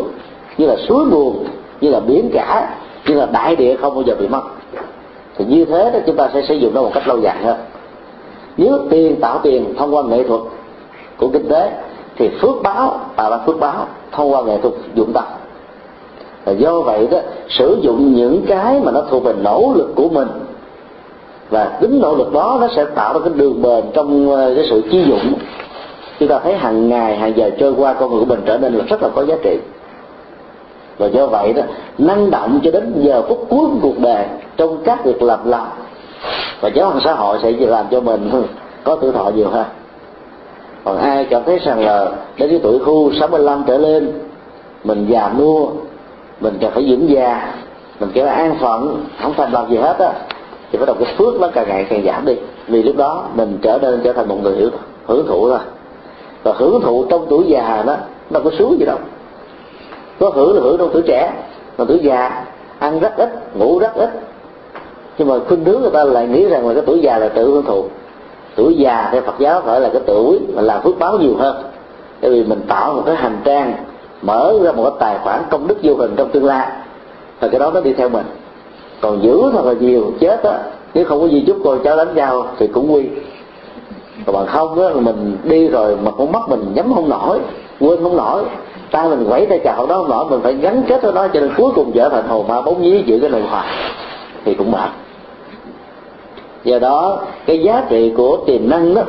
như là suối nguồn, như là biển cả, như là đại địa không bao giờ bị mất. Thì như thế đó chúng ta sẽ sử dụng nó một cách lâu dài hơn. Nếu tiền tạo tiền thông qua nghệ thuật của kinh tế, thì phước báo tạo ra phước báo thông qua nghệ thuật dụng tâm và do vậy đó, sử dụng những cái mà nó thuộc về nỗ lực của mình. Và tính nỗ lực đó, nó sẽ tạo ra cái đường bền trong ờ, cái sự chi dụng. Chúng ta thấy hàng ngày, hàng giờ trôi qua, con người của mình trở nên là rất là có giá trị. Và do vậy đó, năng động cho đến giờ phút cuối của cuộc đời trong các việc lập lại. Và giáo hoàng xã hội sẽ làm cho mình có tuổi thọ nhiều hơn. Còn ai cảm thấy rằng là đến cái tuổi khu 65 trở lên, mình già nua mình cần phải dưỡng già mình kêu là an phận, không thành làm gì hết á. Thì bắt đầu cái phước nó càng ngày càng giảm đi. Vì lúc đó mình trở nên trở thành một người hiểu hưởng thụ rồi và hưởng thụ trong tuổi già đó, nó có sướng gì đâu. Có hưởng là hưởng trong tuổi trẻ, mà tuổi già ăn rất ít, ngủ rất ít. Nhưng mà khuynh hướng người ta lại nghĩ rằng là cái tuổi già là tự hưởng thụ. Tuổi già theo Phật giáo phải là cái tuổi mà làm phước báo nhiều hơn. Tại vì mình tạo một cái hành trang mở ra một cái tài khoản công đức vô hình trong tương lai. Và cái đó nó đi theo mình. Còn giữ thật là nhiều, chết á, nếu không có gì chút con cháu đánh nhau thì cũng nguy. Còn bằng không á, mình đi rồi mà con mắt mình nhắm không nổi, quên không nổi ta mình quẩy tay chào đó không nổi, mình phải gắn kết với nó cho nên cuối cùng trở thành hồn ma bóng nhí giữ cái này hoài, thì cũng mệt. Do đó, cái giá trị của tiềm năng đó,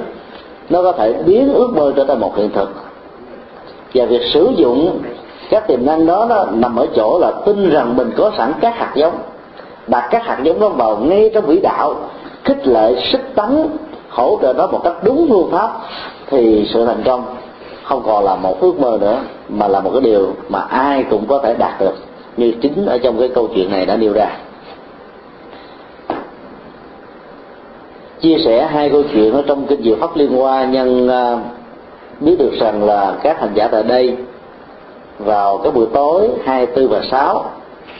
nó có thể biến ước mơ trở thành một hiện thực và việc sử dụng các tiềm năng đó, đó nằm ở chỗ là tin rằng mình có sẵn các hạt giống. Đặt các hạt giống đó vào ngay trong vĩ đạo khích lệ sức tấn hỗ trợ nó một cách đúng phương pháp thì sự thành công không còn là một ước mơ nữa mà là một cái điều mà ai cũng có thể đạt được. Như chính ở trong cái câu chuyện này đã nêu ra. Chia sẻ hai câu chuyện ở trong kinh diệu pháp liên hoa nhân à, biết được rằng là các hành giả tại đây vào cái buổi tối 24 và 6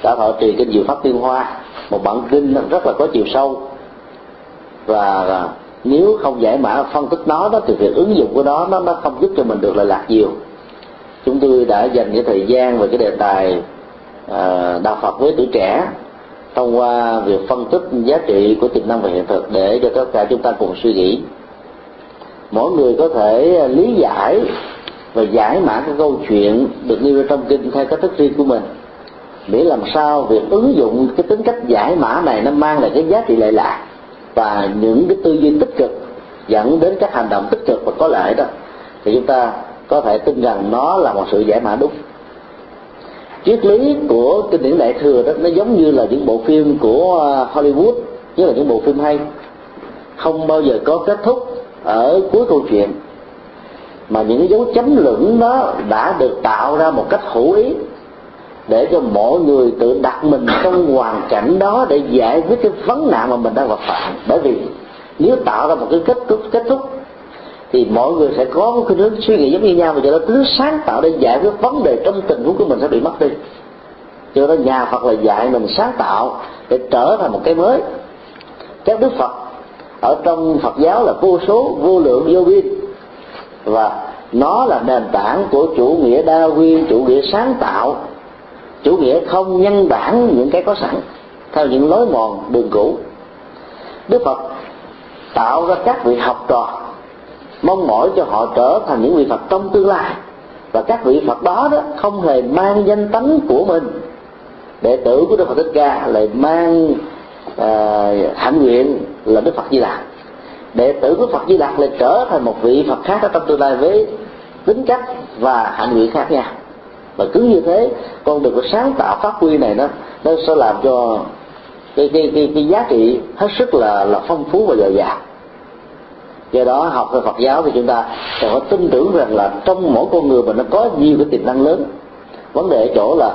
đã thọ trì kinh diệu pháp liên hoa một bản kinh rất là có chiều sâu. Và nếu không giải mã phân tích nó đó thì việc ứng dụng của nó nó nó không giúp cho mình được lợi lạc nhiều. Chúng tôi đã dành cái thời gian về cái đề tài à, đạo Phật với tuổi trẻ thông qua việc phân tích giá trị của tiềm năng và hiện thực để cho tất cả chúng ta cùng suy nghĩ mỗi người có thể à, lý giải và giải mã cái câu chuyện được nêu trong kinh theo cách thức riêng của mình. Để làm sao việc ứng dụng cái tính cách giải mã này nó mang lại cái giá trị lệ lạc và những cái tư duy tích cực dẫn đến các hành động tích cực và có lợi đó, thì chúng ta có thể tin rằng nó là một sự giải mã đúng. Triết lý của kinh điển đại thừa đó, nó giống như là những bộ phim của à, Hollywood như là những bộ phim hay. Không bao giờ có kết thúc ở cuối câu chuyện. Mà những cái dấu chấm lửng đó đã được tạo ra một cách hữu ý để cho mọi người tự đặt mình trong hoàn cảnh đó để giải quyết cái vấn nạn mà mình đang gặp phải. Bởi vì nếu tạo ra một cái kết thúc kết thúc, thì mọi người sẽ có một cái hướng suy nghĩ giống như nhau và cho nó tính sáng tạo để giải quyết vấn đề trong tình huống của mình sẽ bị mất đi. Cho đó nhà Phật là dạy mình sáng tạo để trở thành một cái mới. Các đức Phật ở trong Phật giáo là vô số, vô lượng, vô biên. Và nó là nền tảng của chủ nghĩa đa nguyên chủ nghĩa sáng tạo, chủ nghĩa không nhân bản những cái có sẵn, theo những lối mòn đường cũ. Đức phật tạo ra các vị học trò, mong mỏi cho họ trở thành những vị phật trong tương lai. Và các vị phật đó đó không hề mang danh tánh của mình. Đệ tử của đức phật thích ca lại mang Ờ, hạnh nguyện là đức phật di lặc đệ tử của phật di lặc lại trở thành một vị phật khác ở trong tương lai với tính cách và hạnh nguyện khác nhau. Và cứ như thế con đường của sáng tạo phát huy này nó nó sẽ làm cho cái cái cái, cái giá trị hết sức là là phong phú và dồi dào. Do đó học về Phật giáo thì chúng ta sẽ phải tin tưởng rằng là trong mỗi con người mình nó có nhiều cái tiềm năng lớn. Vấn đề ở chỗ là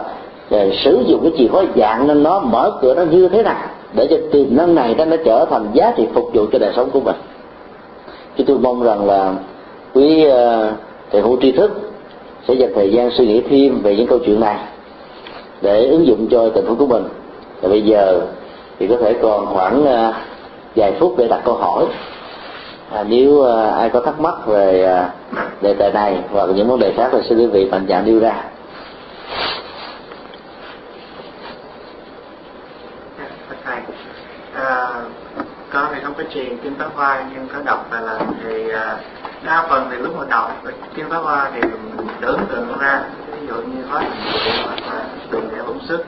à, sử dụng cái chìa khóa dạng nên nó mở cửa nó như thế nào để cho tiềm năng này nó trở thành giá trị phục vụ cho đời sống của mình. Chúng tôi mong rằng là quý uh, thầy hữu tri thức sẽ dành thời gian suy nghĩ thêm về những câu chuyện này để ứng dụng cho tình huống của mình. Và bây giờ thì có thể còn khoảng uh, vài phút để đặt câu hỏi. À, nếu uh, ai có thắc mắc về uh, đề tài này hoặc những vấn đề khác thì xin quý vị mạnh dạn đưa ra. À, con thì không có truyền kinh pháp hoa nhưng có đọc và làm thì à, đa phần thì lúc mà đọc kinh pháp hoa thì mình tưởng tượng ra. Ví dụ như hóa hình hoặc là đường để bổn sức.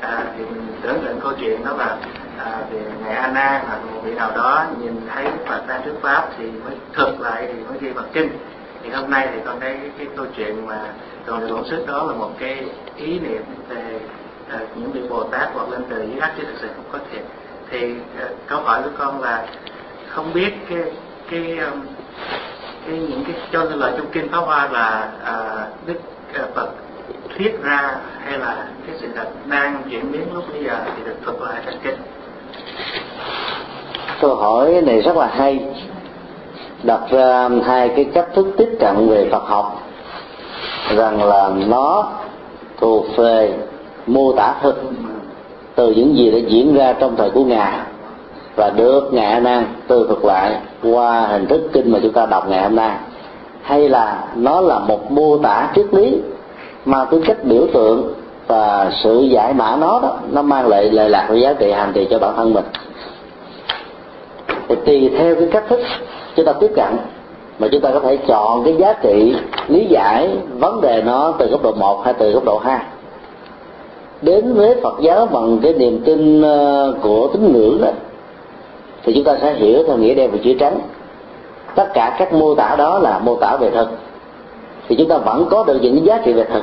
À, thì mình tưởng tượng câu chuyện đó ờ, là à, thì ngài A Nan hoặc một vị nào đó nhìn thấy Phật đang trước pháp thì mới thực lại thì mới ghi vào kinh. Thì hôm nay thì con thấy cái câu chuyện mà đường để bổn sức đó là một cái ý niệm về à, những vị Bồ Tát hoặc lên trời dưới đất chứ thực sự không có thiệt thì ờ, câu hỏi của con là không biết cái cái um, cái những cái cho nên là trong kinh pháp hoa là à, đức ờ, phật thuyết ra hay là cái sự thật đang diễn biến lúc bây giờ thì được thuật lại trong kinh. Câu hỏi này rất là hay. Đặt ra hai cái cách thức tiếp cận về Phật học. Rằng là nó thuộc về mô tả thực từ những gì đã diễn ra trong thời của ngài. Và được ngài hôm nay từ thuật lại qua hình thức kinh mà chúng ta đọc ngày hôm nay. Hay là nó là một mô tả triết lý mà tính cách biểu tượng và sự giải mã nó đó, nó mang lại lệ lạc và giá trị hành trì cho bản thân mình. Thì tùy theo cái cách thức chúng ta tiếp cận mà chúng ta có thể chọn cái giá trị lý giải vấn đề nó từ góc độ một hay từ góc độ hai đến với Phật giáo bằng cái niềm tin ờ, của tín ngưỡng đó. Thì chúng ta sẽ hiểu theo nghĩa đen và chữ trắng. Tất cả các mô tả đó là mô tả về thực thì chúng ta vẫn có được những giá trị về thực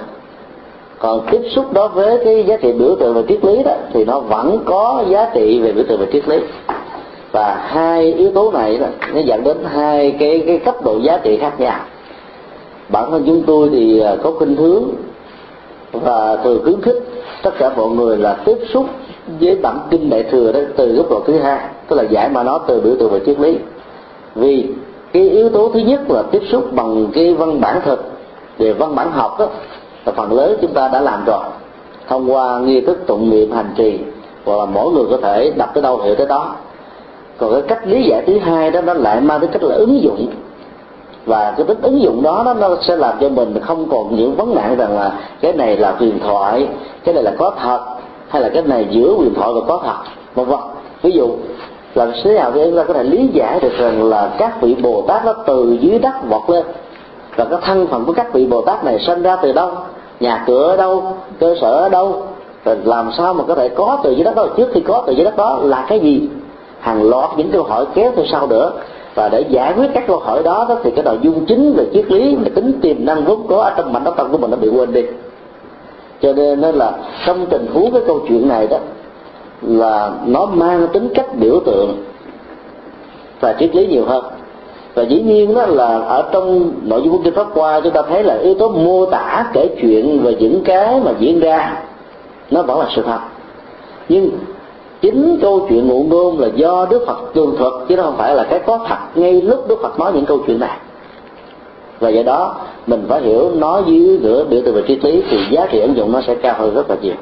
còn tiếp xúc đó với cái giá trị biểu tượng và triết lý đó thì nó vẫn có giá trị về biểu tượng và triết lý. Và hai yếu tố này đó, nó dẫn đến hai cái cái cấp độ giá trị khác nhau. Bản thân chúng tôi thì ờ, có khuynh hướng và thường khuyến khích tất cả mọi người là tiếp xúc với bản kinh đại thừa đó từ góc độ thứ hai, tức là giải mà nó từ biểu tượng về triết lý. Vì cái yếu tố thứ nhất là tiếp xúc bằng cái văn bản thực, về văn bản học đó, là phần lớn chúng ta đã làm rồi. Thông qua nghi thức tụng niệm hành trì, hoặc là mỗi người có thể đọc tới đâu hiểu tới đó. Còn cái cách lý giải thứ hai đó, nó lại mang cái cách là ứng dụng và cái tính ứng dụng đó, đó nó sẽ làm cho mình không còn những vấn nạn rằng là cái này là huyền thoại cái này là có thật hay là cái này giữa huyền thoại và có thật vân vân. Ví dụ làm thế nào để chúng ta có thể lý giải được rằng là các vị bồ tát nó từ dưới đất vọt lên. Và cái thân phận của các vị bồ tát này sinh ra từ đâu? Nhà cửa ở đâu? Cơ sở ở đâu? Rồi làm sao mà có thể có từ dưới đất đó? Trước khi có từ dưới đất đó là cái gì? Hàng loạt những câu hỏi kéo theo sau nữa và để giải quyết các câu hỏi đó, đó thì cái nội dung chính về triết lý về tính tiềm năng vốn có ở trong mảnh đất tâm của mình nó bị quên đi. Cho nên nó là trong tình huống cái câu chuyện này đó là nó mang tính cách biểu tượng và triết lý nhiều hơn. Và dĩ nhiên đó là ở trong nội dung của kinh pháp qua chúng ta thấy là yếu tố mô tả kể chuyện về những cái mà diễn ra nó vẫn là sự thật. Nhưng chính câu chuyện ngụ ngôn là do đức phật tường thuật, chứ nó không phải là cái có thật ngay lúc đức phật nói những câu chuyện này. Và do đó, mình phải hiểu nó dưới giữa biểu tượng về triết lý thì giá trị ứng dụng nó sẽ cao hơn rất là nhiều.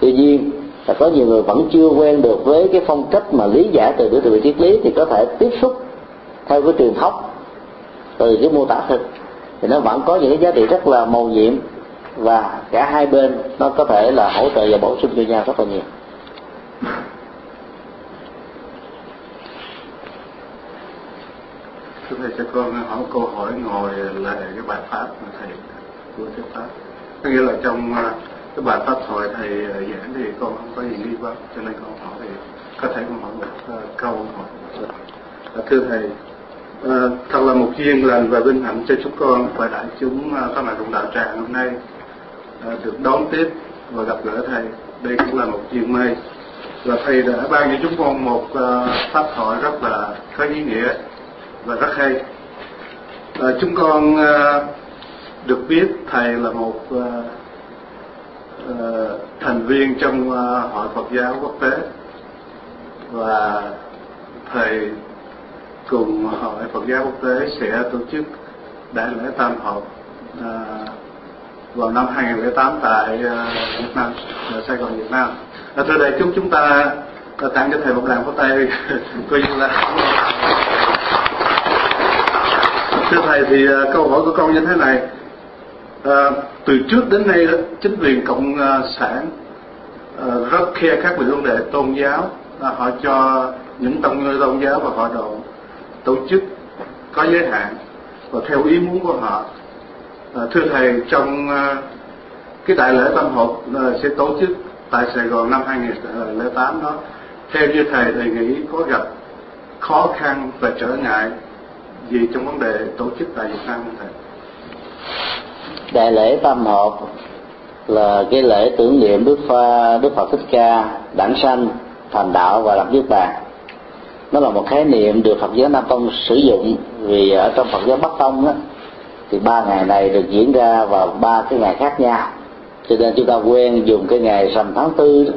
Tuy nhiên, là có nhiều người vẫn chưa quen được với cái phong cách mà lý giải từ biểu tượng về triết lý thì có thể tiếp xúc theo cái truyền thống từ cái mô tả thực. Thì nó vẫn có những cái giá trị rất là màu nhiệm và cả hai bên nó có thể là hỗ trợ và bổ sung cho nhau rất là nhiều thưa thầy cho con hỏi câu hỏi ngồi lại cái bài pháp mà thầy của thuyết pháp. Có nghĩa là trong à, cái bài pháp hồi thầy à, giảng thì con không có gì nghi vấn cho nên con hỏi thì có thể con hỏi một à, câu hỏi thưa thầy à, thật là một duyên lành và vinh hạnh cho chúng con và đại chúng các bạn đồng đạo tràng hôm nay được đón tiếp và gặp gỡ thầy. Đây cũng là một duyên may là thầy đã ban cho chúng con một uh, pháp thoại rất là có ý nghĩa và rất hay à, chúng con uh, được biết thầy là một uh, uh, thành viên trong uh, hội Phật giáo quốc tế và thầy cùng hội Phật giáo quốc tế sẽ tổ chức đại lễ tam hợp uh, vào năm 2008 tại uh, Việt Nam, ở Sài Gòn Việt Nam. À, thưa đại chúng chúng ta tặng cho thầy một đàn pháo tay. Coi như là thưa thầy thì à, câu hỏi của con như thế này. À, từ trước đến nay đó chính quyền cộng à, sản à, rất khe các về vấn đề tôn giáo. À, họ cho những tông tôn giáo và họ độ tổ chức có giới hạn và theo ý muốn của họ. À, thưa thầy trong à, cái đại lễ tâm hộp à, sẽ tổ chức tại Sài Gòn năm 2008 đó theo như thầy thầy nghĩ có gặp khó khăn và trở ngại gì trong vấn đề tổ chức tại Việt Nam không thầy? Đại lễ Tam Hợp là cái lễ tưởng niệm Đức Pha Đức Phật Thích Ca đản sanh thành đạo và lập niết bàn nó là một khái niệm được Phật giáo Nam Tông sử dụng vì ở trong Phật giáo Bắc Tông đó, thì ba ngày này được diễn ra vào ba cái ngày khác nhau cho nên chúng ta quen dùng cái ngày rằm tháng tư đó,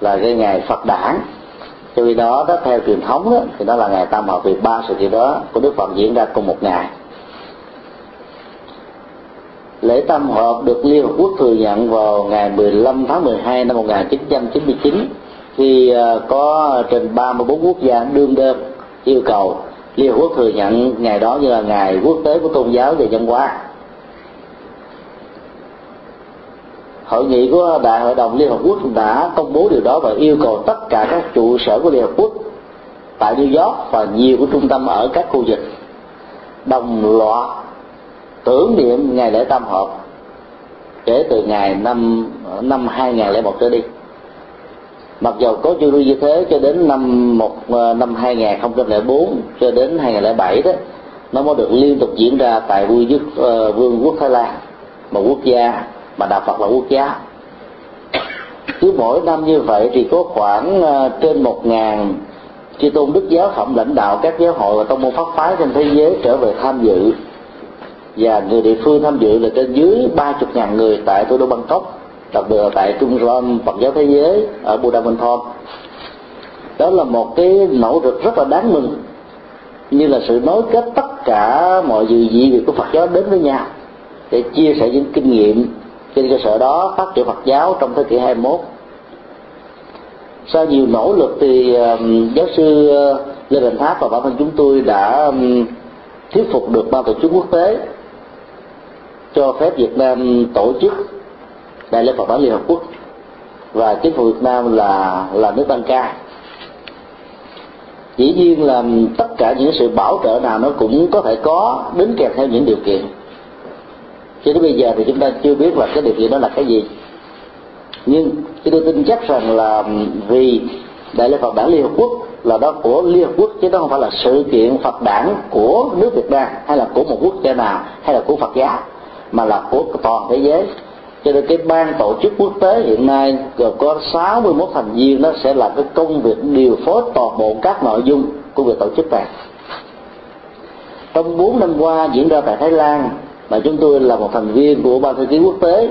là cái ngày Phật đản. Cho vì đó đó theo truyền thống đó, thì đó là ngày tam hợp vì ba sự kiện đó của đức phật diễn ra cùng một ngày. Lễ tam hợp được Liên Hợp Quốc thừa nhận vào ngày 15 tháng 12 năm 1999 khi à, có trên 34 quốc gia đương đơn yêu cầu Liên Hợp Quốc thừa nhận ngày đó như là ngày quốc tế của tôn giáo và văn hóa. Hội nghị của đại hội đồng liên hợp quốc đã công bố điều đó và yêu cầu tất cả các trụ sở của liên hợp quốc tại new york và nhiều của trung tâm ở các khu vực đồng loạt tưởng niệm ngày lễ tam hợp kể từ ngày năm năm 2001 trở đi. Mặc dù có chưa như thế cho đến năm một ờ, năm 2004 cho đến 2007 đó nó mới được liên tục diễn ra tại vương quốc uh, vương quốc Thái Lan một quốc gia mà đạo Phật là quốc gia. Cứ mỗi năm như vậy thì có khoảng ờ, trên một ngàn chư tôn đức giáo phẩm lãnh đạo các giáo hội và tông môn pháp phái trên thế giới trở về tham dự. Và người địa phương tham dự là trên dưới ba chục ngàn người tại thủ đô Bangkok, đặc biệt là tại trung tâm Phật giáo thế giới ở Buddha Thom đó là một cái nỗ lực rất là đáng mừng, như là sự nối kết tất cả mọi dự dị việc của Phật giáo đến với nhau để chia sẻ những kinh nghiệm trên cơ sở đó phát triển Phật giáo trong thế kỷ 21 sau nhiều nỗ lực thì um, giáo sư ờ, Lê Đình Tháp và bản thân chúng tôi đã um, thuyết phục được ban tổ chức quốc tế cho phép Việt Nam tổ chức đại lễ Phật đản Liên Hợp Quốc và chính phủ Việt Nam là là nước tăng ca dĩ nhiên là tất cả những sự bảo trợ nào nó cũng có thể có đến kèm theo những điều kiện cho đến bây giờ thì chúng ta chưa biết là cái điều kiện đó là cái gì. Nhưng chúng tôi tin chắc rằng là vì đại lễ Phật đản Liên Hợp Quốc là đó của Liên Hợp Quốc, chứ đó không phải là sự kiện Phật đản của nước Việt Nam, hay là của một quốc gia nào, hay là của Phật giáo, mà là của toàn thế giới. Cho nên cái ban tổ chức quốc tế hiện nay gồm có 61 thành viên, nó sẽ làm cái công việc điều phối toàn bộ các nội dung của việc tổ chức này. Trong 4 năm qua diễn ra tại Thái Lan mà chúng tôi là một thành viên của ban thư ký quốc tế.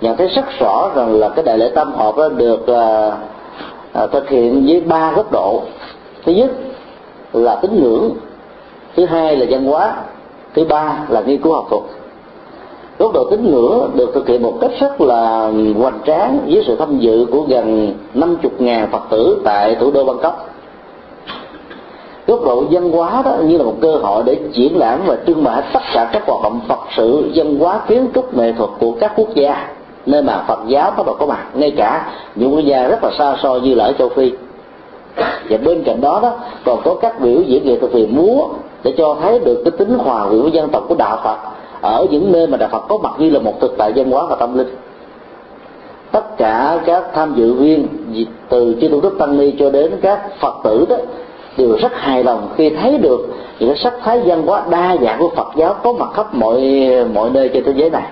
Nhận thấy rất rõ rằng là cái đại lễ tâm hợp đó được à, à, thực hiện với ba góc độ. Thứ nhất là tín ngưỡng thứ hai là văn hóa thứ ba là nghiên cứu học thuật. Góc độ tín ngưỡng được thực hiện một cách rất là hoành tráng với sự tham dự của gần 50.000 Phật tử tại thủ đô Bangkok góc độ văn hóa đó như là một cơ hội để triển lãm và trưng bày tất cả các hoạt động phật sự, văn hóa, kiến trúc, nghệ thuật của các quốc gia, nơi mà phật giáo bắt đầu có mặt. Ngay cả những quốc gia rất là xa xôi như là ở châu phi. Và bên cạnh đó đó, còn có các biểu diễn nghệ thuật về múa để cho thấy được cái tính hòa quyện của dân tộc của đạo phật ở những nơi mà đạo phật có mặt như là một thực tại văn hóa và tâm linh. Tất cả các tham dự viên từ chư tôn đức tăng ni cho đến các phật tử đó đều rất hài lòng khi thấy được những cái sắc thái văn hóa đa dạng của Phật giáo có mặt khắp mọi mọi nơi trên thế giới này.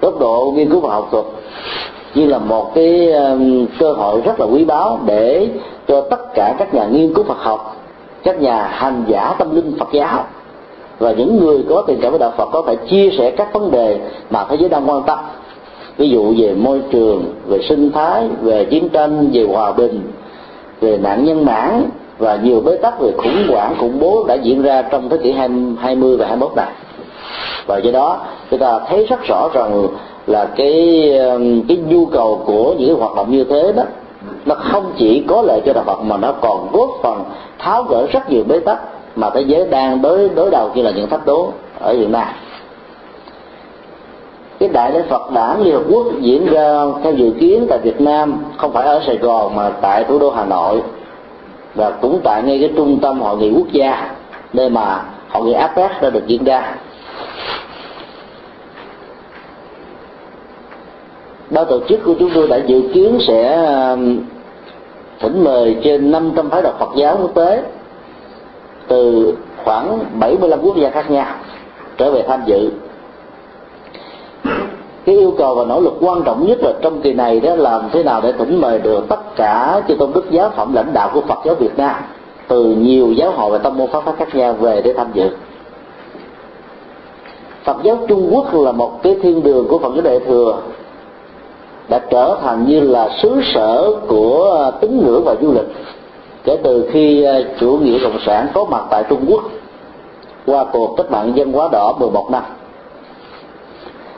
Góc độ nghiên cứu và học thuật như là một cái um, cơ hội rất là quý báu để cho tất cả các nhà nghiên cứu Phật học, các nhà hành giả tâm linh Phật giáo và những người có tình cảm với đạo Phật có thể chia sẻ các vấn đề mà thế giới đang quan tâm. Ví dụ về môi trường, về sinh thái, về chiến tranh, về hòa bình về nạn nhân mãn và nhiều bế tắc về khủng hoảng khủng bố đã diễn ra trong thế kỷ 20 và 21 này. Và do đó, chúng ta thấy rất rõ rằng là cái um, cái nhu cầu của những hoạt động như thế đó, nó không chỉ có lợi cho đạo Phật mà nó còn góp phần tháo gỡ rất nhiều bế tắc mà thế giới đang đối đối đầu như là những thách đố ở hiện nay cái đại lễ Phật đản Liên Hợp Quốc diễn ra theo dự kiến tại Việt Nam, không phải ở Sài Gòn mà tại thủ đô Hà Nội. Và cũng tại ngay cái trung tâm hội nghị quốc gia nơi mà hội nghị APEC đã được diễn ra. Ban tổ chức của chúng tôi đã dự kiến sẽ um, thỉnh mời trên 500 phái đoàn Phật giáo quốc tế từ khoảng 75 quốc gia khác nhau trở về tham dự cái yêu cầu và nỗ lực quan trọng nhất là trong kỳ này đó, làm thế nào để thỉnh mời được tất cả chư tôn đức giáo phẩm lãnh đạo của Phật giáo Việt Nam, từ nhiều giáo hội và tâm môn pháp pháp khác nhau về để tham dự. Phật giáo Trung Quốc là một cái thiên đường của Phật giáo Đại thừa, đã trở thành như là xứ sở của tín ngưỡng và du lịch kể từ khi à, chủ nghĩa cộng sản có mặt tại Trung Quốc qua cuộc cách mạng dân hóa đỏ 11 năm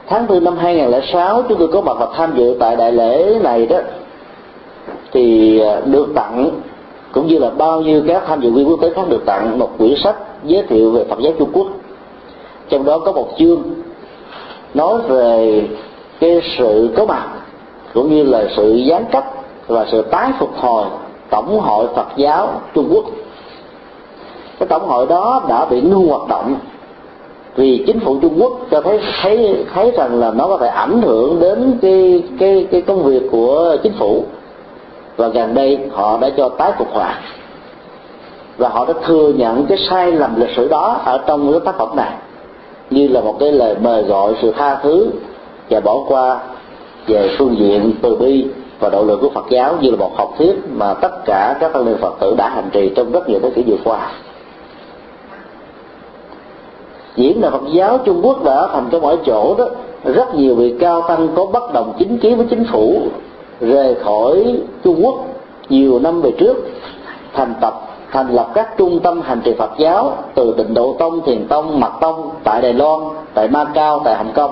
tháng tư năm 2006 chúng tôi có mặt và tham dự tại đại lễ này đó. Thì à, được tặng, cũng như là bao nhiêu các tham dự viên quốc tế khác được tặng một quyển sách giới thiệu về Phật giáo Trung Quốc. Trong đó có một chương nói về cái sự có mặt, cũng như là sự gián cách và sự tái phục hồi, tổng hội Phật giáo Trung Quốc. Cái tổng hội đó đã bị ngưng hoạt động vì chính phủ Trung Quốc cho thấy thấy thấy rằng là nó có thể ảnh hưởng đến cái cái cái công việc của chính phủ. Và gần đây họ đã cho tái phục hòa và họ đã thừa nhận cái sai lầm lịch sử đó ở trong cái tác phẩm này, như là một cái lời mời gọi sự tha thứ và bỏ qua về phương diện từ bi và độ lượng của Phật giáo, như là một học thuyết mà tất cả các tăng ni Phật tử đã hành trì trong rất nhiều thế kỷ vừa qua diễn đàn Phật giáo Trung Quốc đã thành công ở chỗ đó rất nhiều vị cao tăng có bất đồng chính kiến với chính phủ rời khỏi Trung Quốc nhiều năm về trước thành tập thành lập các trung tâm hành trì Phật giáo từ Tịnh Độ Tông, Thiền Tông, Mật Tông tại Đài Loan, tại Macau, tại Hồng Kông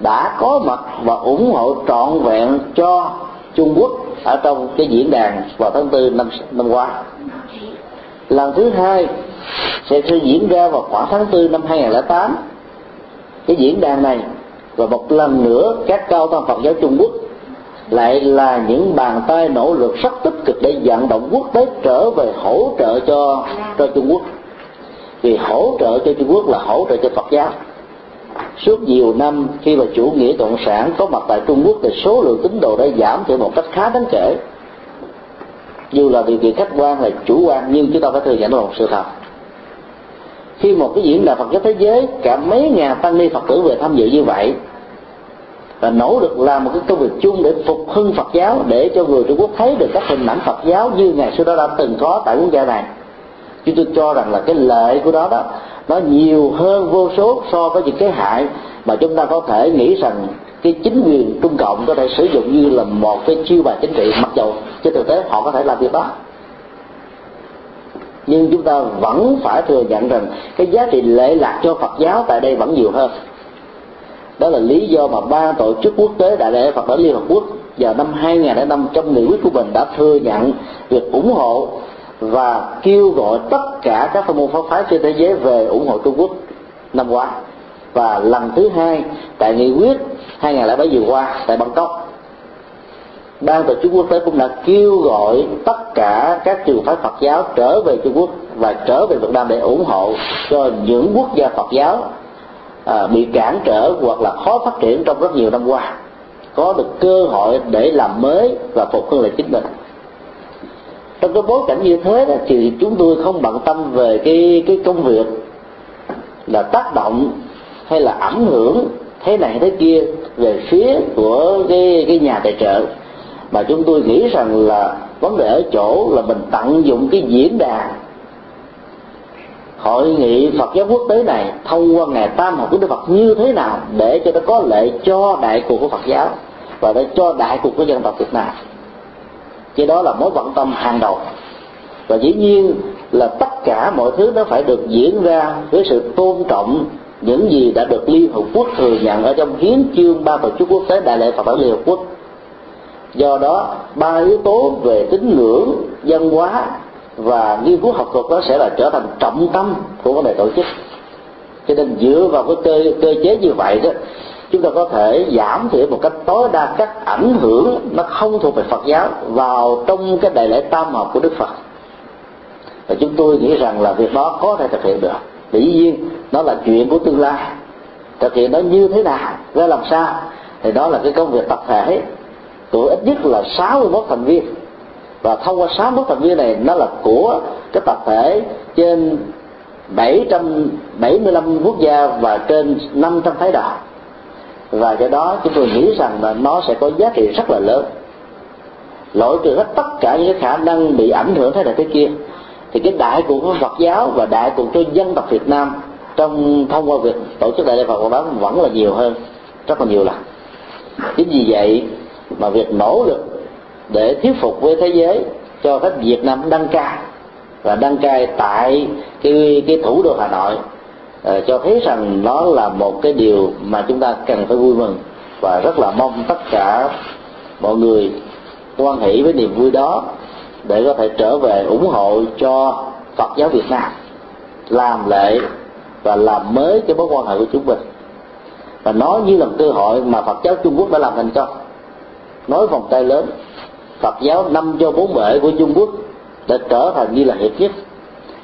đã có mặt và ủng hộ trọn vẹn cho Trung Quốc ở trong cái diễn đàn vào tháng tư năm năm qua. Lần thứ hai sẽ sẽ diễn ra vào khoảng tháng tư năm 2008 cái diễn đàn này và một lần nữa các cao tăng Phật giáo Trung Quốc lại là những bàn tay nỗ lực rất tích cực để vận động quốc tế trở về hỗ trợ cho cho Trung Quốc. Vì hỗ trợ cho Trung Quốc là hỗ trợ cho Phật giáo. Suốt nhiều năm khi mà chủ nghĩa cộng sản có mặt tại Trung Quốc thì số lượng tín đồ đã giảm thiểu một cách khá đáng kể. Dù là điều kiện khách quan là chủ quan, nhưng chúng ta phải thừa nhận là một sự thật khi một cái diễn đàn Phật giáo thế giới, cả mấy ngàn tăng ni Phật tử về tham dự như vậy, và nỗ lực làm một cái công việc chung để phục hưng Phật giáo, để cho người Trung Quốc thấy được các hình ảnh Phật giáo như ngày xưa đó đã từng có tại quốc gia này. Chúng tôi cho rằng là cái lợi của đó đó, nó nhiều hơn vô số so với những cái hại mà chúng ta có thể nghĩ rằng cái chính quyền trung cộng có thể sử dụng như là một cái chiêu bài chính trị, mặc dù trên thực tế họ có thể làm việc đó nhưng chúng ta vẫn phải thừa nhận rằng cái giá trị lệ lạc cho Phật giáo tại đây vẫn nhiều hơn. Đó là lý do mà ban tổ chức quốc tế đại lễ Phật giáo Liên Hợp Quốc vào năm 2005 trong nghị quyết của mình đã thừa nhận việc ủng hộ và kêu gọi tất cả các phong môn pháp phái trên thế giới về ủng hộ Trung Quốc năm qua. Và lần thứ hai tại nghị quyết 2007 vừa qua tại Bangkok ban tổ chức quốc tế cũng đã kêu gọi tất cả các trường phái Phật giáo trở về Trung Quốc và trở về Việt Nam để ủng hộ cho những quốc gia Phật giáo à, bị cản trở hoặc là khó phát triển trong rất nhiều năm qua. Có được cơ hội để làm mới và phục hưng lại chính mình. Trong cái bối cảnh như thế đó, thì chúng tôi không bận tâm về cái cái công việc là tác động hay là ảnh hưởng thế này thế kia về phía của cái cái nhà tài trợ mà chúng tôi nghĩ rằng là vấn đề ở chỗ là mình tận dụng cái diễn đàn. Hội nghị Phật giáo quốc tế này thông qua ngày tam học của Đức Phật như thế nào để cho nó có lệ cho đại cuộc của Phật giáo và để cho đại cuộc của dân tộc Việt Nam. Chứ đó là mối quan tâm hàng đầu. Và dĩ nhiên là tất cả mọi thứ nó phải được diễn ra với sự tôn trọng những gì đã được Liên Hợp Quốc thừa nhận ở trong hiến chương ba tổ chức quốc tế đại lễ Phật giáo Liên Hợp Quốc do đó, ba yếu tố về tín ngưỡng, văn hóa và nghiên cứu học thuật đó sẽ là trở thành trọng tâm của vấn đề tổ chức. Cho nên dựa vào cái cơ cơ chế như vậy đó, chúng ta có thể giảm thiểu một cách tối đa các ảnh hưởng nó không thuộc về Phật giáo vào trong cái đại lễ tam học của Đức Phật. Và chúng tôi nghĩ rằng là việc đó có thể thực hiện được. Dĩ nhiên, nó là chuyện của tương lai. Thực hiện nó như thế nào, ra làm sao, thì đó là cái công việc tập thể của ít nhất là 61 thành viên. Và thông qua 61 thành viên này, nó là của cái tập thể trên 775 quốc gia và trên 500 phái đạo và cái đó chúng tôi nghĩ rằng là nó sẽ có giá trị rất là lớn. Loại trừ hết tất cả những khả năng bị ảnh hưởng thế này thế kia, thì cái đại cuộc của Phật giáo và đại cuộc cho dân tộc Việt Nam trong thông qua việc tổ chức đại lễ Phật đó vẫn là nhiều hơn, rất là nhiều lần. Chính vì vậy mà việc nỗ lực để thuyết phục với thế giới cho phép Việt Nam đăng cai và đăng cai tại cái cái thủ đô Hà Nội uh, cho thấy rằng nó là một cái điều mà chúng ta cần phải vui mừng. Và rất là mong tất cả mọi người quan hỷ với niềm vui đó để có thể trở về ủng hộ cho Phật giáo Việt Nam làm lệ và làm mới cái mối quan hệ của chúng mình. Và nó như là một cơ hội mà Phật giáo Trung Quốc đã làm thành công nói vòng tay lớn, Phật giáo năm cho bốn bể của Trung Quốc đã trở thành như là hiệp nhất.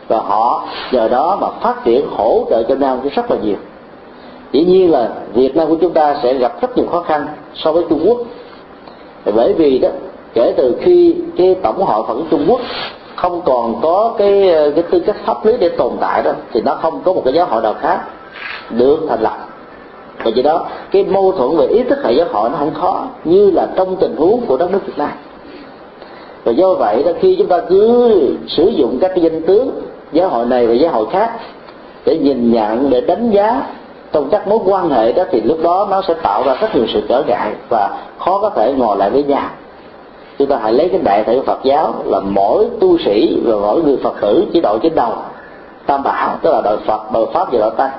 Và họ nhờ đó mà phát triển hỗ trợ cho Nam rất là nhiều. Dĩ nhiên là Việt Nam của chúng ta sẽ gặp rất nhiều khó khăn so với Trung Quốc. Bởi vì đó, kể từ khi cái tổng hội Phật Trung Quốc không còn có cái cái tư cách pháp lý để tồn tại đó, thì nó không có một cái giáo hội nào khác được thành lập và do đó, cái mâu thuẫn về ý thức hệ giáo hội nó không khó, như là trong tình huống của đất nước Việt Nam. Và do vậy đó, khi chúng ta cứ sử dụng các cái danh tướng, giáo hội này và giáo hội khác để nhìn nhận, để đánh giá trong các mối quan hệ đó, thì lúc đó nó sẽ tạo ra rất nhiều sự trở ngại và khó có thể ngồi lại với nhau. Chúng ta hãy lấy cái đại thể của Phật giáo là mỗi tu sĩ và mỗi người Phật tử chỉ đội trên đầu tam bảo, tức là đội Phật, đội Pháp và đội Tăng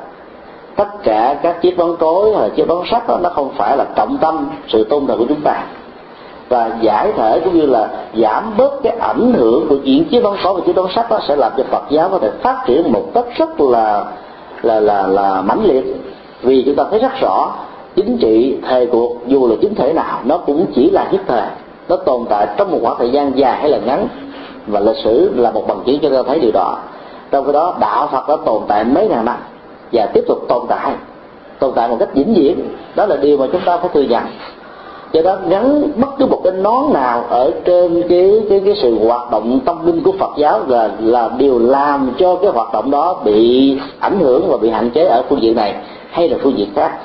tất cả các chiếc bóng cối hay chiếc bóng sắt đó, nó không phải là trọng tâm sự tôn thờ của chúng ta. Và giải thể cũng như là giảm bớt cái ảnh hưởng của chuyện chiếc bóng cối và chiếc bóng sắt đó sẽ làm cho Phật giáo có thể phát triển một cách rất là là là là mãnh liệt. Vì chúng ta thấy rất rõ chính trị thời cuộc dù là chính thể nào nó cũng chỉ là nhất thời nó tồn tại trong một khoảng thời gian dài hay là ngắn. Và lịch sử là một bằng chứng cho ta thấy điều đó. Trong cái đó đạo phật đã tồn tại mấy ngàn năm và tiếp tục tồn tại. Tồn tại một cách vĩnh viễn. Đó là điều mà chúng ta phải thừa nhận. Do đó, gắn bất cứ một cái nón nào ở trên cái cái cái sự hoạt động tâm linh của Phật giáo là là điều làm cho cái hoạt động đó bị ảnh hưởng và bị hạn chế ở phương diện này, hay là phương diện khác.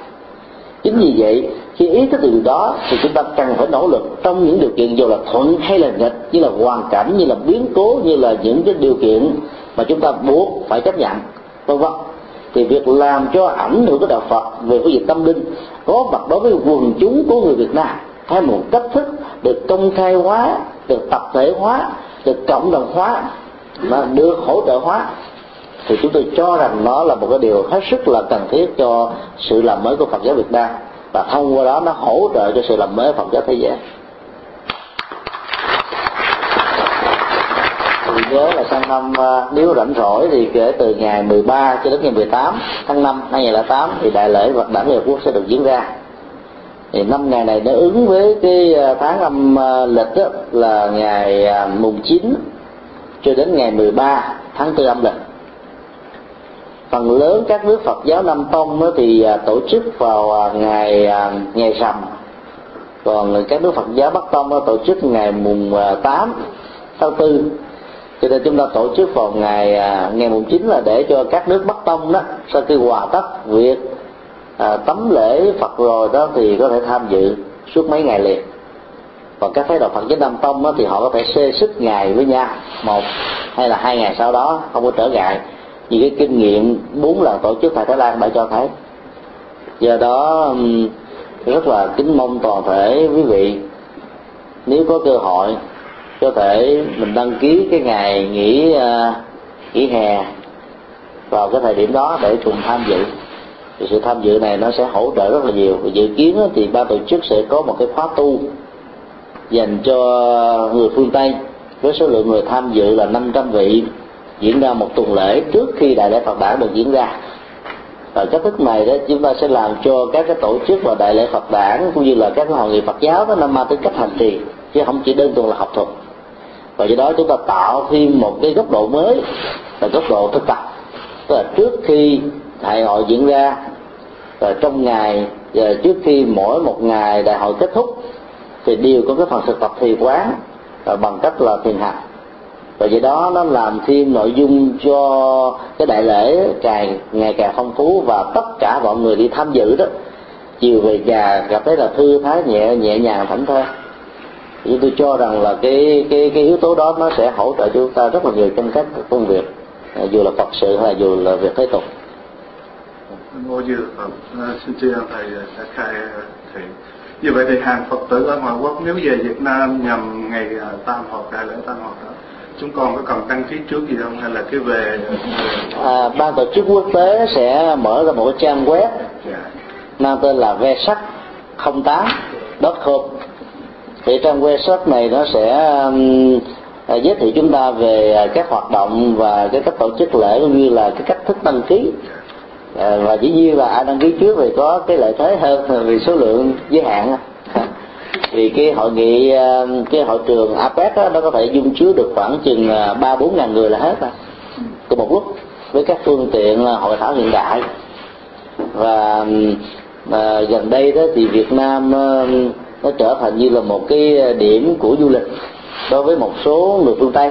Chính vì vậy, khi ý thức được đó, thì chúng ta cần phải nỗ lực trong những điều kiện dù là thuận hay là nghịch, như là hoàn cảnh, như là biến cố, như là những cái điều kiện mà chúng ta buộc phải chấp nhận. Vân vân thì việc làm cho ảnh hưởng của đạo Phật về phương diện tâm linh có mặt đối với quần chúng của người Việt Nam theo một cách thức được công khai hóa, được tập thể hóa, được cộng đồng hóa mà được hỗ trợ hóa. Thì chúng tôi cho rằng nó là một cái điều hết sức là cần thiết cho sự làm mới của Phật giáo Việt Nam. Và thông qua đó nó hỗ trợ cho sự làm mới Phật giáo thế giới. Nhớ là sang năm à, nếu rảnh rỗi thì kể từ ngày 13 cho đến ngày 18 tháng 5 2008 thì đại lễ Phật đản Liên Quốc sẽ được diễn ra. Thì năm ngày này nó ứng với cái à, tháng âm à, lịch đó là ngày mùng 9 cho đến ngày 13 tháng 4 âm lịch. Phần lớn các nước Phật giáo Nam Tông thì tổ chức vào ngày ngày rằm. Còn các nước Phật giáo Bắc Tông tổ chức ngày mùng 8 tháng 4 cho nên chúng ta tổ chức vào ngày à, ngày mùng chín là để cho các nước bắc tông đó sau khi hòa tất việc à, tắm lễ phật rồi đó thì có thể tham dự suốt mấy ngày liền. Còn các phái đạo phật giáo nam tông đó thì họ có thể xê xích ngày với nhau một hay là hai ngày sau đó không có trở ngại. Vì cái kinh nghiệm bốn lần tổ chức tại thái lan đã cho thấy. Do đó rất là kính mong toàn thể quý vị nếu có cơ hội có thể mình đăng ký cái ngày nghỉ uh, nghỉ hè vào cái thời điểm đó để cùng tham dự. Thì sự tham dự này nó sẽ hỗ trợ rất là nhiều. Và dự kiến thì ban tổ chức sẽ có một cái khóa tu dành cho người phương tây với số lượng người tham dự là 500 vị diễn ra một tuần lễ trước khi đại lễ Phật đản được diễn ra. Và cách thức này đó chúng ta sẽ làm cho các cái tổ chức và đại lễ Phật đản cũng như là các hội nghị Phật giáo đó nó mang tính cách hành trì chứ không chỉ đơn thuần là học thuật và do đó chúng ta tạo thêm một cái góc độ mới là góc độ thực tập. Tức là trước khi đại hội diễn ra, và trong ngày, và trước khi mỗi một ngày đại hội kết thúc, thì đều có cái phần thực tập thì quán, và bằng cách là thiền hành. Và do đó nó làm thêm nội dung cho cái đại lễ càng ngày càng phong phú và tất cả mọi người đi tham dự đó. Chiều về nhà gặp thấy là thư thái, nhẹ nhẹ nhàng thảnh thơi thì tôi cho rằng là cái cái cái yếu tố đó nó sẽ hỗ trợ cho chúng ta rất là nhiều trong các công việc à, dù là phật sự hay dù là việc thế tục ngô dư phật à, xin ân thầy đã khai thì như vậy thì hàng phật tử ở ngoại quốc nếu về việt nam nhằm ngày à, tam hợp đại lễ tam hợp đó chúng con có cần đăng ký trước gì không hay là cứ về à, ban tổ chức quốc tế sẽ mở ra một cái trang web yeah. Dạ. mang tên là ve sắc 08 com thì trong website này nó sẽ um, à, giới thiệu chúng ta về à, các hoạt động và cái cách tổ chức lễ cũng như là cái cách thức đăng ký. À, và dĩ nhiên là ai đăng ký trước thì có cái lợi thế hơn vì số lượng giới hạn. Vì cái hội nghị cái hội trường APEC đó, nó có thể dung chứa được khoảng chừng ba bốn ngàn người là hết rồi cùng một lúc với các phương tiện hội thảo hiện đại. Và và gần đây đó thì Việt Nam nó trở thành như là một cái ờ, điểm của du lịch đối với một số người phương tây.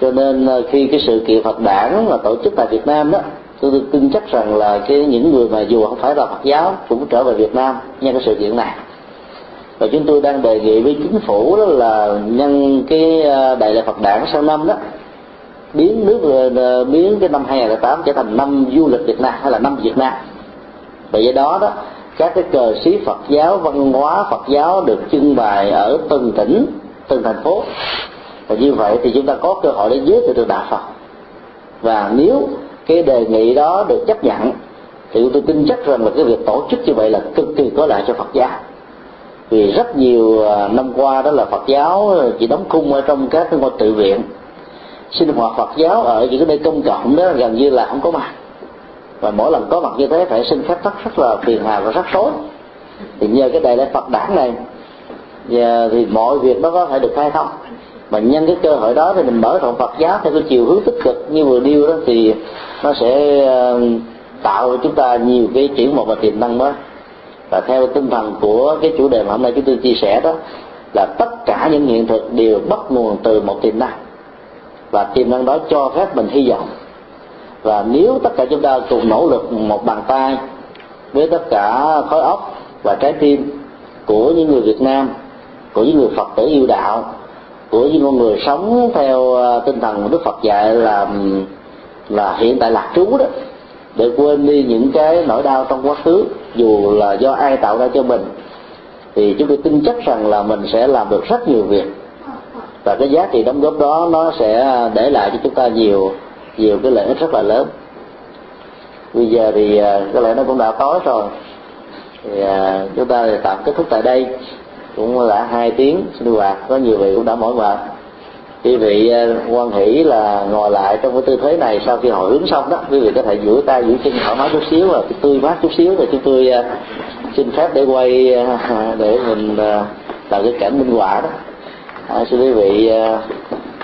Cho nên ờ, khi cái sự kiện phật đản mà tổ chức tại việt nam đó, tôi tin chắc rằng là cái những người mà dù không phải là phật giáo cũng trở về việt nam nhân cái sự kiện này. Và chúng tôi đang đề nghị với chính phủ đó là nhân cái ờ, đại lễ phật đản sau năm đó, biến nước biến cái năm 2008 trở thành năm du lịch Việt Nam, hay là năm Việt Nam. Và do đó đó các cái cờ xí Phật giáo, văn hóa Phật giáo được trưng bày ở từng tỉnh, từng thành phố. Và như vậy thì chúng ta có cơ hội để giới thiệu được đạo Phật. Và nếu cái đề nghị đó được chấp nhận, thì tôi tin chắc rằng là cái việc tổ chức như vậy là cực kỳ có lợi cho Phật giáo. Vì rất nhiều à, năm qua đó là Phật giáo chỉ đóng khung ở trong các cái ngôi tự viện. Sinh hoạt Phật giáo ở những cái nơi công cộng đó gần như là không có mặt và mỗi lần có mặt như thế phải xin phép tắc rất là phiền hà và rắc rối. Thì nhờ cái đại lễ Phật đản này, và thì mọi việc nó có thể được khai thông. Mà nhân cái cơ hội đó thì mình mở rộng Phật giáo theo cái chiều hướng tích cực như vừa điêu đó, thì nó sẽ ờ, tạo cho chúng ta nhiều cái chuyển một và tiềm năng mới. Và theo tinh thần của cái chủ đề mà hôm nay chúng tôi chia sẻ đó, là tất cả những hiện thực đều bắt nguồn từ một tiềm năng. Và tiềm năng đó cho phép mình hy vọng và nếu tất cả chúng ta cùng nỗ lực một bàn tay với tất cả khối óc và trái tim của những người Việt Nam, của những người Phật tử yêu đạo, của những con người sống theo ờ, tinh thần Đức Phật dạy là là hiện tại lạc trú đó, để quên đi những cái nỗi đau trong quá khứ, dù là do ai tạo ra cho mình, thì chúng tôi tin chắc rằng là mình sẽ làm được rất nhiều việc. Và cái giá trị đóng góp đó nó sẽ để lại cho chúng ta nhiều nhiều cái lợi ích rất là lớn. Bây giờ thì à, có lẽ nó cũng đã tối rồi. Thì à, chúng ta thì tạm kết thúc tại đây. Cũng là hai tiếng sinh hoạt có nhiều vị cũng đã mỏi mệt. Quý vị à, quan hỷ là ngồi lại trong cái tư thế này sau khi hồi hướng xong đó quý vị có thể duỗi tay duỗi chân thoải mái chút xíu và tươi mát chút xíu rồi chúng tôi xin phép để quay để mình tạo cái cảnh minh họa đó. À, xin quý vị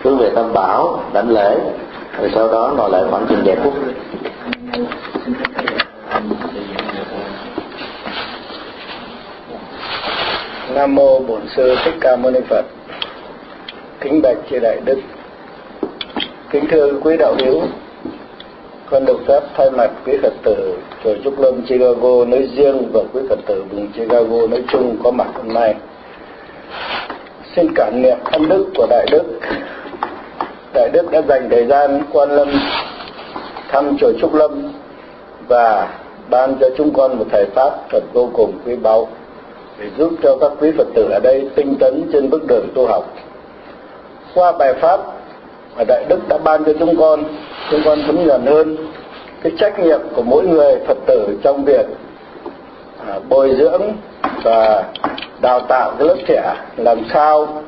hướng về tâm bảo đảnh lễ rồi sau đó ngồi lại khoảng chừng vài phút Nam mô Bổn sư Thích Ca Mâu Ni Phật. Kính bạch chư đại đức. Kính thưa quý đạo hữu, con được phép thay mặt quý Phật tử chùa Trúc Lâm Chicago nói riêng và quý Phật tử vùng Chicago nói chung có mặt hôm nay. Xin cảm niệm ân đức của đại đức. Đại đức đã dành thời gian quan lâm thăm chùa Trúc Lâm và ban cho chúng con một thầy pháp thật vô cùng quý báu để giúp cho các quý Phật tử ở đây tinh tấn trên bước đường tu học. Qua bài pháp mà Đại Đức đã ban cho chúng con, chúng con thấm nhuần hơn cái trách nhiệm của mỗi người Phật tử trong việc à, bồi dưỡng và đào tạo cái lớp trẻ làm sao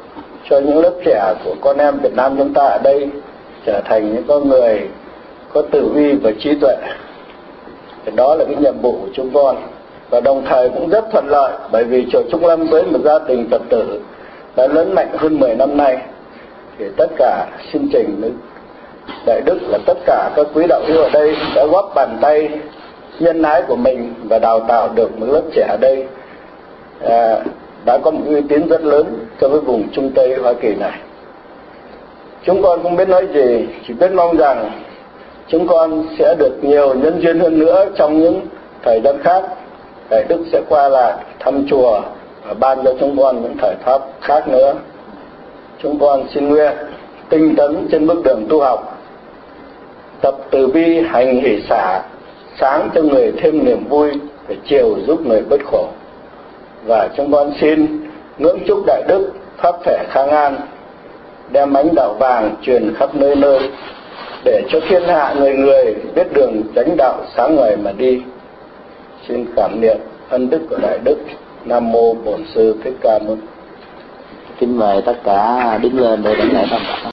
cho những lớp trẻ của con em Việt Nam chúng ta ở đây trở thành những con người có tử vi và trí tuệ. Thì đó là cái nhiệm vụ của chúng con. Và đồng thời cũng rất thuận lợi bởi vì chùa Trung Lâm với một gia đình Phật tử đã lớn mạnh hơn 10 năm nay. Thì tất cả xin trình đại đức là tất cả các quý đạo hữu ở đây đã góp bàn tay nhân ái của mình và đào tạo được một lớp trẻ ở đây. À, đã có một uy tín rất lớn cho cái vùng Trung Tây Hoa Kỳ này. Chúng con không biết nói gì, chỉ biết mong rằng chúng con sẽ được nhiều nhân duyên hơn nữa trong những thời gian khác Đại Đức sẽ qua lại thăm chùa và ban cho chúng con những thời pháp khác nữa. Chúng con xin nguyện tinh tấn trên bước đường tu học, tập từ bi hành hỷ xả, sáng cho người thêm niềm vui, và chiều giúp người bất khổ. Và chúng con xin ngưỡng chúc Đại Đức pháp thể khang an, đem ánh đạo vàng truyền khắp nơi nơi, để cho thiên hạ người người biết đường chánh đạo sáng ngời mà đi. Xin cảm niệm ân đức của đại đức. Nam mô bổn sư thích ca mâu kính mời tất cả đứng lên để đảnh lễ tam bảo.